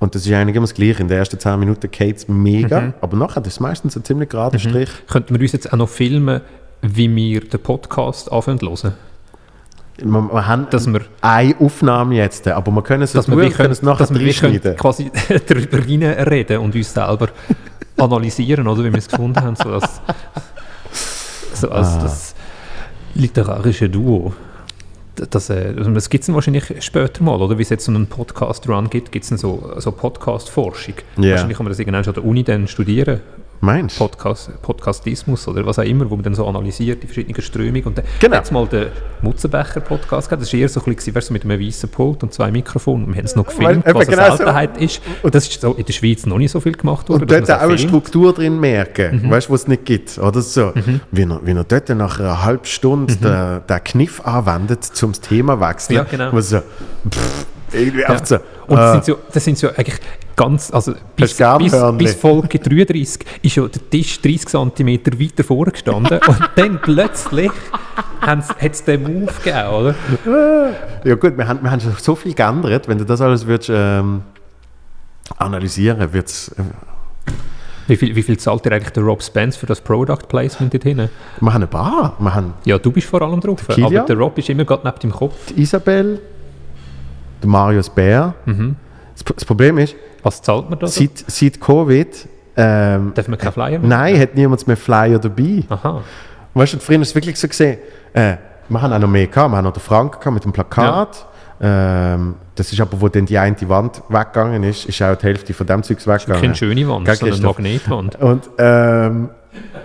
Und das ist eigentlich immer das Gleiche. In den ersten 10 Minuten geht es mega, Mhm. aber nachher ist es meistens ein ziemlich gerader Strich. Könnten wir uns jetzt auch noch filmen, wie wir den Podcast anfangen zu hören? Wir, wir haben Dass wir- eine Aufnahme jetzt, aber wir können es, Dass wir, wie können es nachher dass wir können quasi darüber reden und uns selber analysieren, oder wie wir es gefunden haben, so als, so als Ah. das literarische Duo. Das, äh, das gibt es wahrscheinlich später mal, oder? Wie es jetzt so einen Podcast-Run gibt, gibt es so, so Podcast-Forschung. Ja. Wahrscheinlich kann man das irgendwann schon an der Uni dann studieren, Meinst du? Podcast, Podcastismus oder was auch immer, wo man dann so analysiert, die verschiedenen Strömungen. Und dann Genau. hat mal den Mutzenbecher-Podcast gehabt, das war eher so ein bisschen, du, mit einem weißen Pult und zwei Mikrofonen. Wir haben es noch gefilmt, Weil- was eben eine genau so. Seltenheit ist. Und das ist so in der Schweiz noch nicht so viel gemacht worden. Und dort auch eine. Struktur drin merken, Mhm. weißt du, was es nicht gibt. Oder so. Wie, er, wie er dort nach einer halben Stunde den, den Kniff anwendet, zum Thema wechseln. Mhm. Ja, genau. So, pff, irgendwie Ja. so. Und das äh, sind, so, das sind so eigentlich ganz, also bis, bis, bis Folge 33 ist ja der Tisch 30 cm weiter vorgestanden und dann plötzlich hat es den Move gegeben, oder? ja gut, wir haben, wir haben schon so viel geändert. Wenn du das alles würdest, ähm, analysieren würdest, äh, Wie viel, wie viel zahlt dir eigentlich der Rob Spence für das Product Placement dort hinten? wir haben eine Bar. Wir haben Ja, du bist vor allem drauf, Der aber der Rob ist immer gerade neben dem Kopf. die Isabel, der Marius Bär. Mhm. Das, das Problem ist, Was zahlt man da? seit, seit Covid ähm, Darf man keinen Flyer machen? Nein, hat niemand mehr Flyer dabei. Aha. Weißt du, früher ist es wirklich so gesehen, äh, wir haben auch noch mehr gehabt, wir haben noch den Frank gehabt mit dem Plakat. Ähm, das ist aber, wo dann die eine Wand weggegangen ist, ist auch die Hälfte von dem Zeugs weggegangen. Keine schöne Wand, sondern eine? Magnetwand. Und ähm,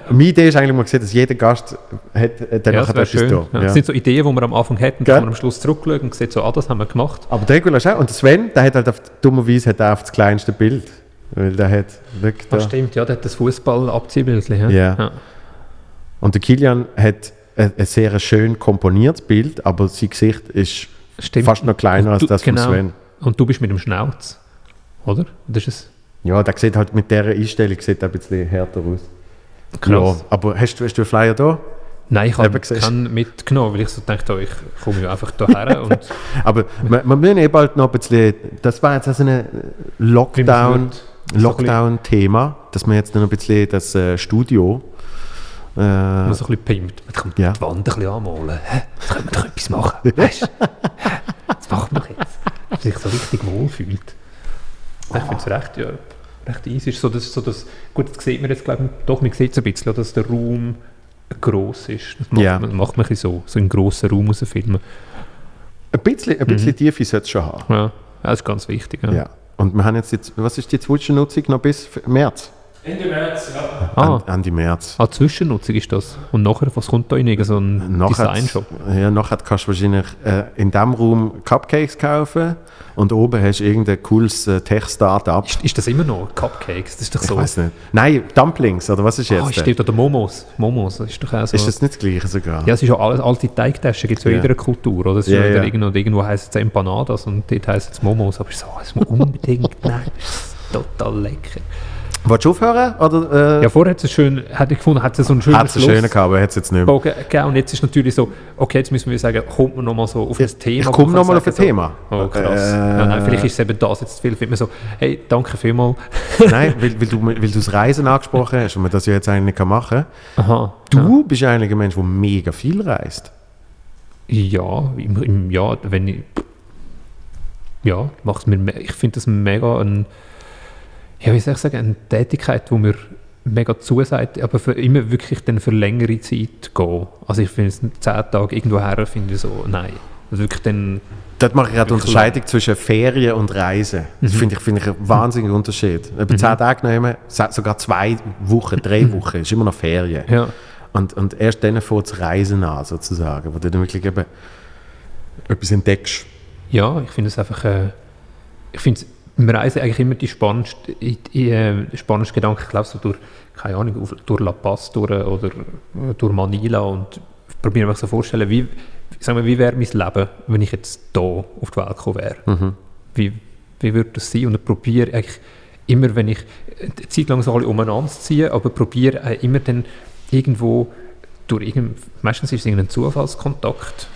Meine Idee ist eigentlich mal gesehen, dass jeder Gast hat, dann Ja, nachher etwas schön. da. Ja. Das sind so Ideen, die man am Anfang hat und Gell? dann kann man am Schluss zurückschauen und sieht so, ah, das haben wir gemacht. Aber der Regula ist auch, und der Sven, der hat halt auf, dummerweise hat er auf das kleinste Bild. Weil der hat wirklich. Ah, stimmt, ja, der hat das Fußball-Abziehbild. Ja. Ja. Ja. Und der Kilian hat ein, ein sehr schön komponiertes Bild, aber sein Gesicht ist Stimmt. fast noch kleiner Und als du- das von genau. Sven. Und du bist mit dem Schnauz, oder? Das ist Ja, der sieht halt mit dieser Einstellung sieht ein bisschen härter aus. Krass. Ja, aber hast du, hast du einen Flyer da? Nein, ich habe keinen mitgenommen, weil ich so dachte, oh, ich komme ja einfach hierher und Aber wir, wir müssen eh bald noch ein bisschen, das war jetzt also ein Lockdown, Lockdown-Thema, dass wir jetzt noch ein bisschen das äh, Studio äh, man so ein bisschen pimpt. Man kann Ja. die Wand ein bisschen anmalen. Hä? Jetzt können wir doch etwas machen. Weißt du? Das machen wir jetzt. Dass sich so richtig wohlfühlt. Ich finde es recht, ja, recht easy. Ist so, dass, so dass, gut, das sieht man jetzt, glaube ich, doch, man sieht es ein bisschen, dass der Raum gross ist. Das macht, Ja. man, macht man so, so einen grossen Raum rausfilmen. ein bisschen, ein Mhm. bisschen Tiefe sollte es schon haben. Ja, das ist ganz wichtig. Ja. Ja. Und wir haben jetzt, jetzt was ist die Zwischennutzung noch bis März? Ende März, ja. Ah, An, Ende März. ah, Zwischennutzung ist das. Und nachher, was kommt da rein? Irgend So ein Nachher, Design-Shop? ja, nachher kannst du wahrscheinlich äh, in diesem Raum Cupcakes kaufen und oben hast du irgendein cooles äh, Tech-Startup. Ist, ist das immer noch Cupcakes? Das ist doch Ich so. weiß nicht. Nein, Dumplings, oder was ist jetzt? Ah, stimmt, oder Momos. Momos, das ist doch auch so. ist das nicht das Gleiche sogar? ja, es ist ja alles, alte Teigtaschen, gibt es ja in jeder Kultur, oder? Es ist Ja, ja, ja. Irgendwo, und irgendwo heisst es Empanadas und dort heisst es Momos, aber ich so, es muss unbedingt, nein, das ist total lecker. Willst du aufhören? Oder, äh, Ja, vorher hat es schön, hätte ich gefunden, hat es so einen schönen hat es schönen gehabt, aber hat es jetzt nicht mehr. Gegeben und jetzt ist natürlich so, okay, jetzt müssen wir sagen, kommt man nochmal so auf ein Thema. Ich komme nochmal auf ein so, Thema. Oh, krass. Äh, ja, nein, vielleicht ist es eben das jetzt viel. Wird man so, hey, danke vielmals. Nein, weil, weil, du, weil du das Reisen angesprochen hast und man das ja jetzt eigentlich nicht machen kann. Aha. Du bist ja eigentlich ein Mensch, der mega viel reist. Ja, im, im Jahr, wenn ich. Ja, mir, ich finde das mega ein. Ja, wie soll ich sagen, eine Tätigkeit, die mir mega zusagt, aber für immer wirklich dann für längere Zeit gehen. Also ich finde es zehn Tage irgendwo her, finde ich so, nein. Also wirklich dann, Dort mache ich auch die Wirklich Unterscheidung zwischen Ferien und Reisen. Das finde ich, finde ich einen wahnsinnigen Unterschied. Etwa zehn Tage nehmen, sogar zwei Wochen, drei Wochen, ist immer noch Ferien. ja. Und, und erst dann fängt das Reisen an, sozusagen, wo du dann wirklich eben etwas entdeckst. Ja, ich finde es einfach, äh, ich finde im Reisen eigentlich immer die spannendste, die, die, äh, spannendste Gedanke, ich glaube so durch, keine Ahnung, durch La Paz durch, oder äh, durch Manila und probiere mir so vorstellen, wie, sagen wir, wie wäre mein Leben, wenn ich jetzt hier auf die Welt gekommen wäre. Wie, wie würde das sein? Und ich probiere eigentlich immer, wenn ich eine Zeit lang so alle umeinander zu ziehen, aber probiere äh, immer dann irgendwo durch irgendein, meistens ist es irgendein Zufallskontakt,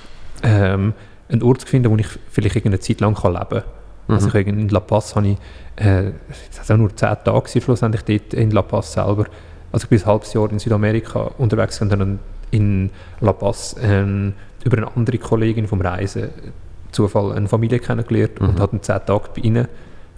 ähm, einen Ort zu finden, wo ich vielleicht irgendeine Zeit lang kann leben kann. Also ich, in La Paz habe ich, äh, es war nur zehn Tage gewesen, schlussendlich dort in La Paz selber. Also ich bin ein halbes Jahr in Südamerika unterwegs und dann in La Paz ähm, über eine andere Kollegin vom Reisen Zufall eine Familie kennengelernt und habe dann zehn Tage bei ihnen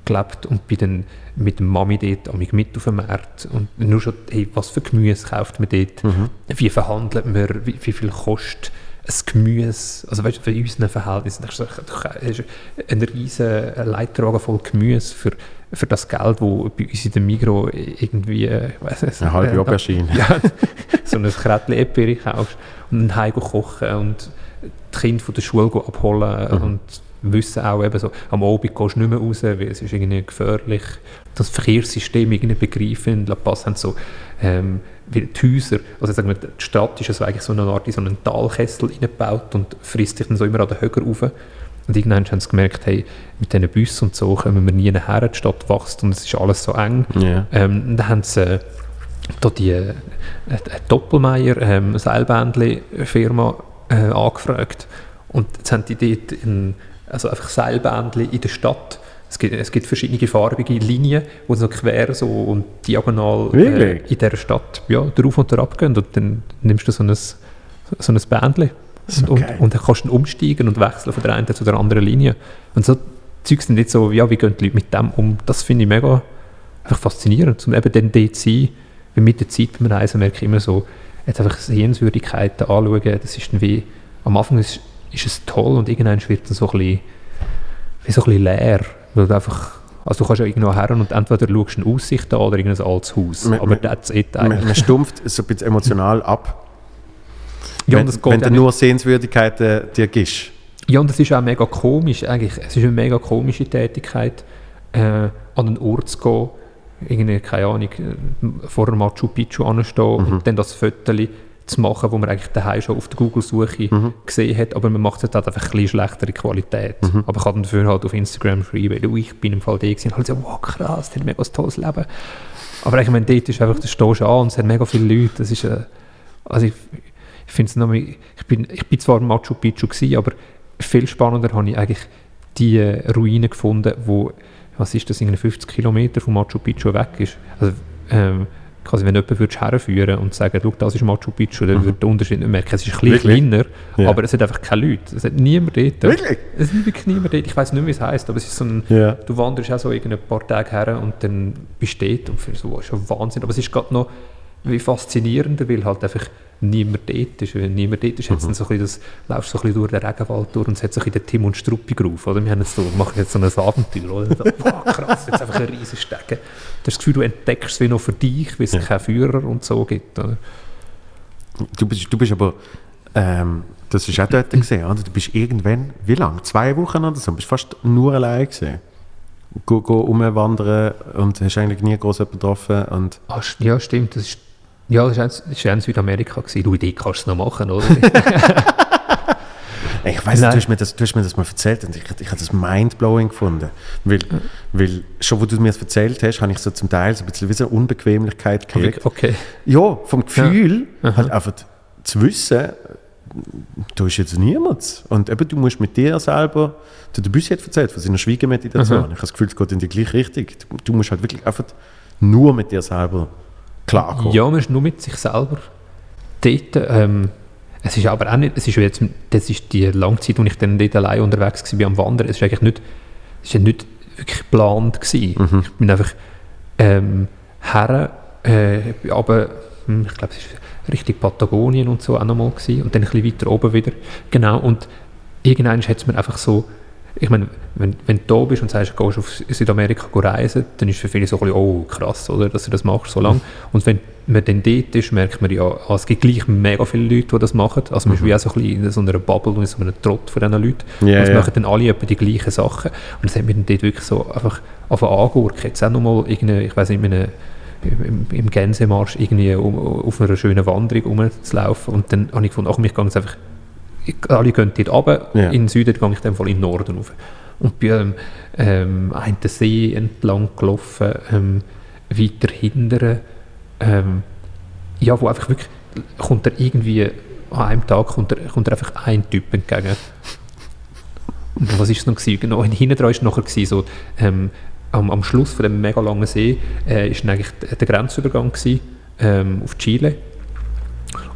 gelebt und bin dann mit der Mami dort am mit auf dem Markt und nur schon, hey, was für Gemüse kauft man dort, wie verhandelt man, wie, wie viel kostet ein Gemüse, also weißt du, für unseren Verhältnissen, das ist das ein riesen Leittragen voll Gemüse für, für das Geld, wo bei uns in der Migros irgendwie, äh, ich weiss nicht, Eine halbe äh, Aubergine. ja, so ein Krättchen Epiri kaufst und dann heim kochen und die Kinder von der Schule abholen und wissen auch eben so, am Abend gehst du nicht mehr raus, weil es ist irgendwie gefährlich. Das Verkehrssystem irgendwie begreifen. In La Paz haben so ähm, wie die Häuser, also sagen wir, die Stadt ist also eigentlich so eine Art in so einen Talkessel reingebaut und frisst sich dann so immer an den Höcker rauf. Und irgendwann haben sie gemerkt, hey, mit diesen Bussen und so kommen wir nie nachher, die Stadt wächst und es ist alles so eng. Ja. Ähm, dann haben sie äh, da die äh, Doppelmeier ähm, Seilbändli-Firma äh, angefragt und jetzt haben die dort ein, also einfach Seilbändli in der Stadt. Es gibt, es gibt verschiedene farbige Linien, die so quer so und diagonal äh, in dieser Stadt ja, drauf und drauf gehen und dann nimmst du so ein, so ein Bändli und, und, und dann kannst du umsteigen und wechseln von der einen zu der anderen Linie. Und so Zeugs sind nicht so, ja, wie gehen die Leute mit dem um? Das finde ich mega einfach faszinierend, um eben dann dort zu sein. Weil mit der Zeit beim Reisen merke ich immer so, jetzt einfach Sehenswürdigkeiten anschauen, das ist dann wie, am Anfang ist, ist es toll und irgendwann wird es so ein bisschen, wie so ein bisschen leer, weil du einfach Also du kannst ja irgendwo her und entweder schaust du eine Aussicht an oder irgendein altes Haus. Man- Aber that's it Man, man stumpft so ein bisschen emotional ab, Ja, wenn, wenn du nur Sehenswürdigkeiten dir gibst. Ja, und es ist auch mega komisch, eigentlich. Es ist eine mega komische Tätigkeit, äh, an einen Ort zu gehen, irgendwie, keine Ahnung, vor einem Machu Picchu anstehen Mhm. und dann das Foto zu machen, wo man eigentlich daheim schon auf der Google-Suche Mhm. gesehen hat, aber man macht es halt einfach ein bisschen schlechtere Qualität. Mhm. Aber ich kann dafür halt auf Instagram schreiben, du, ich bin im Fall der gewesen, halt so, wow, krass, der hat mega ein tolles Leben. Aber ich meine, dort ist einfach, da stehst du an und es hat mega viele Leute, das ist, äh, also ich, ich finde es noch, mal- ich bin, ich bin zwar Machu Picchu gewesen, aber viel spannender habe ich eigentlich die äh, Ruine gefunden, wo, was ist das, irgendwie 50 Kilometer von Machu Picchu weg ist. Also, ähm, quasi, wenn jemand würdest herführen und sagen, schau, das ist Machu Picchu, dann würde der Unterschied nicht merken. Es ist ein bisschen Wirklich? kleiner, Ja. aber es hat einfach keine Leute. Es hat niemand dort. Wirklich? Es ist wirklich niemand dort. Ich weiß nicht wie es heisst, aber es ist so ein, Ja. du wanderst auch so irgendein paar Tage her und dann bist du dort und findest so, wow, ist schon Wahnsinn. Aber es ist gerade noch wie faszinierender, weil halt einfach niemand dort ist. Wenn niemand dort ist, dann so ein bisschen das, laufst so ein bisschen durch den Regenwald durch und es hat so ein bisschen den Tim und Struppi Groove, oder? Wir haben jetzt so, machen jetzt so ein Abenteuer, oder? So, wow, krass, jetzt einfach ein riesen Stegen. Du hast das Gefühl, du entdeckst es wie noch für dich, weil es Ja. keinen Führer und so gibt, oder? Du bist, du bist aber, ähm, das ist auch dort gesehen, oder? Du bist irgendwann, wie lange? Zwei Wochen oder so? Du bist fast nur allein gesehen. Go, go umwandern und hast eigentlich nie groß jemanden getroffen. Und Ah, ja, stimmt, das ist, ja, das war ja in Südamerika. Gewesen. Du, die kannst du noch machen, oder? ich weiß du hast, mir das, du hast mir das mal erzählt und ich, ich habe das mindblowing gefunden. Weil, weil schon, wo du mir das erzählt hast, habe ich so zum Teil so ein bisschen wie so eine Unbequemlichkeit gekriegt. okay. Ja, vom Gefühl, Aha. halt einfach zu wissen, du ist jetzt niemand. Und eben, du musst mit dir selber, der Debussy hat erzählt von seiner Schwiegemeditation. Aha. Ich habe das Gefühl, es geht in die gleiche Richtung. Du, du musst halt wirklich einfach nur mit dir selber klarkommen. Ja, man ist nur mit sich selber dort. Ähm, es ist aber auch nicht, es ist jetzt, das ist die lange Zeit, wo ich dann dort allein unterwegs war am Wandern, es ist eigentlich nicht, es ist nicht wirklich geplant gewesen. Mhm. Ich bin einfach ähm, her, äh, aber hm, ich glaube, es ist Richtung Patagonien und so auch nochmal gewesen und dann ein bisschen weiter oben wieder. Genau, und irgendwann hat es mir einfach so, ich meine, wenn, wenn du da bist und sagst, du gehst auf Südamerika reisen, dann ist für viele so ein bisschen, oh krass, oder, dass du das machst so lange. Und wenn man dann dort ist, merkt man ja, ah, es gibt gleich mega viele Leute, die das machen. Also man ist wie auch so ein bisschen in so einer Bubble und in so einem Trott von diesen Leuten. Ja, und es ja. machen dann alle etwa die gleichen Sachen. Und es hat mich dann dort wirklich so einfach auf angehört. Jetzt auch nochmal irgendeine, ich weiß nicht, in einem im, im Gänsemarsch irgendwie um, auf einer schönen Wanderung rumzulaufen. Und dann habe ich gefunden, ach, mich gehe jetzt einfach, alle gehen dort runter, Ja. in den Süden gehe ich dem Fall in den Norden rauf. Und bin ähm, ähm, einen See entlang gelaufen, ähm, weiter hindern, ähm, ja, wo einfach wirklich, kommt er irgendwie, an einem Tag kommt er, kommt er einfach ein Typ entgegen. Und was war es noch? Gewesen? Genau, hinten dran war es nachher gewesen, so, ähm, am, am Schluss von dem mega langen See äh, ist dann eigentlich der der Grenzübergang gewesen, ähm, auf Chile.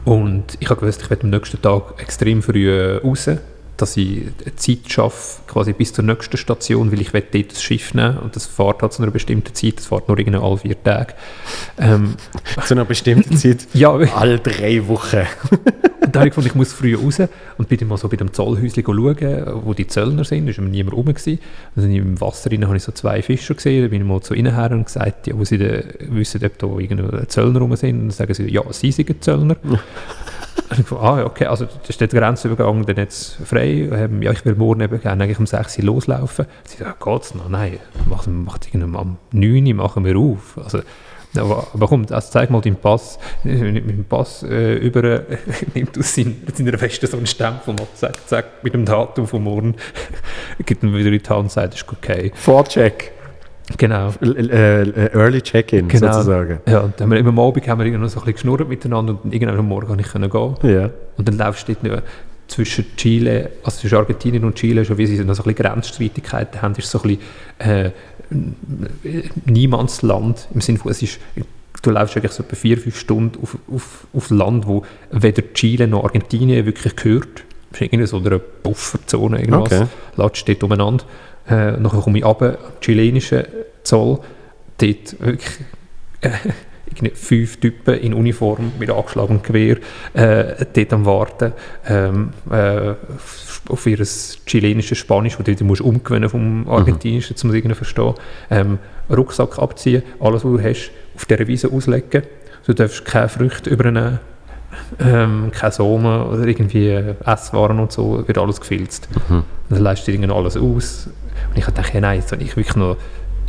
Und ich habe gewusst, ich werde am nächsten Tag extrem früh äh, raus, dass ich eine Zeit schaffe, quasi bis zur nächsten Station, weil ich dort das Schiff nehmen und das fährt halt zu einer bestimmten Zeit, das fährt nur irgendwie alle vier Tage. Ähm, Zu einer bestimmten Zeit. ja, Alle drei Wochen. und da habe ich gefunden, ich muss früh raus und bin dann mal so bei dem Zollhäuschen schauen, wo die Zöllner sind, da war niemand rum. Gewesen. Also im Wasser rein habe ich so zwei Fischer gesehen, da bin ich mal zu ihnen her und gesagt, ja, wo sie denn wissen, ob da irgendeine Zöllner rum sind. Und dann sagen sie, ja, sie sind Zöllner. Und ich dachte, ah, okay, also das ist der Grenzübergang dann jetzt frei. Ähm, ja, ich will morgen eben gerne eigentlich um 6 Uhr loslaufen. Sie sagen, ja, geht's noch? Nein, macht, macht irgendwann am 9 Uhr machen wir auf. Also, komm, also zeig mal deinen Pass. Mit dem Pass äh, über, äh, nimmt aus seiner, seiner Weste so einen Stempel und zack, zack, mit dem Datum von morgen, gibt ihn wieder in die Hand und sagt, ist okay. Vorcheck. Genau. L- äh, äh, Early Check-in Genau. sozusagen. Ja, und dann haben wir immer am Abend haben wir noch so ein bisschen geschnurrt miteinander und irgendwann am Morgen konnte ich gehen. Ja. Und dann laufst du dort nicht zwischen Chile, also zwischen Argentinien und Chile, schon wie sie noch so ein bisschen Grenzstreitigkeiten haben, ist so ein bisschen äh, Niemandsland, im Sinne von, es ist, du läufst eigentlich so etwa vier, fünf Stunden auf, auf, auf Land, wo weder Chile noch Argentinien wirklich gehört. Das ist irgendwie so eine Pufferzone, irgendwas. Okay. Latscht dort umeinander. Äh, nachher komme ich runter, am chilenischen Zoll, dort wirklich äh, fünf Typen in Uniform mit angeschlagenem Gewehr äh, dort am Warten ähm, äh, auf ihr chilenisches Spanisch, das du musst umgewöhnen vom Argentinischen, um es zu verstehen. Ähm, Rucksack abziehen, alles, was du hast, auf dieser Wiese auslegen. Du darfst keine Früchte übernehmen, ähm, keine Samen oder irgendwie Esswaren und so, wird alles gefilzt. Mhm. Dann leistet du alles aus. Und ich dachte, hey, nein, jetzt habe ich wirklich noch,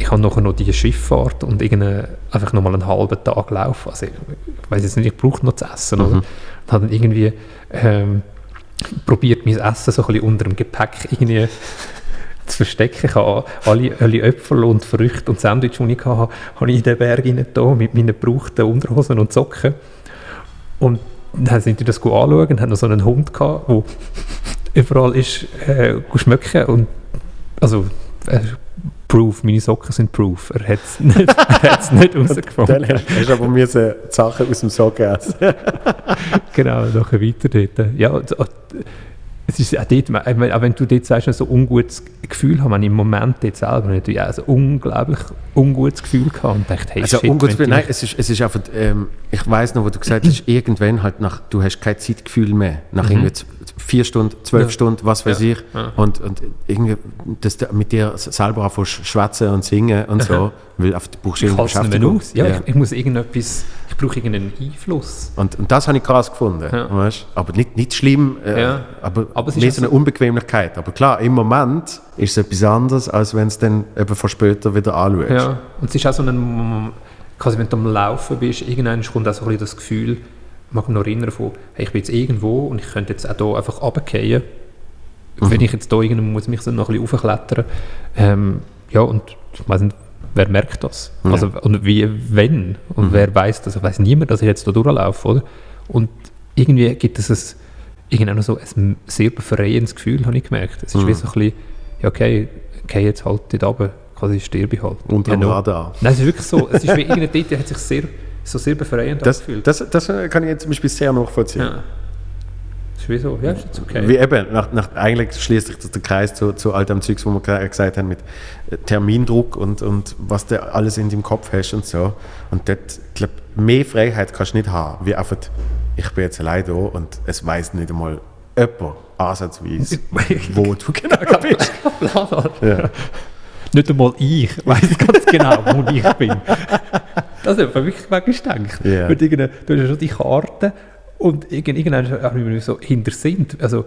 ich habe nachher noch die Schifffahrt und einfach noch mal einen halben Tag laufen. Also ich, ich weiß jetzt nicht, ich brauche noch zu essen. Mhm. Oder? Und habe dann irgendwie ähm, probiert, mein Essen so ein bisschen unter dem Gepäck irgendwie zu verstecken. Ich habe alle, alle Äpfel und Früchte und Sandwich, die ich hatte, habe ich in den Berg da mit meinen gebrauchten Unterhosen und Socken. Und dann sind die das gut anschauen und haben noch so einen Hund gehabt, der überall ist äh, schmecken und also äh, Proof, meine Socken sind Proof. Er hat es nicht, er hat's nicht Dann rausgefunden. hast du aber müssen die Sachen aus dem Socken essen. genau, nachher weiter dort. Ja, und, es ist auch dort, auch wenn du dort sagst, so ein ungutes Gefühl haben, habe ich im Moment dort selber natürlich auch so ein unglaublich ungutes Gefühl gehabt und dachte, hey, Also shit, ungutes Gefühl, nein, es ist, es ist einfach, ähm, ich weiß noch, wo du gesagt hast, irgendwann halt nach, du hast kein Zeitgefühl mehr, nach irgendwie z- vier Stunden, zwölf. Ja. Stunden, was weiß Ja. ich, Ja. und, und irgendwie, dass du mit dir selber anfängst schwätzen und singen und so, weil einfach, du brauchst ich nicht aus. Ja. Ich, ich muss irgendetwas, ich brauche irgendeinen Einfluss. Und, und das habe ich krass gefunden, weißt? aber nicht, nicht schlimm, äh, aber, Aber es ist mehr auch so eine Unbequemlichkeit. Aber klar, im Moment ist es etwas anderes, als wenn es dann eben von später wieder anschaust. Ja, und es ist auch so ein, quasi wenn du am Laufen bist, irgendwann kommt auch so ein bisschen das Gefühl, mag mich noch erinnern von, hey, ich bin jetzt irgendwo und ich könnte jetzt auch hier einfach runterfallen. Wenn ich jetzt hier irgendwo muss mich so noch ein bisschen raufklettern. Ähm, ja, und ich weiß nicht, wer merkt das? Ja. Also, und wie, wenn? Und wer weiß das? Ich weiß niemand, dass ich jetzt hier durchlaufe, oder? Und irgendwie gibt es ein, irgendwann noch so ein sehr befreiendes Gefühl, habe ich gemerkt. Es ist wie so ein bisschen, ja, okay, gehe jetzt halt dort runter, quasi sterbe ich halt. Unter ja, dem no. Radar. Nein, es ist wirklich so. Es ist wie irgendein dort hat sich sehr, so sehr befreiend Das, angefühlt. das, das äh, kann ich jetzt zum Beispiel sehr nachvollziehen. ja. Es ist wie so, ja, ist jetzt okay. Wie eben, nach, nach, eigentlich schließt sich das der Kreis zu, zu all dem Zeugs, wo wir ge- gesagt haben, mit äh, Termindruck und, und was du alles in deinem Kopf hast und so. Und dort, ich glaube, mehr Freiheit kannst du nicht haben, wie einfach, ich bin jetzt allein da und es weiß nicht einmal jemand ansatzweise, wo du genau bist. Ja. Nicht einmal ich weiß ganz genau, wo ich bin. Das hat wirklich manchmal gedacht. Ja. Mit irgendeiner- Du hast ja schon die Karte und irgend- irgendwann habe ich mir so hintersinnt. Also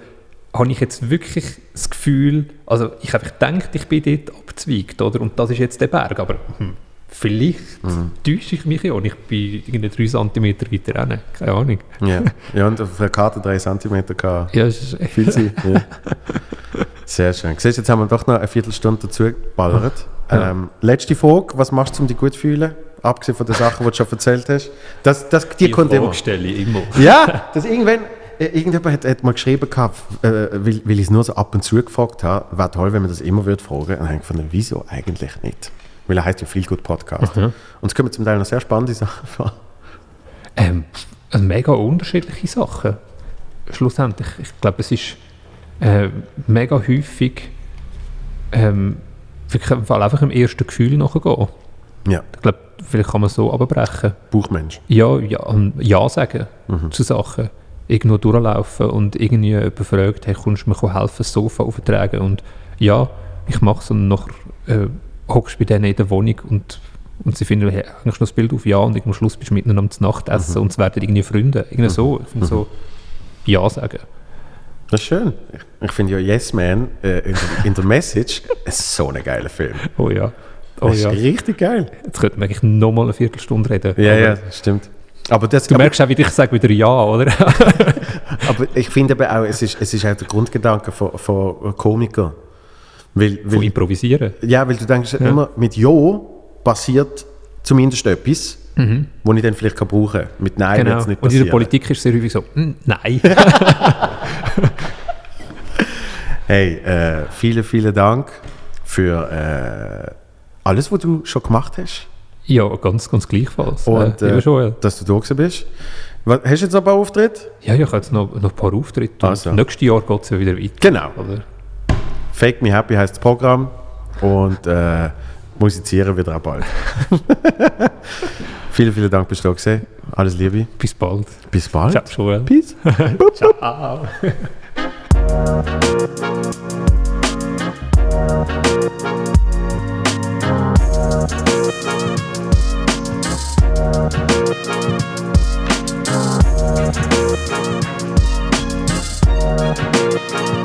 habe ich jetzt wirklich das Gefühl, also ich habe gedacht, ich bin dort abzweigt, oder? Und das ist jetzt der Berg, aber hm, vielleicht Mhm. täusche ich mich ja und ich bin irgendwie drei Zentimeter weiter rein. Keine Ahnung. Ja. ja, und auf der Karte 3 cm gehabt. Ja, ist echt Viel Zeit. Ja. Sehr schön. Siehst jetzt haben wir doch noch eine Viertelstunde dazu geballert. Ja. Ähm, letzte Frage, was machst du, um dich gut zu fühlen? Abgesehen von den Sachen, die du schon erzählt hast. Das, das, die, kommt immer. stelle ich immer. Ja, das irgendwann, äh, irgendjemand hat, hat mal geschrieben gehabt, äh, weil, weil ich es nur so ab und zu gefragt habe, wäre toll, wenn man das immer würde fragen. Und dann habe ich gefunden, wieso eigentlich nicht? Weil er heißt ja viel gut Podcast. Und es kommen zum Teil noch sehr spannende Sachen vor. Ähm, also mega unterschiedliche Sachen. Schlussendlich, ich glaube, es ist äh, mega häufig ähm, einfach im ersten Gefühl nachgehen. Ja, Ich glaube, vielleicht kann man es so abbrechen. Buchmensch. Ja, ja, und ja sagen zu Sachen. Irgendwo durchlaufen und irgendwie jemand fragt, hey, kommst du mir helfen, das Sofa aufzutragen? Und ja, ich mache es und nachher äh, hockst du bei denen in der Wohnung und, und sie finden, hey, hängst du noch das Bild auf? Ja, und am Schluss bist du miteinander am Nachtessen und es werden irgendwie Freunde. Irgendwie so. Ich finde so, ja sagen. Das ist schön. Ich, ich finde ja Yes Man äh, in, der, in der Message ist so ein geiler Film. Oh ja. Oh das ist ja. richtig geil. Jetzt könnten wir eigentlich nochmal eine Viertelstunde reden. Ja, ja, stimmt. Aber, das, Du aber, merkst auch, wie ich sage wieder ja, oder? aber ich finde eben auch, es ist, es ist auch der Grundgedanke von, von Komikern. Weil, Von weil, improvisieren. ja, weil du denkst immer, mit Ja passiert zumindest etwas, wo ich dann vielleicht kann brauchen kann. Mit Nein wird Genau. es nicht Und in passieren. der Politik ist es sehr häufig so, «Mm, nein. Hey, äh, vielen, vielen Dank für äh, alles, was du schon gemacht hast. ja, ganz, ganz gleichfalls. Und äh, äh, dass du da bist. Was, hast du jetzt noch ein paar Auftritte? Ja, ja, ich habe jetzt noch, noch ein paar Auftritte. Also. Nächstes Jahr geht es ja wieder weiter. Genau. Oder? Fake Me Happy heißt das Programm und äh, musizieren wieder auch bald. Vielen, vielen Dank, bist du da gewesen. Alles Liebe. Bis bald. Bis bald. Ciao, Joel. Peace. Ciao. Thank